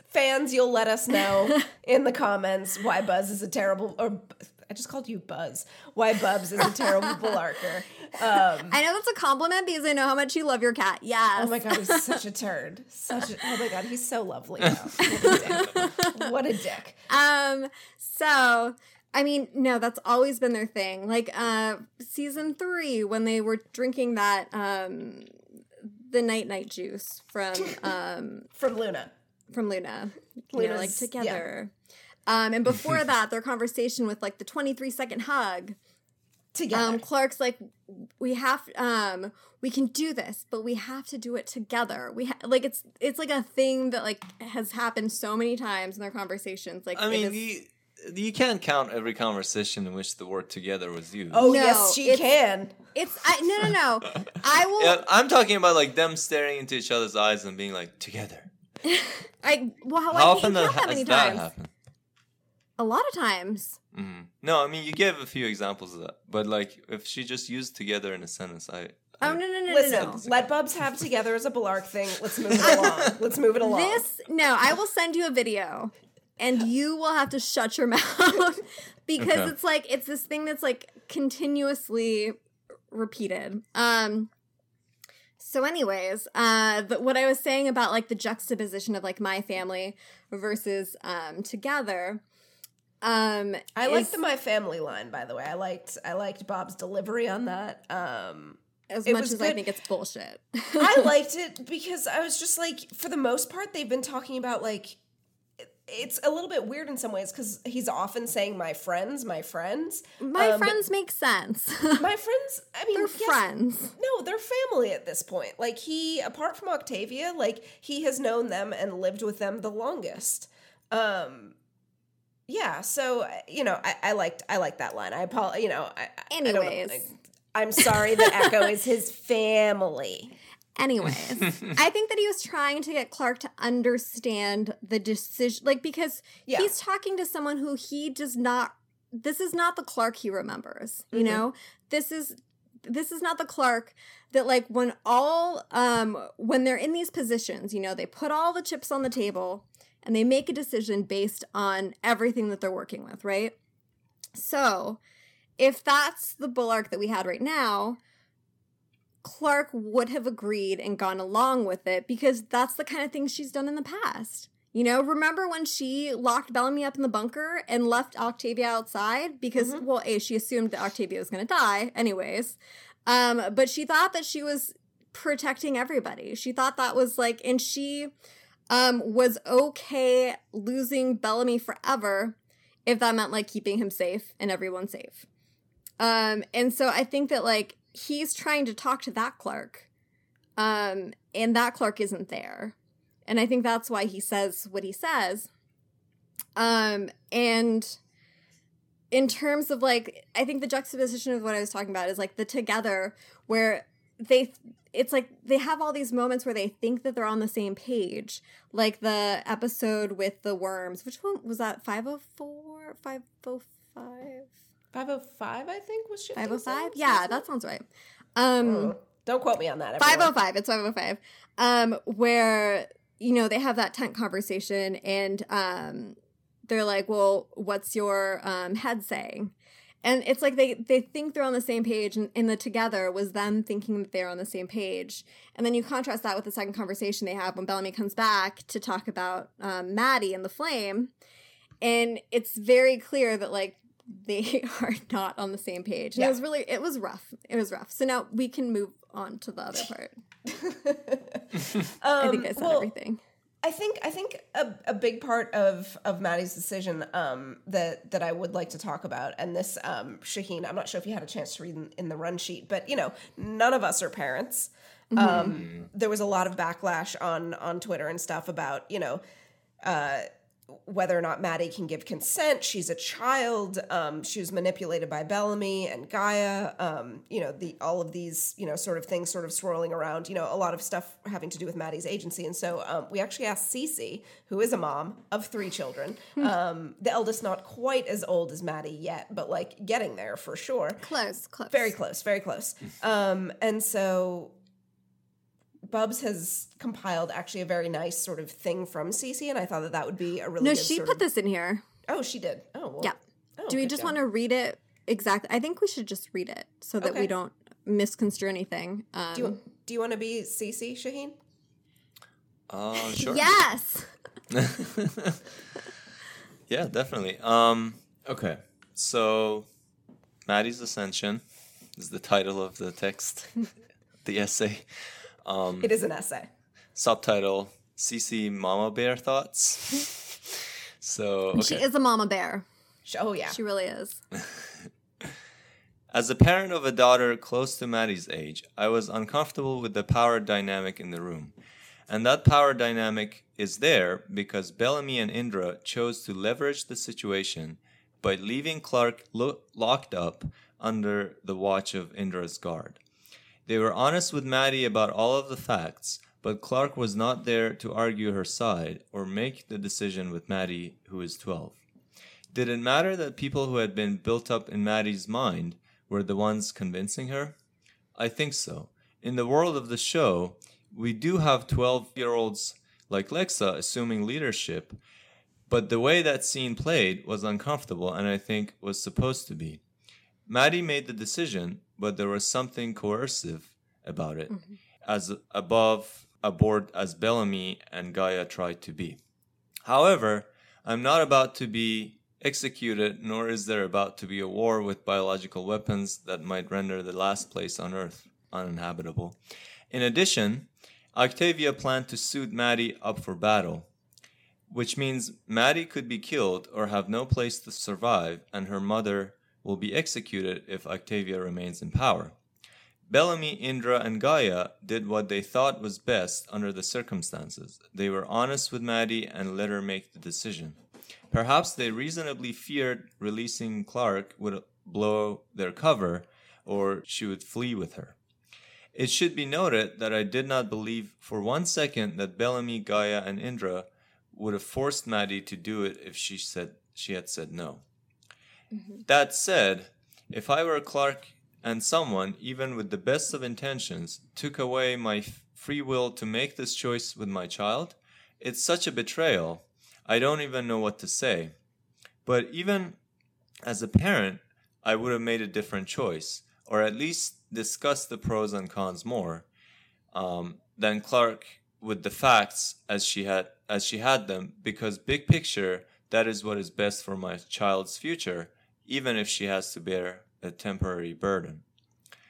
fans, you'll let us know in the comments why Buzz is a terrible, or I just called you Buzz. Why Bubs is a terrible Bellarker. Um, I know that's a compliment because I know how much you love your cat. Yes. oh my god, he's such a turd. Such a, oh my god, he's so lovely. What a dick. What a dick. Um, so I mean, no, that's always been their thing. Like uh season three, when they were drinking that um the night night juice from um From Luna. From Luna. You know, like Luna's- yeah. together. Um and before that, their conversation with like the 23 second hug. Together. Um, Clarke's like, we have, um, we can do this, but we have to do it together. We ha- like it's it's like a thing that like has happened so many times in their conversations. Like, I mean, is- you, you can't count every conversation in which the word together was used. oh No, yes, she it's- can. it's I no no no. I will. Yeah, I'm talking about like them staring into each other's eyes and being like together. I well, how, How I often can't does count that many that times. happen? A lot of times. Mhm. No, I mean you gave a few examples of that, but like if she just used together in a sentence, I. I Oh no no no Listen, no no. let Bubs have together as a Bellarke thing. Let's move it along. Let's move it along. This no, I will send you a video, and you will have to shut your mouth because Okay. it's like it's this thing that's like continuously repeated. Um. So, anyways, uh, the, what I was saying about like the juxtaposition of like my family versus um together. Um, I liked the my family line, by the way. I liked I liked Bob's delivery on that. Um, as much as I think it's bullshit. I liked it because I was just like, for the most part, they've been talking about like. It's a little bit weird in some ways because he's often saying "my friends, my friends." my Um, friends make sense. My friends. I mean, They're yes, friends. No, they're family at this point. Like he, apart from Octavia, like he has known them and lived with them the longest. Um, yeah. So you know, I, I liked I liked that line. I apologize. You know, I, I- I. Anyways. I, am sorry that Echo is his family. Anyways, I think that he was trying to get Clarke to understand the decision, like because Yeah. he's talking to someone who he does not. This is not the Clarke he remembers. You Mhm. know, this is this is not the Clarke that like when all um when they're in these positions, you know, they put all the chips on the table and they make a decision based on everything that they're working with, right? So, if that's the Bellarke that we had right now, Clarke would have agreed and gone along with it because that's the kind of thing she's done in the past. You know, remember when she locked Bellamy up in the bunker and left Octavia outside because, Mhm. well, a she assumed that Octavia was going to die, anyways. Um, but she thought that she was protecting everybody. She thought that was like, and she um was okay losing Bellamy forever if that meant like keeping him safe and everyone safe. Um, and so I think that like he's trying to talk to that Clarke. um, and that Clarke isn't there, and I think that's why he says what he says. Um, and in terms of like, I think the juxtaposition of what I was talking about is like the together where they. It's like they have all these moments where they think that they're on the same page, like the episode with the worms. Which one was that? 504? 505? Five oh five, I think was shifting 505? sands, Yeah, that sounds right. Um Oh, Don't quote me on that. everyone. 505, it's 505. Um where you know, they have that tent conversation and um they're like, "Well, what's your um head saying?" And it's like they they think they're on the same page and, and the together was them thinking that they're on the same page. And then you contrast that with the second conversation they have when Bellamy comes back to talk about um, Madi and the flame. And it's very clear that like they are not on the same page. Yeah. It was really it was rough. It was rough. So now we can move on to the other part. I think I said Um, well, everything. I think I think a, a big part of of Madi's decision um, that that I would like to talk about, and this um, Shahin, I'm not sure if you had a chance to read in, in the run sheet, but you know, none of us are parents. Um, there was a lot of backlash on on Twitter and stuff about you know uh, whether or not Madi can give consent. She's a child. Um, she was manipulated by Bellamy and Gaia. Um, you know, the all of these, you know, sort of things sort of swirling around, you know, a lot of stuff having to do with Madi's agency. And so um, we actually asked CC, who is a mom of three children, um, the eldest not quite as old as Madi yet, but like getting there for sure. Close, close. Very close, very close. Um, and so Bubs has compiled actually a very nice sort of thing from CC, and I thought that that would be a really good. No, good she sort put of- this in here. Oh, she did. Oh, well. Yeah. Oh, Do we just job. want to read it exactly? I think we should just read it so that Okay. we don't misconstrue anything. Um, Do you, do you want to be CC, Shahin? Uh, sure. Yes. yeah, definitely. Um, Okay. so Madi's Ascension is the title of the text, the essay. Um, It is an essay. subtitle CC Mama Bear Thoughts. so, She is a mama bear. Oh, yeah. She really is. As a parent of a daughter close to Madi's age, I was uncomfortable with the power dynamic in the room. And that power dynamic is there because Bellamy and Indra chose to leverage the situation by leaving Clarke lo- locked up under the watch of Indra's guard. They were honest with Madi about all of the facts, but Clarke was not there to argue her side or make the decision with Madi, who is 12. Did it matter that people who had been built up in Madi's mind were the ones convincing her? I think so. In the world of the show, we do have 12 year olds like Lexa assuming leadership, but the way that scene played was uncomfortable and I think was supposed to be. Madi made the decision, but there was something coercive about it, mm-hmm. as above aboard as Bellamy and Gaia tried to be. However, I'm not about to be executed, nor is there about to be a war with biological weapons that might render the last place on Earth uninhabitable. In addition, Octavia planned to suit Madi up for battle, which means Madi could be killed or have no place to survive, and her mother will be executed if Octavia remains in power. Bellamy, Indra, and Gaia did what they thought was best under the circumstances. They were honest with Madi and let her make the decision. Perhaps they reasonably feared releasing Clarke would blow their cover or she would flee with her. It should be noted that I did not believe for one second that Bellamy, Gaia, and Indra would have forced Madi to do it if she said she had said no. That said, if I were Clarke and someone, even with the best of intentions, took away my f- free will to make this choice with my child, it's such a betrayal. I don't even know what to say. But even as a parent, I would have made a different choice, or at least discussed the pros and cons more um, than Clarke with the facts as she had as she had them. Because big picture, that is what is best for my child's future, even if she has to bear a temporary burden.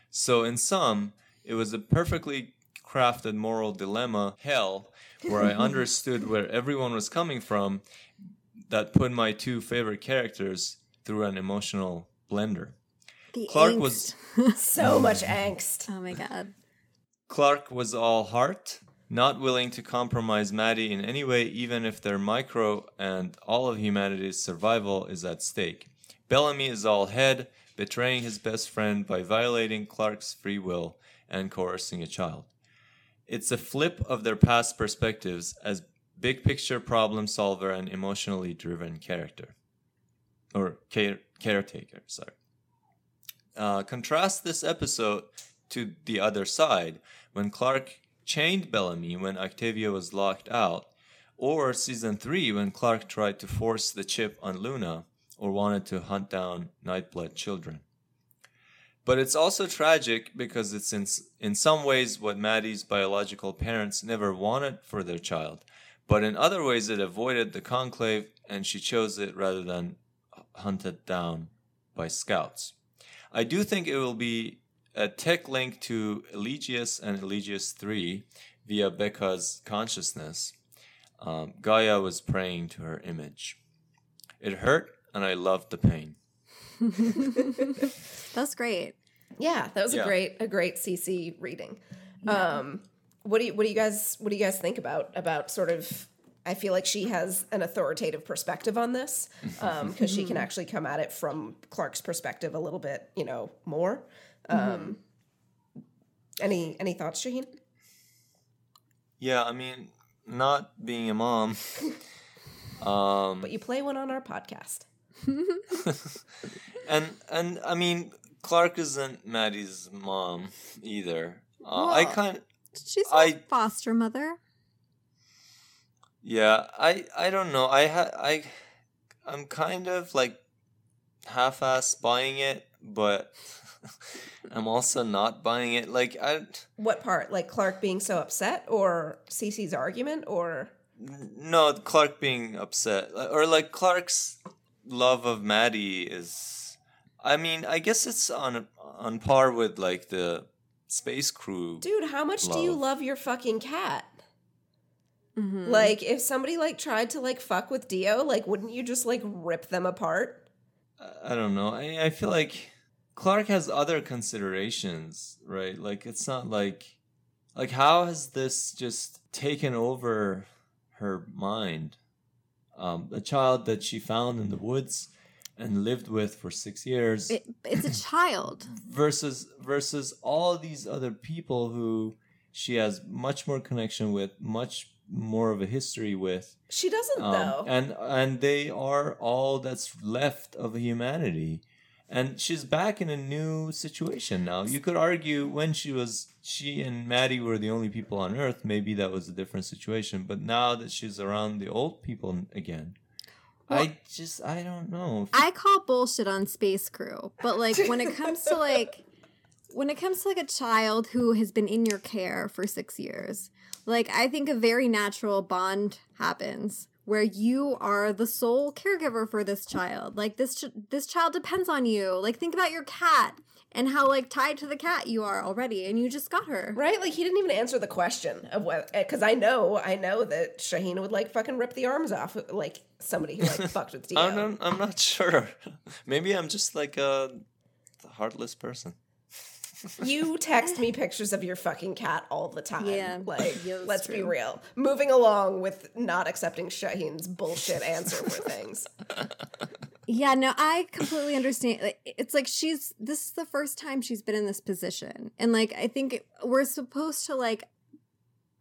So, in sum, it was a perfectly crafted moral dilemma hell where I understood where everyone was coming from that put my two favorite characters through an emotional blender. The Clarke was So much angst. Oh my god. Clarke was all heart, not willing to compromise Madi in any way, even if their micro and all of humanity's survival is at stake. Bellamy is all head, betraying his best friend by violating Clarke's free will and coercing a child. It's a flip of their past perspectives as big picture problem solver and emotionally driven character. Or care- caretaker, sorry. Uh, contrast this episode to the other side when Clarke chained Bellamy when Octavia was locked out, or season 3 when Clarke tried to force the chip on Luna or wanted to hunt down Nightblood children. But it's also tragic because it's in, in some ways what Madi's biological parents never wanted for their child, but in other ways it avoided the conclave and she chose it rather than hunted down by scouts. I do think it will be a tech link to Eligius and Eligius 3 via Becca's consciousness. Um, Gaia was praying to her image. It hurt, and I loved the pain. That's great. Yeah, that was a great a great CC reading. Um, what do you what do you guys what do you guys think about about sort of? I feel like she has an authoritative perspective on this because she can actually come at it from Clarke's perspective a little bit, you know, more. Um, Any any thoughts, Shahin? Yeah, I mean, not being a mom. um, But you play one on our podcast. and and I mean, Clarke isn't Madi's mom either. Uh, I Well- kind She's a I- foster mother. Yeah, I I don't know. I ha- I I'm kind of like half-ass buying it, but I'm also not buying it. Like I What part? Like Clarke being so upset, or CC's argument, or no Clarke being upset or like Clarke's love of Madi is. I mean, I guess it's on on par with like the space crew. dude, how much do you Love. love your fucking cat? Mhm. Like, if somebody like tried to like fuck with Dio, like, wouldn't you just like rip them apart? I don't know. I I feel like Clarke has other considerations, right? Like it's not like like how has this just taken over her mind? Um, a child that she found in the woods and lived with for six years It, it's a child. versus versus all these other people who she has much more connection with, much more of a history with. She doesn't Um, though. and and they are all that's left of humanity and she's back in a new situation now. You could argue when she was she and madi were the only people on earth maybe that was a different situation. But now that she's around the old people again i just i don't know I call bullshit on Space Crew, but like when it comes to like when it comes to like a child who has been in your care for 6 years, like I think a very natural bond happens where you are the sole caregiver for this child. Like this ch- this child depends on you. Like think about your cat and how like tied to the cat you are already and you just got her. Right? Like he didn't even answer the question of what eh, because I know I know that Shahin would like fucking rip the arms off like somebody who like fucked with Dio. I'm, I'm not sure maybe i'm just like a heartless person You text me pictures of your fucking cat all the time. Yeah. Like, Yeah, let's be real. Moving along with not accepting Shahin's bullshit answer for things. Yeah, no, I completely understand. Like, It's like she's this is the first time she's been in this position. And like I think we're supposed to like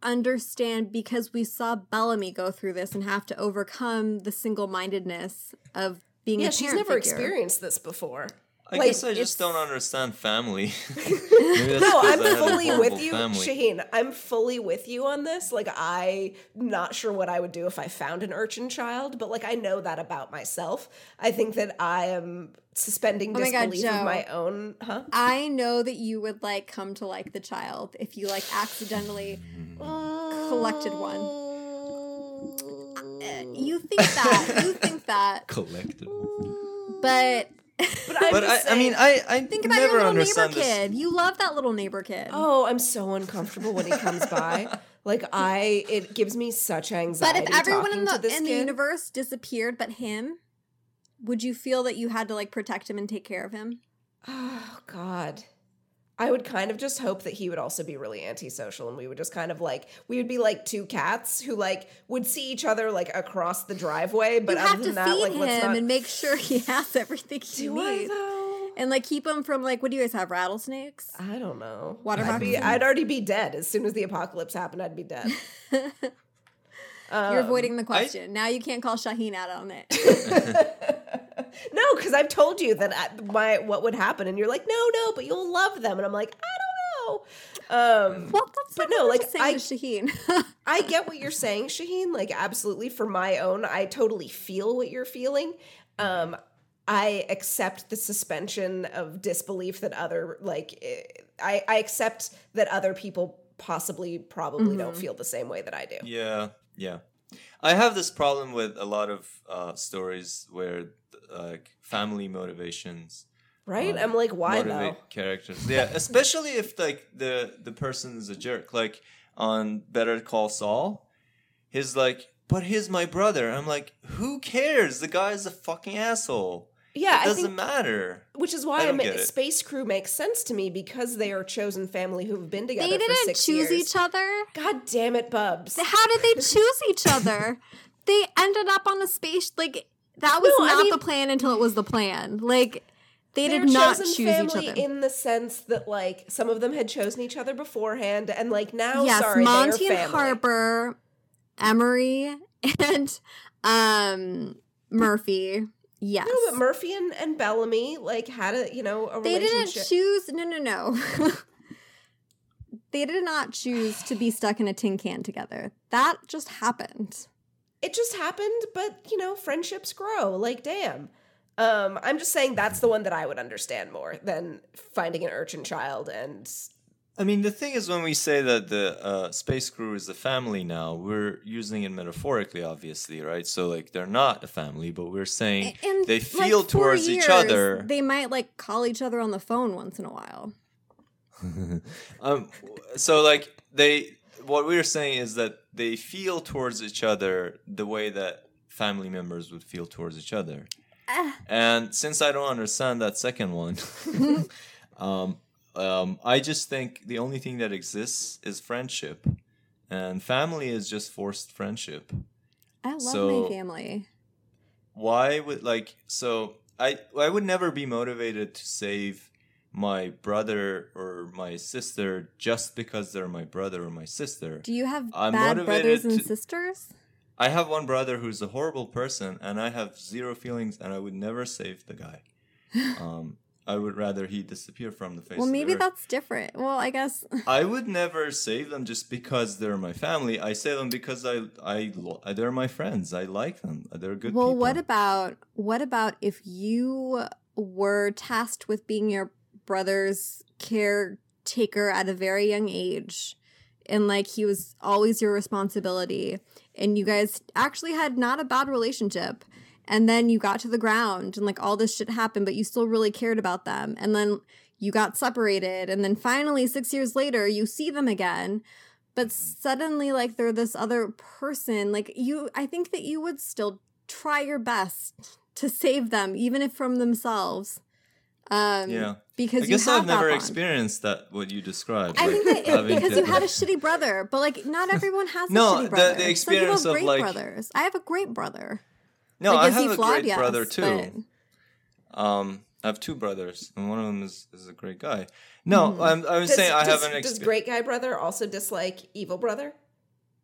understand because we saw Bellamy go through this and have to overcome the single-mindedness of being Yeah, she's never figure. experienced this before. I Like, guess i just don't understand family No, I'm I had a fully with you, family. Shahin. I'm fully with you on this. Like, I not sure what I would do if I found an urchin child, but like I know that about myself. I think that I am suspending Oh my God, disbelief of my own. Huh? I know that you would like come to like the child if you like accidentally collected one. Uh, You think that. you think that. collective But But, I'm but I, just I mean, I, I think about never your little neighbor this. kid. You love that little neighbor kid. Oh, I'm so uncomfortable when he comes by. Like I, it gives me such anxiety. But if everyone in the this in the universe disappeared but him, would you feel that you had to like protect him and take care of him? oh God, I would kind of just hope that he would also be really antisocial, and we would just kind of like we would be like two cats who like would see each other like across the driveway, but you other have to than that, feed like let's him not. and make sure he has everything he do needs. though? And like keep him from like what do you guys have? Rattlesnakes? I don't know. Water I'd, be. I'd already be dead as soon as the apocalypse happened. I'd be dead. You're Um, avoiding the question. now you can't call Shahin out on it. No, because I've told you that I, my what would happen, and you're like, no, no, but you'll love them, and I'm like, I don't know. Um, well, that's But no, like, I'm saying to Shahin. I get what you're saying, Shahin. Like, absolutely. For my own, I totally feel what you're feeling. Um, I accept the suspension of disbelief that other like eh, I, I accept that other people possibly probably don't feel the same way that I do. Yeah, yeah. I have this problem with a lot of uh, stories where like family motivations Right? uh, I'm like, why motivate though? characters. Yeah, especially if like the the person is a jerk. Like on Better Call Saul, he's like, "But he's my brother." I'm like, "Who cares? The guy's a fucking asshole. Yeah, it doesn't think matter." which is I why don't I'm, get it. Space Crew makes sense to me because they are chosen family who've been together they didn't six choose years. each other. God damn it, Bubs. How did they choose each other? they ended up on a space like that was No, I not mean- the plan until it was the plan. Like they did not choose each family other. in the sense that like some of them had chosen each other beforehand, and like now, yes, sorry, Monty and. Harper, Emori, and um Murphy. Yes. No, but Murphy and, and Bellamy like had a you know a they didn't choose no no no. they did not choose to be stuck in a tin can together. That just happened. It just happened, but you know, friendships grow. Like, damn. Um, I'm just saying that's the one that I would understand more than finding an urchin child and I mean, the thing is, when we say that the uh, space crew is a family now, we're using it metaphorically, obviously, right? So, like, they're not a family, but we're saying And they feel for towards each other. They might like call each other on the phone once in a while. um, so, like, they, what we're saying is that they feel towards each other the way that family members would feel towards each other. Ah. And since I don't understand that second one, um, um, I just think the only thing that exists is friendship, and family is just forced friendship. I love So- my family. Why would like so? I I would never be motivated to save my brother or my sister just because they're my brother or my sister. Do you have I'm bad brothers and to- sisters? I have one brother who's a horrible person, and I have zero feelings, and I would never save the guy. Um, I would rather he disappear from the face. Well, of the maybe that's different. Well, I guess I would never save them just because they're my family. I save them because I, I, they're my friends. I like them. They're good well, people. what about what about if you were tasked with being your brother's caretaker at a very young age. And like he was always your responsibility. And you guys actually had not a bad relationship. And then you got to the ground and like all this shit happened but you still really cared about them. And then you got separated. And then finally 6 years later you see them again. But suddenly like they're this other person. Like you i think that you would still try your best to save them even if from themselves. Um Yeah. Because I guess you have I've never bond. experienced that what you described. I like think that it, because to- you had a shitty brother, but like not everyone has a No, shitty the- the brother. Some people experience have of, great like- brothers. I have a great brother. no, like, I he have a flawed? great Yes, brother too. but- Um, I have two brothers, and one of them is, is a great guy. No, Hmm. I'm, I was Does, saying I does, have an does great guy brother also dislike evil brother?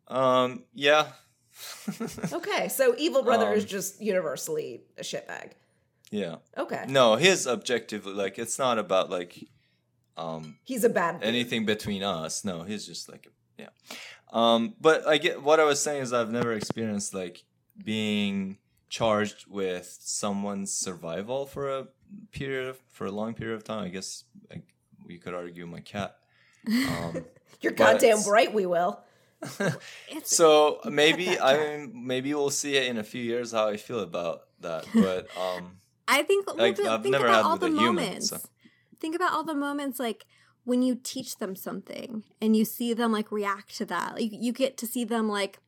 Um, yeah. Okay, so evil brother Um, is just universally a shitbag. Yeah. Okay, No, his objective, like, it's not about like, um, he's a bad. dude. anything between us. No, he's just like, yeah. Um, but I get what I was saying is I've never experienced like being charged with someone's survival for a period of, for a long period of time. I guess like, we could argue my cat. Um, You're goddamn right. We will. So maybe I mean, maybe we'll see it in a few years how I feel about that. But um, I think well, like, th- I've think never about had all the a human, moments. so- Think about all the moments like when you teach them something and you see them like react to that. Like you get to see them like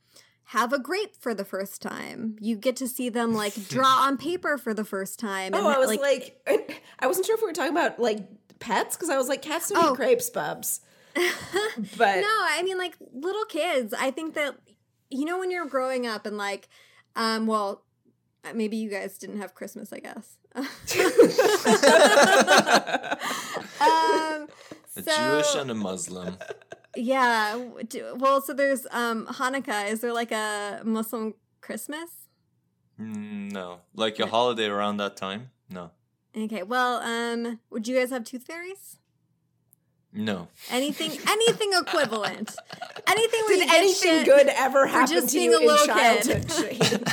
have a grape for the first time. You get to see them like draw on paper for the first time. Oh, I was like, I wasn't sure if we were talking about like pets because I was like, cats don't Oh. eat grapes, bubs. But no, I mean like little kids. I think that you know when you're growing up and like, um, well, maybe you guys didn't have Christmas, I guess. um, a so, Jewish and a Muslim. yeah. Well, so there's um Hanukkah. Is there like a Muslim Christmas? Mm, no, like a holiday around that time. No, Okay. Well, um, would you guys have tooth fairies? No. Anything, anything equivalent, anything where did you get anything good ever happen just to being you a in little childhood? kid.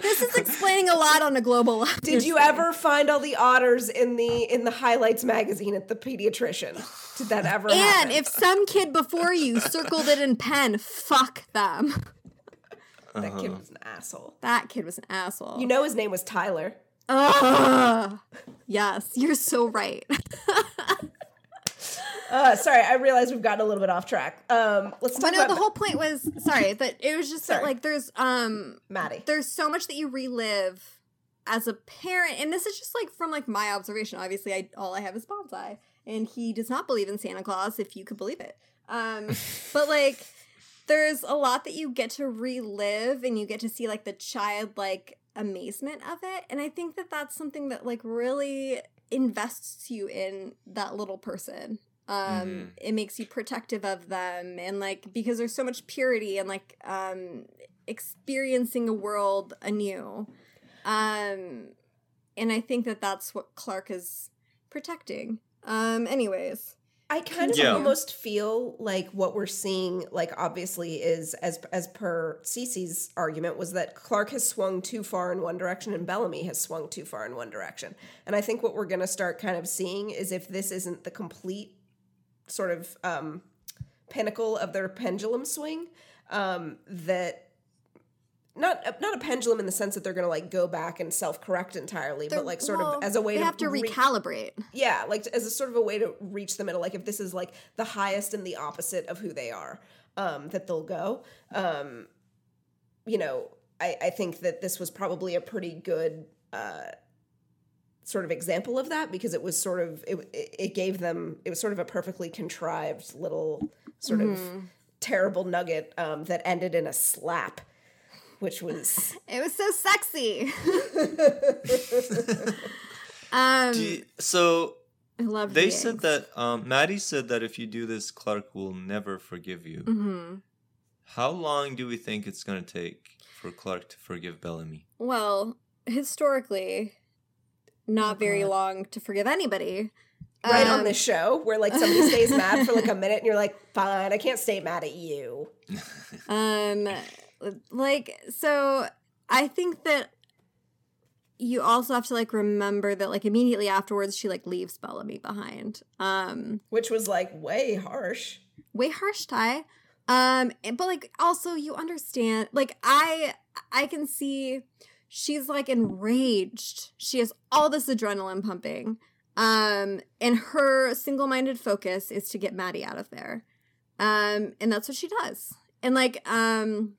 This is explaining a lot on a global level. Did you ever find all the otters in the in the highlights magazine at the pediatrician? Did that ever And happen? if some kid before you circled it in pen, fuck them. that kid Uh-huh. was an asshole. That kid was an asshole. You know his name was Tyler. Ugh. Yes, you're so right. Uh, sorry, I realize we've gotten a little bit off track. Um, let's But talk no, about the whole point was sorry, that it was just that like there's um Madi. there's so much that you relive as a parent, and this is just like from like my observation. Obviously, I all I have is bonsai, and he does not believe in Santa Claus, if you could believe it. Um, but like there's a lot that you get to relive, and you get to see like the childlike amazement of it, and I think that that's something that like really invests you in that little person um Mhm. it makes you protective of them and like because there's so much purity and like um experiencing a world anew um and i think that that's what clarke is protecting um anyways I kind of Yeah. almost feel like what we're seeing, like obviously, is as as per CC's argument, was that Clarke has swung too far in one direction and Bellamy has swung too far in one direction. And I think what we're going to start kind of seeing is if this isn't the complete sort of um, pinnacle of their pendulum swing, um, that not not a pendulum in the sense that they're going to like go back and self correct entirely, but They're- like sort well, of as a way they to have to re- recalibrate. Yeah like as a sort of a way to reach the middle like if this is like the highest and the opposite of who they are um that they'll go. Um you know I, I think that this was probably a pretty good uh, sort of example of that because it was sort of it, it gave them it was sort of a perfectly contrived little sort of terrible nugget um, that ended in a slap, which was It was so sexy. um, you- so I love they the said eggs. that um, Madi said that if you do this, Clarke will never forgive you. Mhm. How long do we think it's going to take for Clarke to forgive Bellamy? Well, historically, not Oh, very God. long to forgive anybody. right on Um, this show where like somebody stays mad for like a minute and you're like, fine, I can't stay mad at you. Um, like so, I think that you also have to like remember that like immediately afterwards she like leaves Bellamy behind. Um, Which was like way harsh. way harsh Ty. Um, but like also you understand. Like I, I can see she's like enraged. She has all this adrenaline pumping. Um, and her single-minded focus is to get Madi out of there. Um, and that's what she does. And like, um,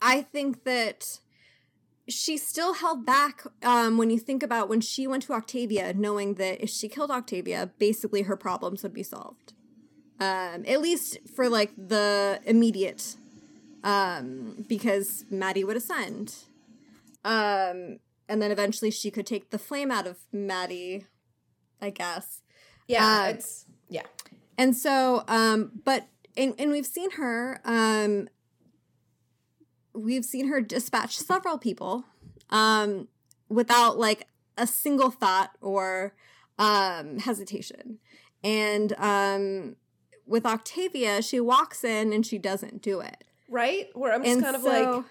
I think that she still held back um, when you think about when she went to Octavia, knowing that if she killed Octavia, basically her problems would be solved. Um, at least for like the immediate, um, because Maddie would ascend. Um, and then eventually she could take the flame out of Madi, I guess. Yeah, Uh, it's yeah. And so, um, but and and we've seen her, um, we've seen her dispatch several people, um, without like a single thought or um hesitation. And um, with Octavia, she walks in and she doesn't do it. Right? Where I'm just and kind of so, like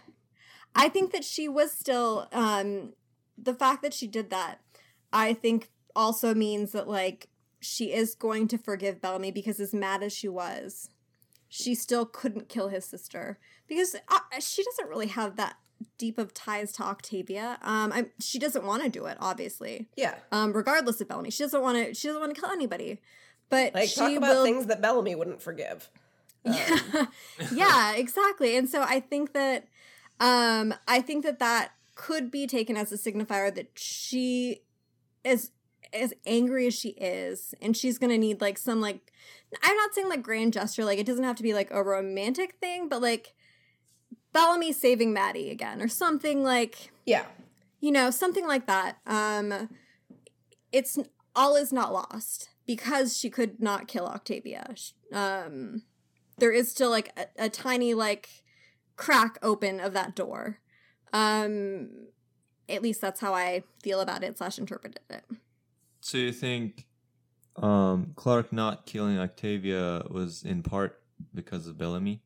I think that she was still um the fact that she did that, I think also means that like she is going to forgive Bellamy because as mad as she was, she still couldn't kill his sister because uh, she doesn't really have that deep of ties to Octavia. Um, I'm, she doesn't want to do it, obviously. yeah. Um, regardless of Bellamy, she doesn't want to. She doesn't want to kill anybody. But Like she talk about will things that Bellamy wouldn't forgive. yeah, yeah, exactly. And so I think that um I think that that could be taken as a signifier that she is as angry as she is and she's to need like some like I'm not saying like grand gesture like it doesn't have to be like a romantic thing but like Bellamy saving Madi again or something like Yeah. you know something like that um it's all is not lost because she could not kill octavia um there is still like a, a tiny like crack open of that door um at least that's how i feel about it slash interpreted it So you think um, Clarke not killing Octavia was in part because of Bellamy?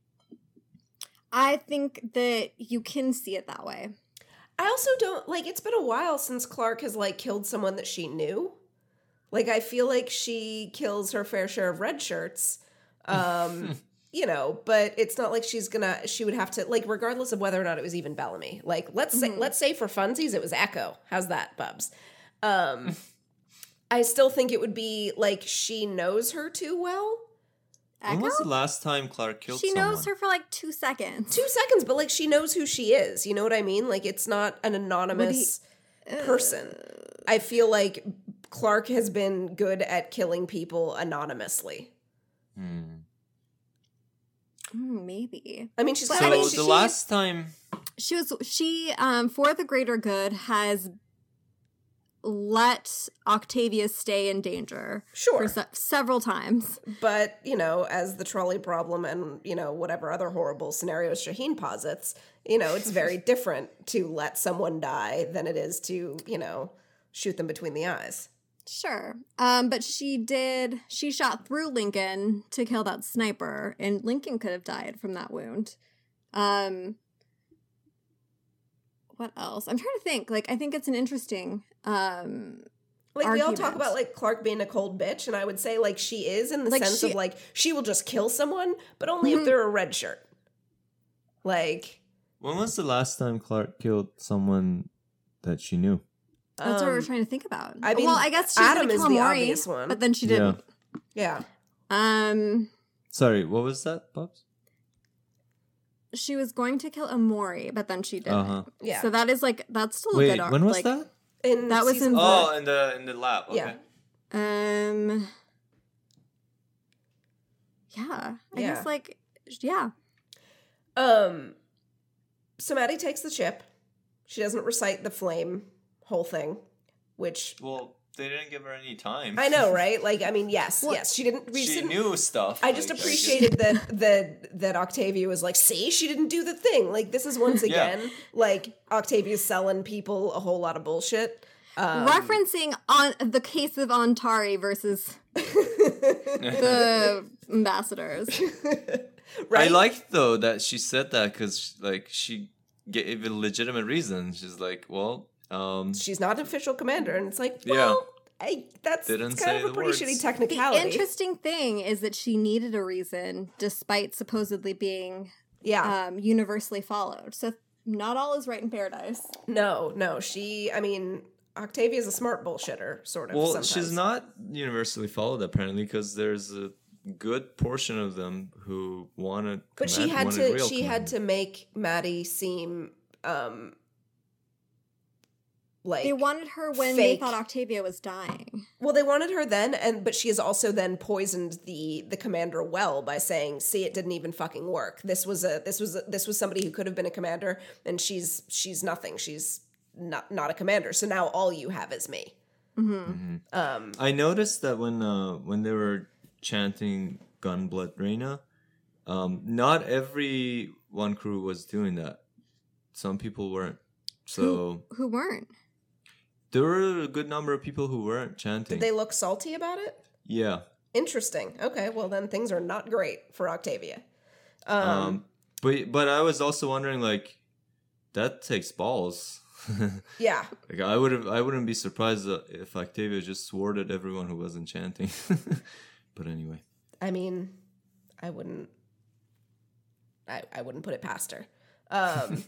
i think that you can see it that way I also don't like it's been a while since Clarke has like killed someone that she knew. Like I feel like she kills her fair share of red shirts. Um you know, but it's not like she's gonna she would have to like regardless of whether or not it was even Bellamy. Like let's say Mhm. let's say for funsies it was Echo. How's that, Bubs? Um I still think it would be like she knows her too well. When was the last time Clarke killed she someone? knows her for like two seconds Two seconds, but like she knows who she is. You know what I mean? Like it's not an anonymous person. I feel like Clarke has been good at killing people anonymously. Hmm. Mm, maybe. I mean, she's So I mean, she- the she- last time, she was she um for the greater good has let octavia stay in danger sure, for se- several times. But you know, as the trolley problem and you know whatever other horrible scenarios Shahin posits, you know, it's very different to let someone die than it is to you know shoot them between the eyes. Sure um but she did she shot through lincoln to kill that sniper and lincoln could have died from that wound um what else i'm trying to think like i think it's an interesting um Like we all talk about like Clarke being a cold bitch, and I would say like she is in the Like, sense she- of like she will just kill someone, but only if Mhm. they're a red shirt. Like when was the last time Clarke killed someone that she knew? That's what we're um, trying to think about I mean, well i guess she Adam was is gonna the kill Maury, obvious one. but then she didn't Yeah. um Sorry, what was that, Bubs? she was going to kill Emori, but then she didn't. Uh-huh. Yeah. So that is like that's still a Wait, good arc. when was like, that? in That was in- four. Oh, in the in the lab. Okay. Yeah. Um. Yeah, I Yeah. guess like yeah. Um, so Madi takes the chip. She doesn't recite the flame whole thing, which Well, they didn't give her any time. I know, right? Like, I mean, yes, Well, yes, she didn't. We she didn't knew stuff. I just like, appreciated that that that Octavia was like, see, she didn't do the thing. Like, this is once Yeah. again like Octavia's selling people a whole lot of bullshit. Um, Referencing on the case of Ontari versus the ambassadors. right? I liked though that she said that because like she gave a legitimate reason. She's like, well, um, she's not an official commander, and it's like, Yeah. well, I, that's Didn't kind say of a pretty words. shitty technicality. The interesting thing is that she needed a reason, despite supposedly being yeah, um, universally followed. So not all is right in paradise. no, no, she. I mean, Octavia's a smart bullshitter, sort of. well, sometimes. she's not universally followed apparently because there's a good portion of them who wanted. But she had to. real She had to make Madi seem um like They wanted her when fake. they thought Octavia was dying. Well, they wanted her then, and but she has also then poisoned the the commander well by saying, "See, it didn't even fucking work. This was a this was a, this was somebody who could have been a commander, and she's she's nothing. She's not not a commander. So now all you have is me." hmm Um, I noticed that when uh, when they were chanting Gunblood Reina, um, not every one crew was doing that. Some people weren't. So Who weren't? There were a good number of people who weren't chanting. did they look salty about it? yeah. Interesting. Okay, well then things are not great for Octavia. Um, Um, but but I was also wondering like that takes balls. yeah, like I would have I wouldn't be surprised uh, if Octavia just sworded everyone who wasn't chanting. but anyway. I mean, I wouldn't. I, I wouldn't put it past her. Um,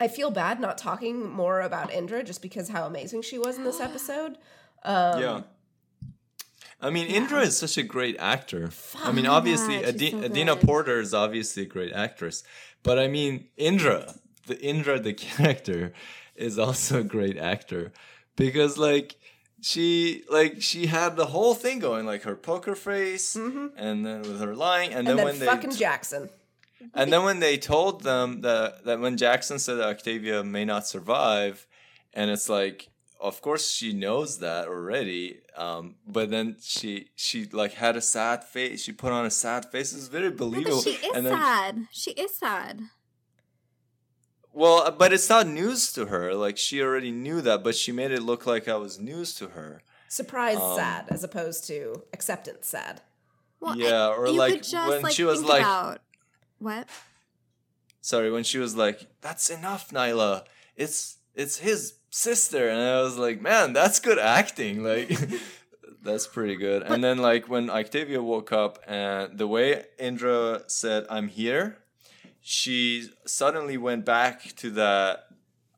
I feel bad not talking more about Indra just because how amazing she was in this episode. Um, yeah. I mean, Indra is such a great actor. I mean, obviously, God, Adi- so Adina. Porter is obviously a great actress, but I mean, Indra, the Indra, the character, is also a great actor because, like, she like she had the whole thing going, like her poker face, and then with her lying, and, And then, then when fucking they Jackson. And then when they told them that that when Jackson said that Octavia may not survive, and it's like, of course she knows that already. Um, but then she she like had a sad face. She put on a sad face. It's very believable. But she is and then, sad. She is sad. Well, but it's not news to her. Like she already knew that, but she made it look like I was news to her. Surprise Um, sad as opposed to acceptance sad. Well, Yeah, or you like could just, when like, she was think like- about what? Sorry, when she was like, "That's enough, Nyla. It's it's his sister," and I was like, "Man, that's good acting. Like, that's pretty good." and then like when Octavia woke up, and the way Indra said, "I'm here," she suddenly went back to that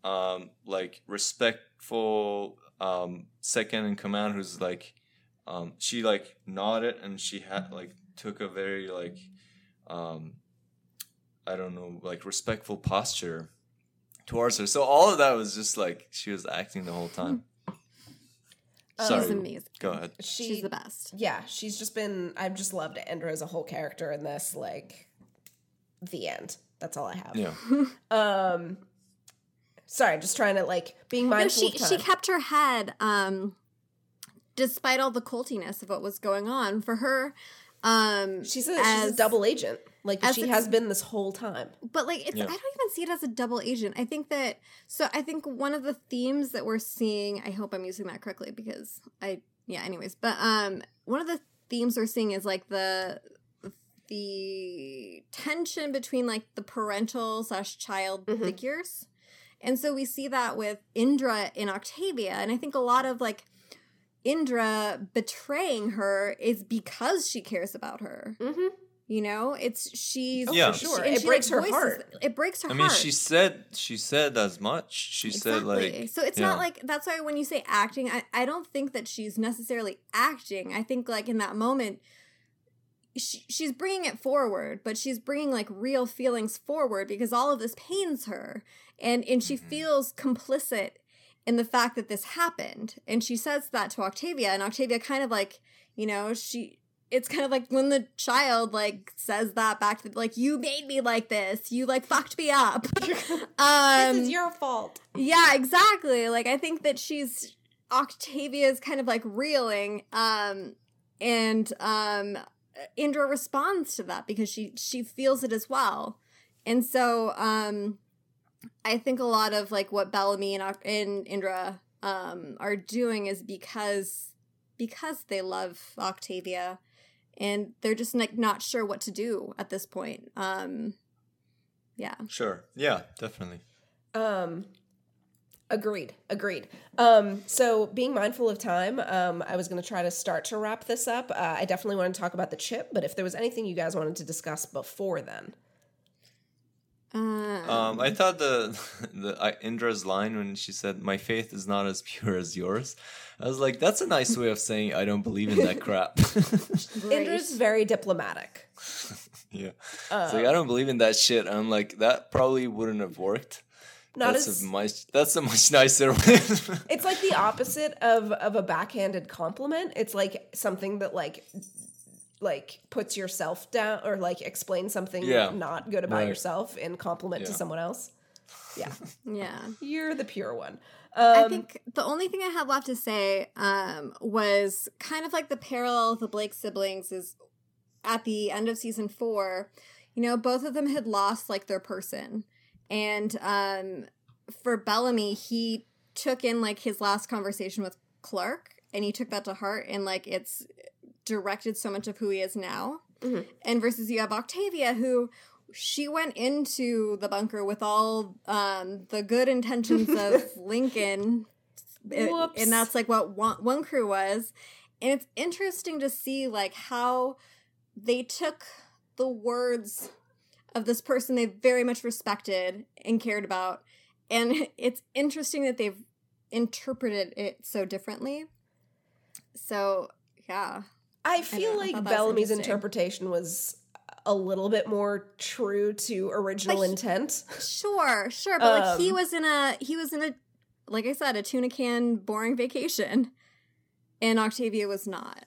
um, like respectful um, second in command, who's like, um, she like nodded and she had like took a very like. Um, I don't know, like respectful posture towards her. So all of that was just like she was acting the whole time. Sorry, She's amazing. go ahead. She, She's the best. Yeah, she's just been. I've just loved Indra as a whole character in this. Like, the end. That's all I have. Yeah, Um, sorry, just trying to like being No, mindful she of time. she kept her head, um, despite all the cultiness of what was going on for her. Um, she's a she's a double agent. Like as she has been this whole time. but like it's Yeah. I don't even see it as a double agent. I think that so I think one of the themes that we're seeing, I hope I'm using that correctly because I yeah, anyways, but um one of the themes we're seeing is like the the tension between like the parental slash child Mhm. figures. And so we see that with Indra in Octavia. And I think a lot of like Indra betraying her is because she cares about her. Mm-hmm. You know, it's she's Oh, Yeah. for sure. she- and It she, breaks like, her voices- heart. It breaks her I heart. mean, she said she said as much. She said like so it's yeah. not like that's why when you say acting, I, I don't think that she's necessarily acting. I think like in that moment, she, she's bringing it forward, but she's bringing like real feelings forward because all of this pains her, and and she Mhm. feels complicit in the fact that this happened, and she says that to Octavia, and Octavia kind of like you know she. It's kind of like when the child like says that back to like you made me like this, you like fucked me up. um, this is your fault. yeah, exactly. Like I think that she's Octavia's kind of like reeling um and um Indra responds to that because she she feels it as well. And so um I think a lot of like what Bellamy and, and Indra um are doing is because because they love Octavia and they're just like not sure what to do at this point. Um yeah. Sure. Yeah, definitely. Um, agreed. Agreed. Um, so being mindful of time, um, I was going to try to start to wrap this up. Uh, I definitely want to talk about the chip, but if there was anything you guys wanted to discuss before then, Um, Um, I thought the the uh, Indra's line when she said, "My faith is not as pure as yours," I was like, "That's a nice way of saying I don't believe in that crap." Indra's very diplomatic. yeah, it's like I don't believe in that shit. I'm like, that probably wouldn't have worked. Not that's as a much. That's a much nicer way. it's like the opposite of of a backhanded compliment. It's like something that like like puts yourself down or like explains something Yeah. not good about Right. yourself in compliment to someone else. Yeah, yeah. you're the pure one. I Um, think the only thing I had left to say um, was kind of like the parallel of the Blake siblings is at the end of season four, you know, both of them had lost like their person. And um, for Bellamy, he took in like his last conversation with Clarke and he took that to heart and like it's directed so much of who he is now. Mhm. And versus you have Octavia who she went into the bunker with all um, the good intentions of Lincoln, It- Whoops. and that's like what one, one crew was. And it's interesting to see like how they took the words of this person they very much respected and cared about, and it's interesting that they've interpreted it so differently. So yeah, I feel I like thought that was Bellamy's interpretation was a little bit more true to original he- intent. Sure, sure, but like he Um, was in a he was in a like I said a tuna can boring vacation, and Octavia was not.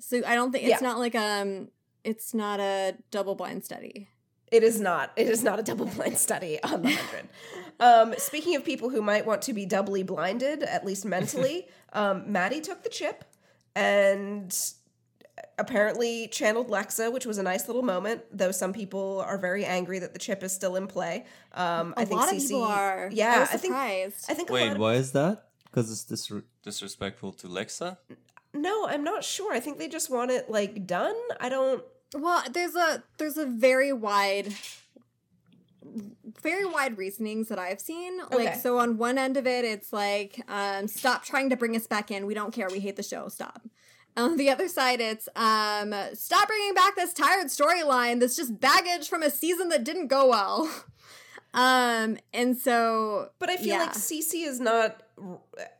So I don't think it's Yeah. not like um it's not a double blind study. It is not. It is not a double blind study on the hundred. um, speaking of people who might want to be doubly blinded, at least mentally, um, Madi took the chip and apparently channeled Lexa, which was a nice little moment. Though some people are very angry that the chip is still in play. Um, A I think lot CC, of people are. Yeah, I was I think. surprised. I think. a Wait, lot of- Why is that? Because it's this. Disrespectful to Lexa. no, I'm not sure. I think they just want it like done. I don't. Well, there's a there's a very wide very wide reasonings that I've seen. Like Okay. so on one end of it it's like um stop trying to bring us back in. We don't care. We hate the show. Stop. On the other side it's um stop bringing back this tired storyline that's just baggage from a season that didn't go well. Um and so But I feel Yeah. like CC is not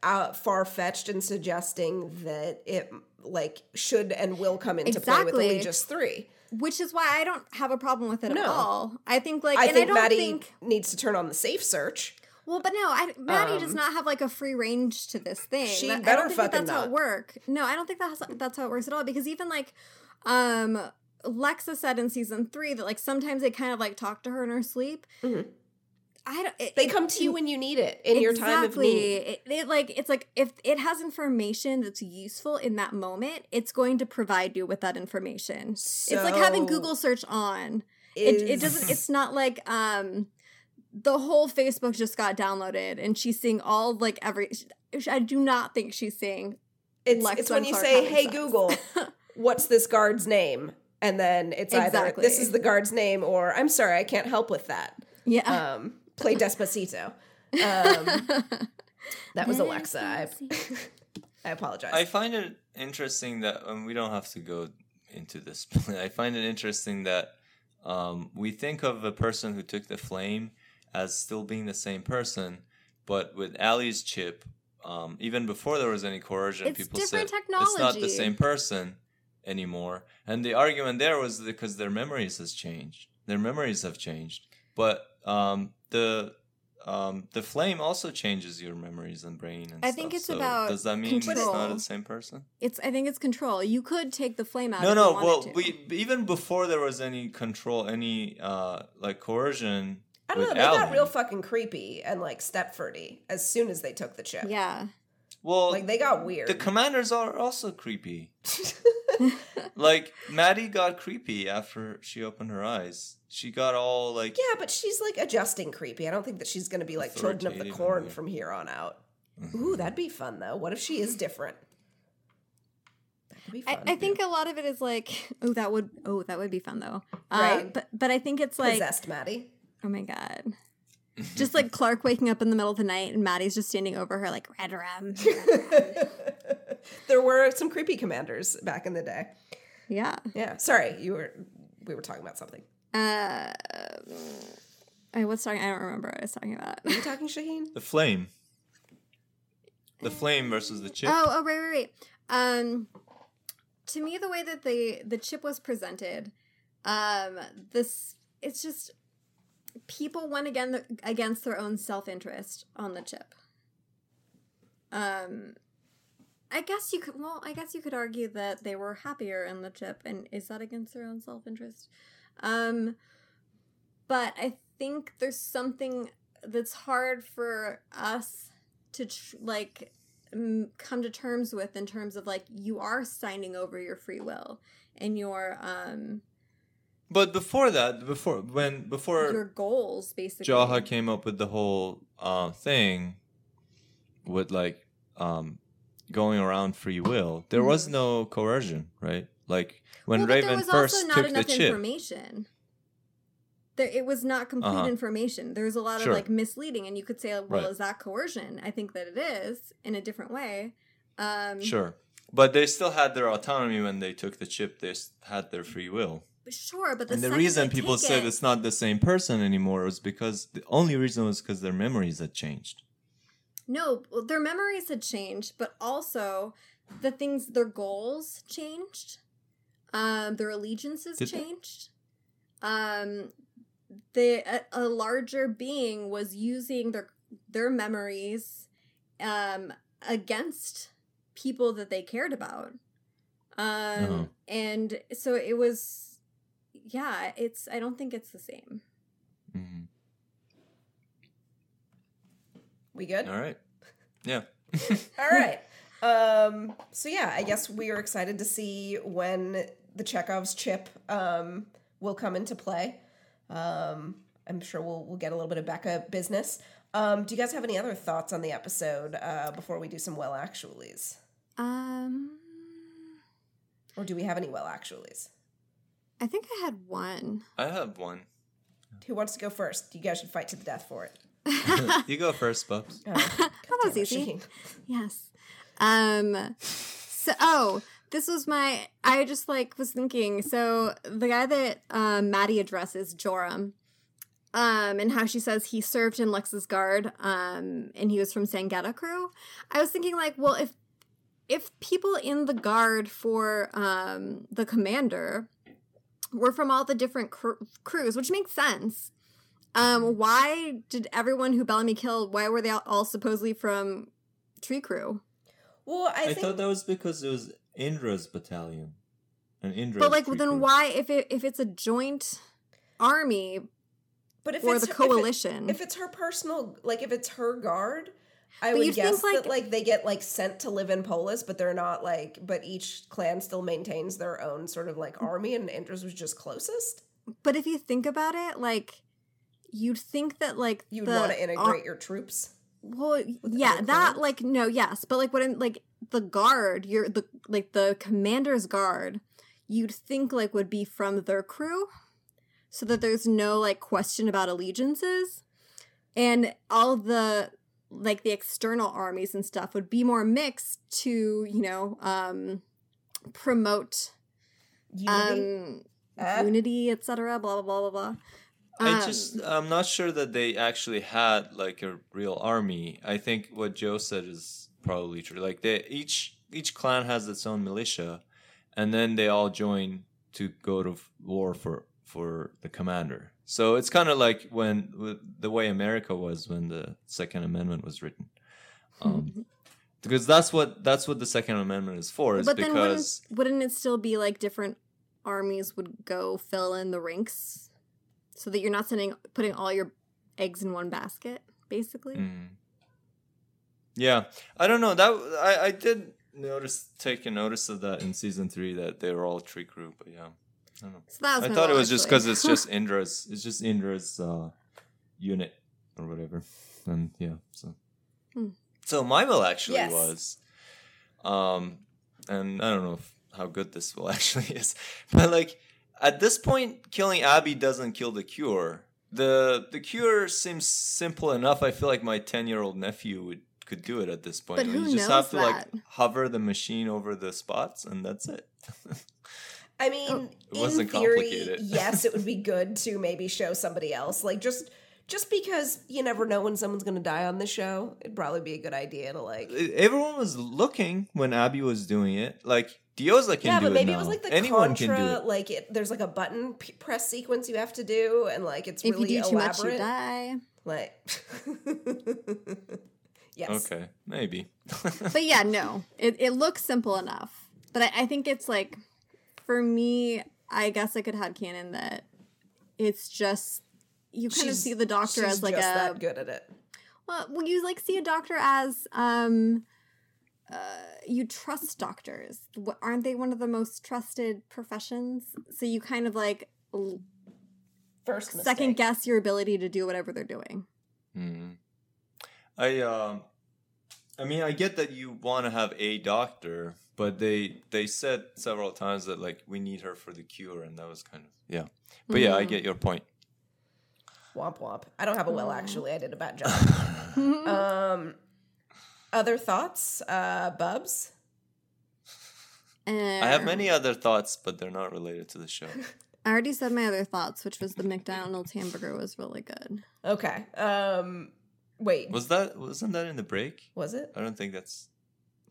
uh, far fetched in suggesting that it like should and will come into play Exactly. with Eligius three. which is why I don't have a problem with it No. at all. I think like I and think I don't Madi think needs to turn on the safe search. Well, but no, I, Madi does Um, not have like a free range to this thing. She That- I better don't think that that's how it not. works. No, I don't think that's that's how it works at all. Because even like, um, Lexa said in season three that like sometimes they kind of like talk to her in her sleep. Mhm. I don't. It, They come to you when you need it in your time of Exactly. need. It, it like it's like if it has information that's useful in that moment, it's going to provide you with that information. it's like having Google search on it, it is- doesn't it's not like um the whole facebook just got downloaded and she's seeing all like every i do not think she's seeing It's Lex it's when you say, "Hey sex." Google, what's this guard's name?" and then it's either this is the guard's name or I'm sorry, I can't help with that. yeah Um, play Despacito. Um, that was Alexa. I, I apologize. I find it interesting that um, we don't have to go into this. but I find it interesting that um, we think of a person who took the flame as still being the same person, but with Ali's chip, um, even before there was any coercion, It's people different said it's not the same person. anymore. And the argument there was because their memories has changed. Their memories have changed. But um, the um, the flame also changes your memories and brain. And I think it's So about Does that mean it's not the same person? It's I think it's control. You could take the flame out. No, no. Well, we even before there was any control, any uh, like coercion. I don't know. with They got real fucking creepy and like Stepfordy as soon as they took the chip. Yeah. Well, Like they got weird. the commanders are also creepy. like Madi got creepy after she opened her eyes. She got all like yeah, but she's like adjusting creepy. I don't think that she's going to be like children of the corn and- from here on out. Mm-hmm. Ooh, that'd be fun though. What if she is different? That could be I. I think a lot of it is like, oh, that would, oh, that would be fun though. Uh, Right. But but I think it's like, possessed Madi. Oh my god, just like Clarke waking up in the middle of the night and Madi's just standing over her like red rum. there were some creepy commanders back in the day. yeah. Yeah. Sorry, you were we were talking about something. Uh, I was talking. I don't remember what I was talking about. Are you talking Shahin? the flame. The flame versus the chip. Oh, oh, right, right, right. Um, to me, the way that the the chip was presented, um, this it's just people went again against their own self interest on the chip. Um, I guess you could. Well, I guess you could argue that they were happier in the chip, and is that against their own self interest? Um, but I think there's something that's hard for us to tr- like m- come to terms with in terms of like you are signing over your free will and your um But before that, before when before your goals basically. Jaha came up with the whole uh, thing with like um, going around free will, there was no coercion, right? Like when Mm-hmm. Well, Raven there was first also not took the enough chip. information. There, it was not complete Uh-huh. information. There was a lot Sure. of like misleading, and you could say, "Well, Right. is that coercion?" I think that it is in a different way. Um, Sure. But they still had their autonomy when they took the chip. They had their free will. Sure, but the, same and the reason people take said it's not the same person anymore was because the only reason was because their memories had changed. No, well, their memories had changed, but also the things, their goals changed. Um, their allegiances Did they? changed. Um, the a, a larger being was using their their memories um, against people that they cared about. Um, Uh-huh. and so it was, yeah. It's I don't think it's the same. Mhm. We good? All right. Yeah. All right. Um, so yeah, I guess we are excited to see when the Chekhov's chip um, will come into play. Um, I'm sure we'll we'll get a little bit of Becca business. Um, do you guys have any other thoughts on the episode uh, before we do some well actuallys, Um, or do we have any well actuallys? I think I had one. I have one. Who wants to go first? You guys should fight to the death for it. you go first, Bubs. Oh, that was it, easy. Yes. Um so oh, this was my I just like was thinking, so the guy that um Madi addresses, Joram, um, and how she says he served in Lux's guard, um, and he was from Sangetta crew. I was thinking like, well, if if people in the guard for um the commander were from all the different cr- crews, which makes sense. Um, why did everyone who Bellamy killed? Why were they all, all supposedly from Tree Crew? Well, I, I, think thought that was because it was Indra's battalion. And Indra. But like, then why if it if it's a joint army but if or it's the her- if it- coalition? if it's her personal like if it's her guard i But would you'd think, guess like- that like they get like sent to live in polis but they're not like but each clan still maintains their own sort of like army and Indra's was just closest. But if you think about it, like you'd think that like you'd want to ar- integrate your troops well, yeah, that like no, yes, but like what in like the guard, you're the like the commander's guard, you'd think like would be from their crew, so that there's no like question about allegiances, and all the like the external armies and stuff would be more mixed to you know um promote unity um Uh, unity etc blah blah blah blah blah I Um, just I'm not sure that they actually had like a real army. I think what Jo said is probably true. Like they each each clan has its own militia, and then they all join to go to war for for the commander. So it's kind of like when the way America was when the Second Amendment was written, um, because that's what that's what the Second Amendment is for. Is but then wouldn't, wouldn't it still be like different armies would go fill in the ranks so that you're not sending putting all your eggs in one basket, basically? Mm. Yeah, I don't know. That I I did notice take a notice of that in season three that they were all tree crew, but yeah, I don't know. So that was I thought it was just because it's just Indra's. It's just Indra's uh, unit or whatever, and yeah. So, Hmm. so my will actually Yes. was, um, and I don't know if, how good this will actually is, but like at this point, killing Abby doesn't kill the cure. the The cure seems simple enough. I feel like my ten year old nephew would could do it at this point. But you who just knows have to like that? hover the machine over the spots, and that's it. I oh, mean, Oh, It in wasn't theory, complicated. yes, it would be good to maybe show somebody else. Like just just because you never know when someone's going to die on the show, it'd probably be a good idea to like. everyone was looking when Abby was doing it. Like Diyoza can Yeah, do but maybe it it was like the Anyone contra, can do it. like it. There's like a button p- press sequence you have to do, and like it's if really you do too much, elaborate. you die. Like, yes, Okay, maybe. But yeah, no, it, it looks simple enough. But I, I think it's like, for me, I guess I could have canon that it's just you kind of see the doctor she's as like just a that good at it. well, well, you like see a doctor as um, uh, you trust doctors. What, aren't they one of the most trusted professions? So you kind of like l- First mistake. second guess your ability to do whatever they're doing. Hmm. I um, I mean, I get that you want to have a doctor, but they they said several times that like we need her for the cure, and that was kind of yeah. But yeah, I Mhm. get your point. Womp womp. I don't have a will actually. I did a bad job. um, other thoughts, uh, Bubs. I Uh, have many other thoughts, but they're not related to the show. I already said my other thoughts, which was the McDonald's hamburger was really good. Okay. Um, wait, was, Was that wasn't that in the break? Was it? I don't think that's.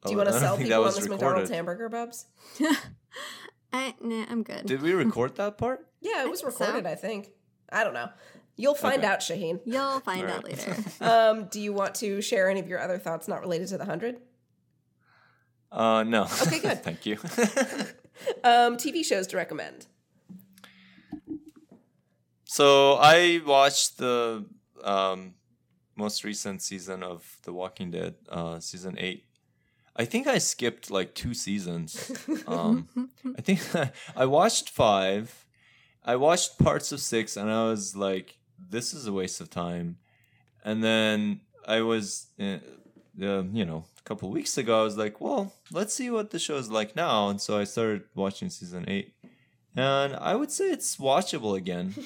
Do you want to sell think people that on this recorded. McDonald's hamburger, Bubs? I, nah, I'm good. Did we record that part? Yeah, it was think so. recorded. I think. I don't know. You'll find Okay. out, Shahin. You'll find All out later. Um, do you want to share any of your other thoughts not related to the hundred? Uh, no. Okay, good. Thank you. Um, TV shows to recommend. so I watched the um, most recent season of The Walking Dead, uh, season eight. I think I skipped like two seasons. Um, I think I watched five. I watched parts of six, and I was like, "This is a waste of time." And then I was, uh, uh, you know, a couple weeks ago, I was like, "Well, let's see what the show is like now." And so I started watching season eight, and I would say it's watchable again.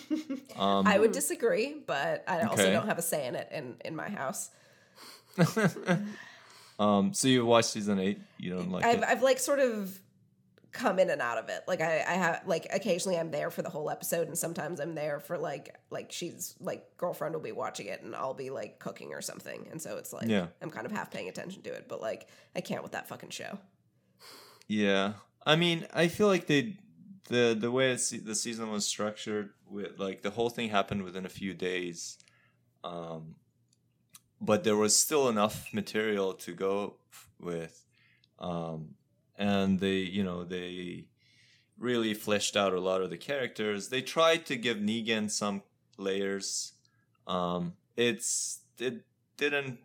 Um, I would disagree, but I also Okay. don't have a say in it in in my house. um, so you watched season eight? You don't like I've it? I've like sort of come in and out of it. Like I, I have like occasionally I'm there for the whole episode and sometimes I'm there for like like she's like girlfriend will be watching it and I'll be like cooking or something. And so it's like Yeah. I'm kind of half paying attention to it, but like I can't with that fucking show. Yeah, I mean, I feel like they the the way the season was structured with like the whole thing happened within a few days, um, but there was still enough material to go f- with, um, and they you know they really fleshed out a lot of the characters. They tried to give Negan some layers. Um, it's it didn't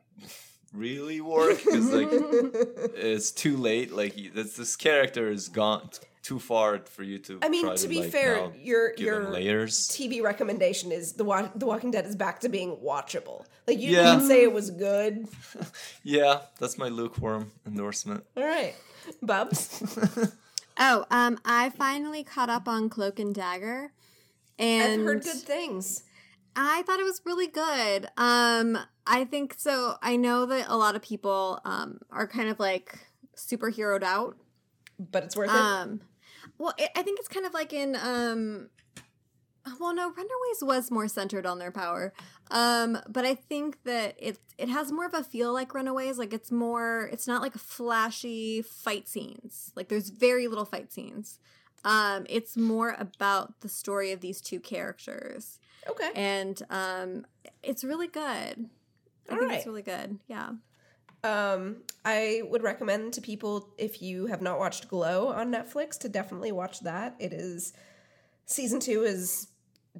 really work because like it's too late. Like you- this, this character is gone too far for you to. I mean, try to be like, fair, your your layers. TV recommendation is the Wa- The Walking Dead is back to being watchable. Like you Yeah. didn't say it was good. Yeah, that's my lukewarm endorsement. All right, Bubs. oh, um, I finally caught up on Cloak and Dagger, and I've heard good things. I thought it was really good. Um, I think so. I know that a lot of people um are kind of like superheroed out. But it's worth it. Um, well, it, I think it's kind of like in um, well no runaways was more centered on their power. Um but i think that it it has more of a feel like runaways like it's more it's not like flashy fight scenes. Like there's very little fight scenes. Um it's more about the story of these two characters. Okay. and um it's really good. I All think right. it's really good. Yeah Um, I would recommend to people if you have not watched Glow on Netflix to definitely watch that. It is season two is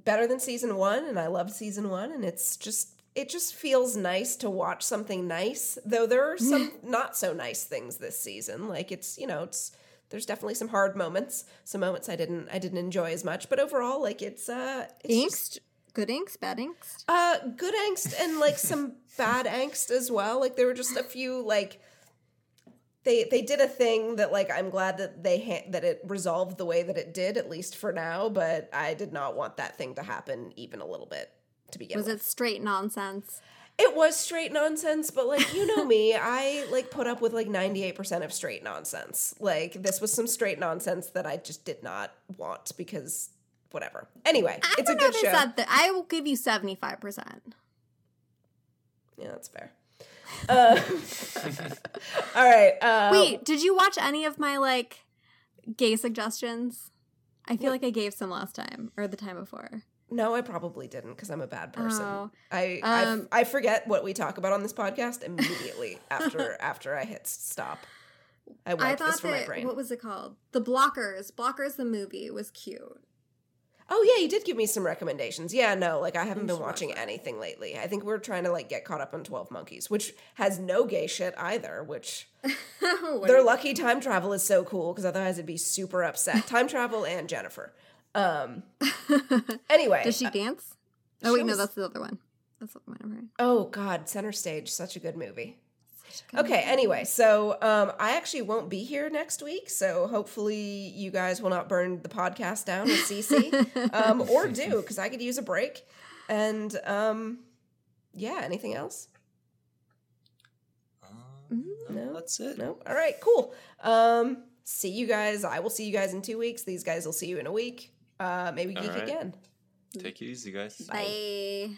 better than season one, and I love season one, and it's just it just feels nice to watch something nice. Though there are some not so nice things this season. Like it's you know it's there's definitely some hard moments, some moments I didn't I didn't enjoy as much, but overall like it's uh it's just- angst good angst bad angst uh, good angst and like some bad angst as well. Like there were just a few like they they did a thing that like I'm glad that they ha- that it resolved the way that it did at least for now. But I did not want that thing to happen even a little bit to begin was with. it straight nonsense It was straight nonsense, but like you know me, I like put up with like 98% of straight nonsense. Like this was some straight nonsense that I just did not want because whatever. Anyway, I it's a good show. the, I will give you 75%. Yeah, that's fair. Uh, all right. Uh, Wait, did you watch any of my like gay suggestions? I feel like I gave some last time or the time before. No, I probably didn't because I'm a bad person. Oh. I, Um, I I forget what we talk about on this podcast immediately after after I hit stop. I I wiped this thought from my brain. what was it called? The Blockers. Blockers the movie was cute. Oh yeah, you did give me some recommendations. Yeah, no, like I haven't been should watch watching anything lately. I think we're trying to like get caught up on Twelve Monkeys, which has no gay shit either. Which their they're lucky time travel is so cool because otherwise it'd be super upset. time travel and Jennifer. Um. Anyway, Does she uh, dance? Oh wait, she no, that's the other one. That's the one right. Oh God, Center Stage, such a good movie. Okay, anyway, so um, I actually won't be here next week, so hopefully you guys will not burn the podcast down with CC, um, or do because I could use a break. And um, yeah, anything else? Um, No. that's it. No. All right, cool. Um, see you guys. I will see you guys in two weeks. These guys will see you in a week. Uh, maybe All geek right. again. Take it easy, guys. Bye.